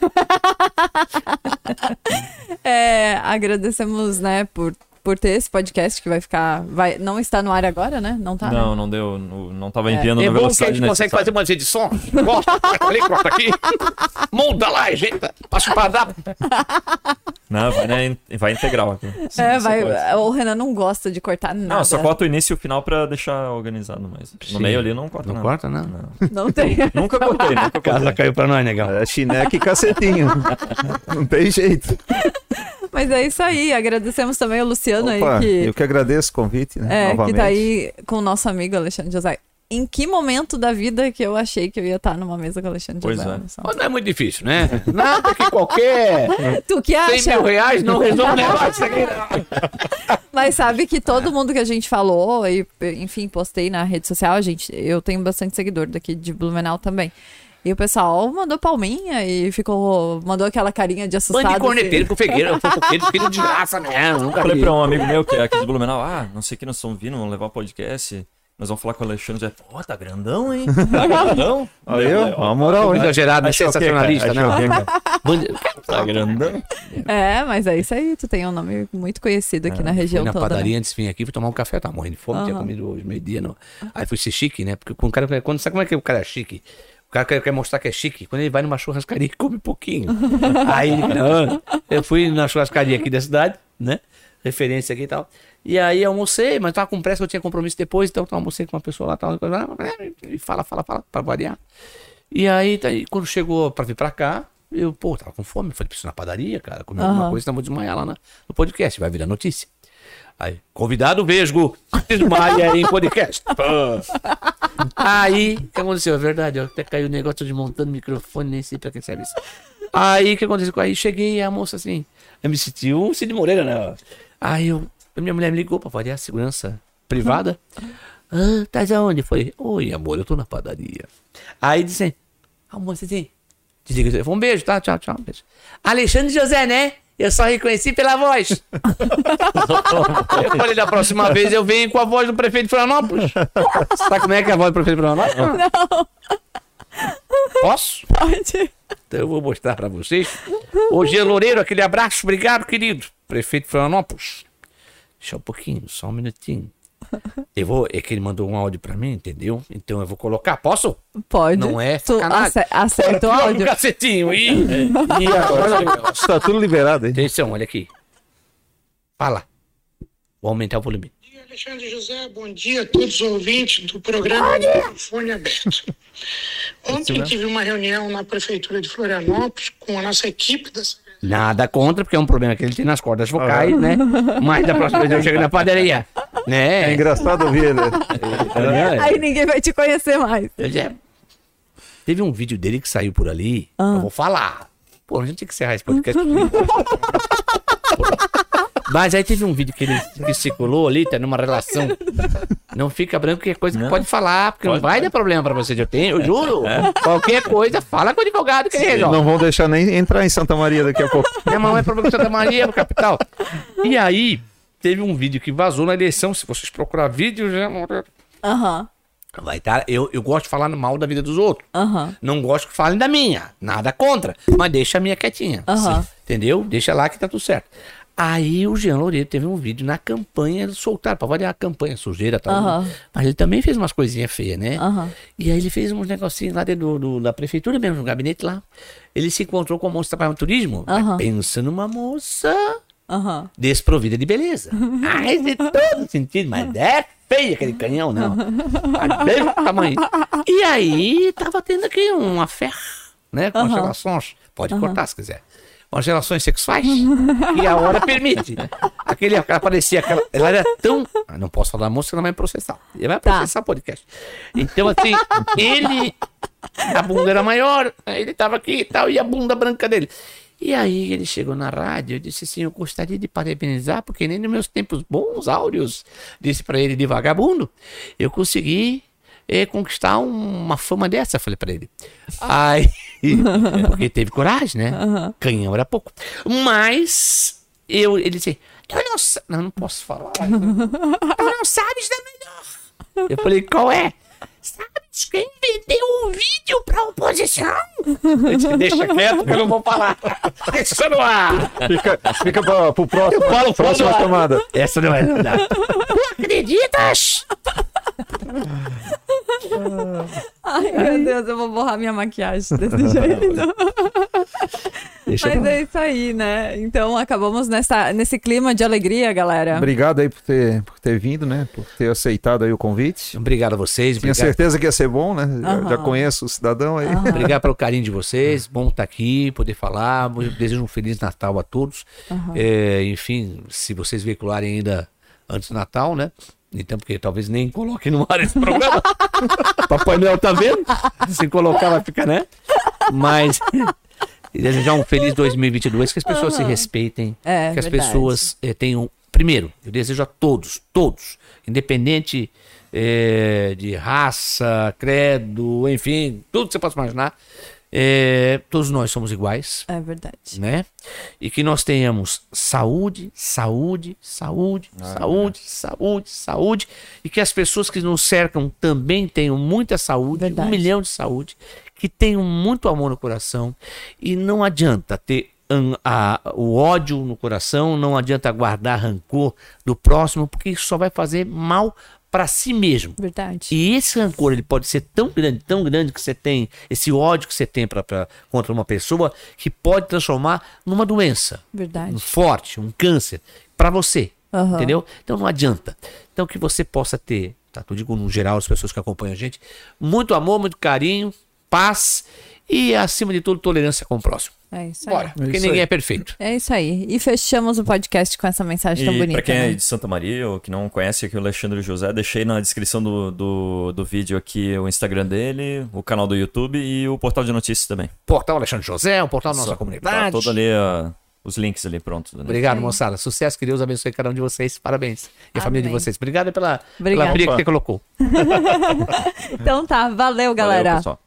É, agradecemos, né, por, por ter esse podcast que vai ficar. Vai, não está no ar agora, né? Não tá? Não, né? não deu. Não, não tava enviando É na bom que a velocidade gente consegue fazer umas edições. Corta ali, corta aqui. Monta lá, ajeita. Passa para dar. Não, vai, né, vai integral aqui. Sim, É, só vai. O Renan não gosta de cortar nada. Não, só corta o início e o final pra deixar organizado, mas no Sim. meio ali não corta Não nada. corta, não. Não tem. Nunca cortei, nunca A casa cortei. caiu pra nós, negão. É chineque e cacetinho. Não tem jeito. Mas é isso aí. Agradecemos também o Luciano Opa, aí que. eu que agradeço o convite, né? É, novamente. que tá aí com o nosso amigo Alexandre José. Em que momento da vida que eu achei que eu ia estar numa mesa com o Alexandre Pois José? é. Mas não é muito difícil, né? Nada que qualquer Tu que 100 acha? mil reais não resolve o negócio aqui, não. Mas sabe que todo mundo que a gente falou, e, enfim, postei na rede social, a gente, eu tenho bastante seguidor daqui de Blumenau também. E o pessoal mandou palminha e ficou. mandou aquela carinha de assustado. Bando de corneteiro, assim. fofoqueiro, fofoqueiro, filho de graça mesmo. Nunca Falei vi. pra um amigo meu que é aqui de Blumenau, ah, não sei o que nós estamos vindo, vamos levar o podcast. Nós vamos falar com o Alexandre. Pô, tá grandão, hein? Tá grandão? Olha eu, uma moral, hein? Exagerado, né? Cara? sensacionalista? Bando- Tá grandão? É, mas é isso aí. Tu tem um nome muito conhecido aqui na região Fui na toda. né? padaria antes de vir aqui, fui tomar um café, tava morrendo de fome, tinha Aham. comido hoje meio-dia. não. Aí fui ser chique, né? Porque quando o cara, quando, sabe como é que o cara é chique? O cara quer, quer mostrar que é chique. Quando ele vai numa churrascaria, ele come pouquinho. aí, não, eu fui na churrascaria aqui da cidade, né? Referência aqui e tal. E aí almocei, mas tava com pressa, eu tinha compromisso depois, então eu almocei com uma pessoa lá, tal, e fala, fala, fala, pra variar. E aí, tá quando chegou pra vir pra cá, eu, pô, tava com fome, falei, preciso na padaria, cara, comer alguma Aham. coisa, senão vou desmaiar lá na- no podcast, vai virar notícia. Aí, convidado vesgo, desmaia em podcast. Aí, o que aconteceu? É verdade, ó, até caiu o negócio de montando microfone, nem sei pra que serve isso. Aí, o que aconteceu? Aí cheguei a moça assim, eu me senti um Cid Moreira, né? Aí eu, a minha mulher me ligou pra variar segurança privada. Ah, tá aonde? Falei, oi amor, eu tô na padaria. Aí disse, a moça assim, desliga o telefone, um beijo, tá? Tchau, tchau, beijo. Alexandre José, né? Eu só reconheci pela voz. eu falei, da próxima vez eu venho com a voz do prefeito de Florianópolis. Sabe como é que é a voz do prefeito de Florianópolis? Não. Posso? Pode. Então eu vou mostrar pra vocês. Ô, Gia Loureiro, aquele abraço, obrigado, querido. Prefeito de Florianópolis. Deixa um pouquinho, só um minutinho. Eu vou, é que ele mandou um áudio pra mim, entendeu? Então eu vou colocar. Posso? Pode. Não é Tu ace- acerta o Olha áudio. cacetinho. E, e agora, Está tudo liberado, hein? atenção, olha aqui. Fala. Vou aumentar o volume. Bom dia, Alexandre José, bom dia a todos os ouvintes do programa Microfone Aberto. Ontem tive uma reunião na Prefeitura de Florianópolis com a nossa equipe da Nada contra, porque é um problema que ele tem nas cordas vocais, né? Mas da próxima vez eu chego na padaria. É Né? engraçado ouvir ele. Aí ninguém vai te conhecer mais. Pois é. Teve um vídeo dele que saiu por ali. Eu vou falar. Pô, a gente tem que encerrar esse podcast. Mas aí teve um vídeo que ele que circulou ali, tá numa relação. Não fica branco, que é coisa que pode falar, porque não Pode, vai pode. dar problema pra vocês. Eu tenho, eu juro. Qualquer coisa, fala com o advogado que ele resolve. Não vão deixar nem entrar em Santa Maria daqui a pouco. Minha mãe é problema de Santa Maria, no capital. E aí, teve um vídeo que vazou na eleição. Se vocês procurar vídeo, já. Aham, Vai estar. Eu, eu gosto de falar mal da vida dos outros. aham. Não gosto que falem da minha. Nada contra. Mas deixa a minha quietinha. Sim. Entendeu? Deixa lá que tá tudo certo. Aí o Jean Loureiro teve um vídeo na campanha, eles soltaram, pra variar a campanha, sujeira e tal. Aham. Mas ele também fez umas coisinhas feias, né? Aham. E aí ele fez uns negocinhos lá dentro do, do- da prefeitura mesmo, no gabinete lá. Ele se encontrou com a moça que trabalhava no turismo. Aham. Pensa numa moça Aham. desprovida de beleza. Mas de todo sentido, mas é feio aquele canhão, não. Mas Mesmo tamanho. E aí, tava tendo aqui uma fé, né? Com as Aham. relações. Pode cortar se quiser. Com as relações sexuais. que a hora permite. Aquele, ela parecia aquela. Ela era tão. Ah, não posso falar moça, ela vai me processar. Ele vai Tá. processar o podcast. Então, assim, ele. A bunda era maior, ele tava aqui e tal, e a bunda branca dele. E aí ele chegou na rádio e disse assim: Eu gostaria de parabenizar, porque nem nos meus tempos bons, áureos, disse pra ele de vagabundo, eu consegui eh, conquistar um- uma fama dessa, falei pra ele. Aí, porque teve coragem, né? Canhão era pouco. Mas eu, ele disse: Eu não, não, não posso falar. Tu não sabes da melhor. Eu falei: Qual é? Quem vendeu um vídeo pra oposição? Deixa quieto que eu não vou falar. Deixa no ar. Fica, fica pra, pro próximo, falo próxima chamada. Essa não é verdade. Tu acreditas? Ai, meu Deus, eu vou borrar minha maquiagem desse jeito. Deixa Mas é isso aí, né? Então acabamos nessa, nesse clima de alegria, galera. Obrigado aí por ter, por ter vindo, né? Por ter aceitado aí o convite. Obrigado a vocês. Tinha Obrigado, certeza que ia ser bom, né? Já- Já, conheço o cidadão aí. obrigado pelo carinho de vocês. Bom estar aqui, poder falar. Desejo um Feliz Natal a todos. É, enfim, se vocês veicularem ainda antes do Natal, né? Então, porque talvez nem coloquem no ar esse programa. Papai Noel tá vendo? Se colocar, vai ficar, né? Mas. e Desejar um feliz 2022, que as pessoas se respeitem, É, que as verdade. pessoas eh, tenham. Primeiro, eu desejo a todos, todos, independente eh, de raça, credo, enfim, tudo que você possa imaginar, eh, todos nós somos iguais, É verdade. né? E que nós tenhamos saúde, saúde, saúde, saúde, saúde, saúde, e que as pessoas que nos cercam também tenham muita saúde, Verdade. um milhão de saúde, que tenham muito amor no coração, e não adianta ter hum, a- o ódio no coração, não adianta guardar rancor do próximo, porque isso só vai fazer mal para si mesmo. Verdade. E esse rancor ele pode ser tão grande, tão grande que você tem, esse ódio que você tem pra, pra- contra uma pessoa, que pode transformar numa doença Verdade. um forte, um câncer para você. Aham. Entendeu? Então não adianta. Então que você possa ter, tá? Eu digo no geral as pessoas que acompanham a gente, muito amor, muito carinho, paz e acima de tudo tolerância com o próximo. É isso aí. Bora, porque isso ninguém aí. é perfeito. É isso aí. E fechamos o podcast com essa mensagem tão E bonita. pra quem é né? de Santa Maria ou que não conhece aqui o Alexandre José, deixei na descrição do, do, do vídeo aqui o Instagram dele, o canal do YouTube e o portal de notícias também. Portal Alexandre José, um portal da nossa Só- comunidade. Tá todo ali, ó, os links ali prontos. Né? Obrigado, moçada. Sucesso, que Deus abençoe cada um de vocês. Parabéns. E a família de Amém. vocês. Obrigado pela, pela briga que você colocou. Então tá, valeu, Valeu, galera. pessoal.